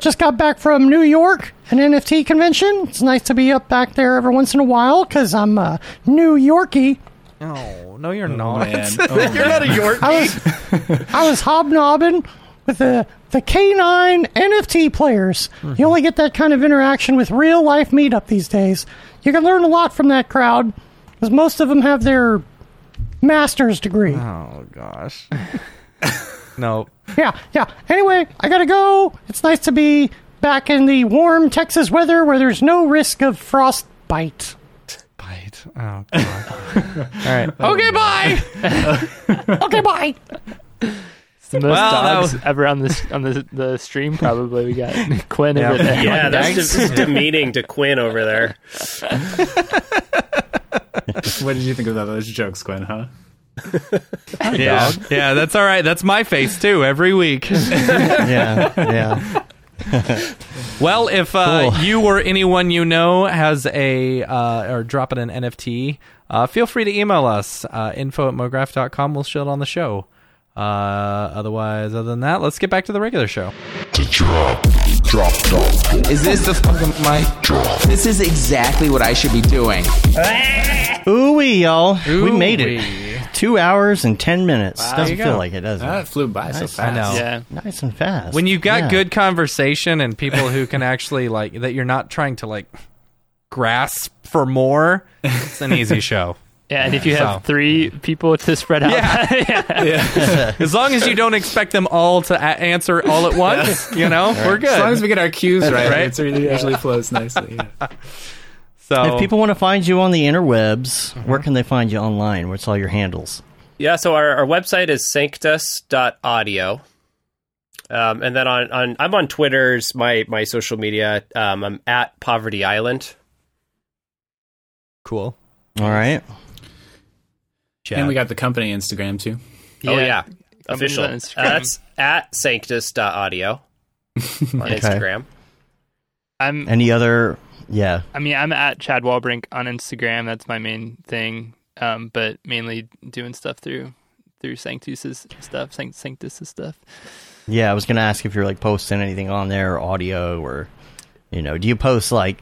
Just got back from New York, an NFT convention. It's nice to be up back there every once in a while because I'm uh, New Yorkie. No, no, you're not. man. Oh, you're not a Yorkie. I was, I was hobnobbing with the the K9 NFT players. You mm-hmm. only get that kind of interaction with real life meetup these days. You can learn a lot from that crowd because most of them have their master's degree. Oh gosh. no. Yeah, yeah. Anyway, I gotta go. It's nice to be back in the warm Texas weather where there's no risk of frostbite. Bite. Oh god. All right. Okay, bye. okay, bye. It's the most Well, that dogs was- ever on this on the the stream. Probably we got Quinn Yeah. over there. Yeah, that's just demeaning to Quinn over there. what did you think of those jokes, Quinn? Huh? Yeah. Yeah, that's all right. That's my face too every week. yeah, yeah. Well, if uh, Cool. you or anyone you know has a uh, or dropping an NFT, uh, feel free to email us uh, info at mograph.com. We'll show it on the show. Uh, otherwise, other than that, let's get back to the regular show. Is this the fucking mic drop? This is exactly what I should be doing. Ooh wee, y'all. we made it two hours and ten minutes. Wow. Doesn't feel go. like it, does it? That flew by so Nice. fast. I know. Yeah. nice and fast. when you've got Yeah. good conversation and people who can actually like that you're not trying to like grasp for more it's an easy show Yeah, and if you have So- three people to spread out, Yeah. yeah. as long as you don't expect them all to a- answer all at once you know we're good As long as we get our cues right, Right? it's really usually flows nicely. Yeah. so If people want to find you on the interwebs, where can they find you online? What's all your handles? Yeah, so our, our website is sanctus.audio. Um, and then on, on I'm on Twitter's my my social media. Um, I'm at Poverty Island. cool All right. And we got the company Instagram too. Oh yeah, Company's official. on Uh, that's at sanctus.audio on Instagram. I'm. Any other? Yeah. I mean, I'm at Chad Walbrink on Instagram. That's my main thing. Um, but mainly doing stuff through through Sanctus's stuff, Sanct- Sanctus's stuff. Yeah, I was going to ask if you're like posting anything on there, audio, or you know, do you post like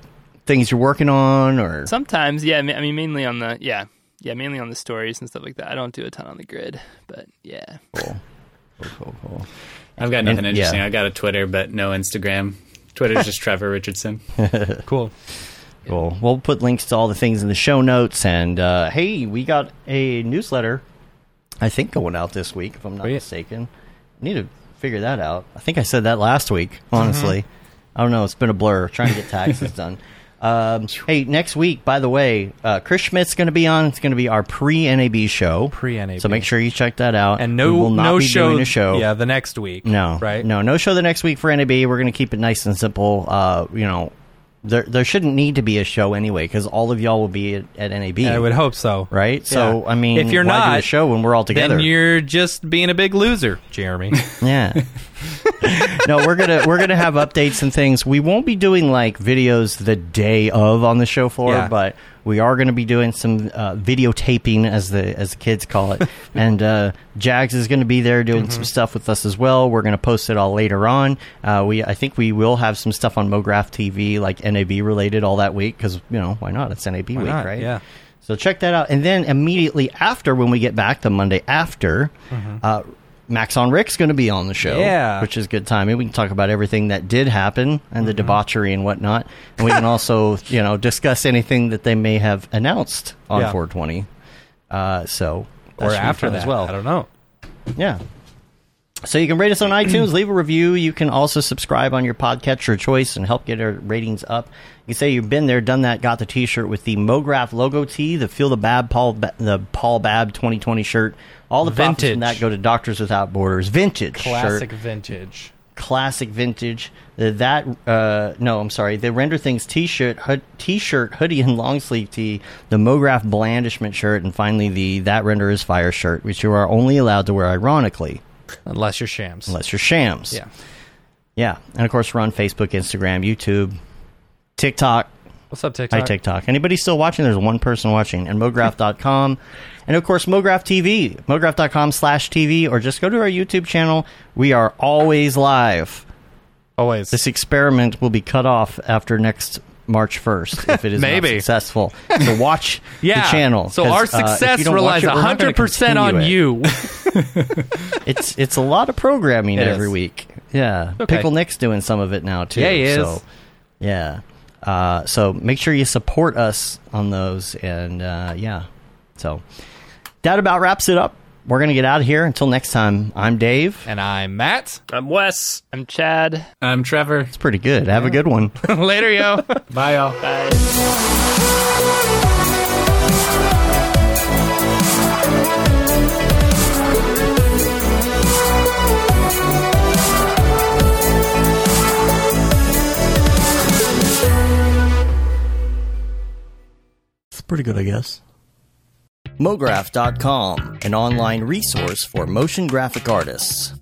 things you're working on, or Sometimes, yeah. I mean, mainly on the yeah, yeah, mainly on the stories and stuff like that. I don't do a ton on the grid, but yeah. cool, cool, cool, cool. I've got nothing And- interesting. yeah. I got a Twitter, but no Instagram. Twitter's just Trevor Richardson. cool Cool. We'll put links to all the things in the show notes. And uh, hey, we got a newsletter, I think, going out this week, if I'm not Sweet. mistaken. need to figure that out. I think I said that last week, honestly. I don't know. It's been a blur trying to get taxes done. Um, hey, next week, by the way, uh, Chris Schmidt's going to be on. It's going to be our pre NAB show. Pre-NAB. So make sure you check that out. and We no will not no be show doing a show. yeah the next week No, right No, no show the next week for NAB. We're going to keep it nice and simple. Uh, you know, there there shouldn't need to be a show anyway because all of y'all will be at, at NAB. I would hope so right? So Yeah. I mean, if you're not a show when we're all together, then you're just being a big loser jeremy yeah. no, we're gonna we're gonna have updates and things. We won't be doing like videos the day of on the show floor, Yeah. but we are going to be doing some uh, videotaping, as the as the kids call it. and uh, Jags is going to be there doing Mm-hmm. some stuff with us as well. We're going to post it all later on. Uh, we I think we will have some stuff on MoGraph TV, like NAB related, all that week because you know why not? It's NAB week, not? right? Yeah. So check that out. And then immediately after, when we get back the Monday after, uh, Maxon Rick's going to be on the show. Mm-hmm. Yeah. Which is good timing. We can talk about everything that did happen and Mm-hmm. the debauchery and whatnot. And we can also, you know, discuss anything that they may have announced on Yeah. 420. Uh, so that or should be after fun that as well. i don't know Yeah. So you can rate us on iTunes, leave a review. You can also subscribe on your podcatcher of choice and help get our ratings up. You can say you've been there, done that, got the T-shirt with the MoGraph logo tee, the Feel the Babb Paul ba- the Paul Babb 2020 shirt. All the profits Vintage. from that go to Doctors Without Borders. Vintage classic shirt, vintage classic vintage. That uh, no, I'm sorry. The Render Things T-shirt, hood, T-shirt, hoodie, and long sleeve tee. The MoGraph blandishment shirt, and finally the That Render is Fire shirt, which you are only allowed to wear ironically unless you're shams unless you're shams. yeah Yeah. And of course, we're on Facebook, Instagram, YouTube, TikTok. what's up tiktok Hi, TikTok. Anybody still watching? There's one person watching. And MoGraph.com. and of course, MoGraph TV. MoGraph.com slash TV. Or just go to our YouTube channel. We are always live. always This experiment will be cut off after next March 1st if it is Maybe. successful. So watch yeah the channel. So our uh, success you relies it, we're not gonna 100% on it. you it's it's a lot of programming It every is. week. Yeah, Okay. Pickle Nick's doing some of it now too. Yeah, he is. So, yeah. Uh, so make sure you support us on those, and uh, yeah. So that about wraps it up. We're gonna get out of here. Until next time, I'm Dave. and i'm matt I'm Wes. I'm Chad. I'm Trevor. It's pretty good. Have a good one. later yo Bye, y'all. Bye. It's pretty good, I guess. MoGraph.com, an online resource for motion graphic artists.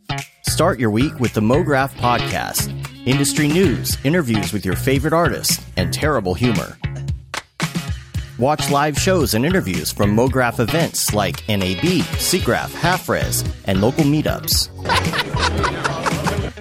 Start your week with the MoGraph Podcast industry news, interviews with your favorite artists, and terrible humor. Watch live shows and interviews from MoGraph events like NAB, SIGGRAPH, HalfRes, and local meetups.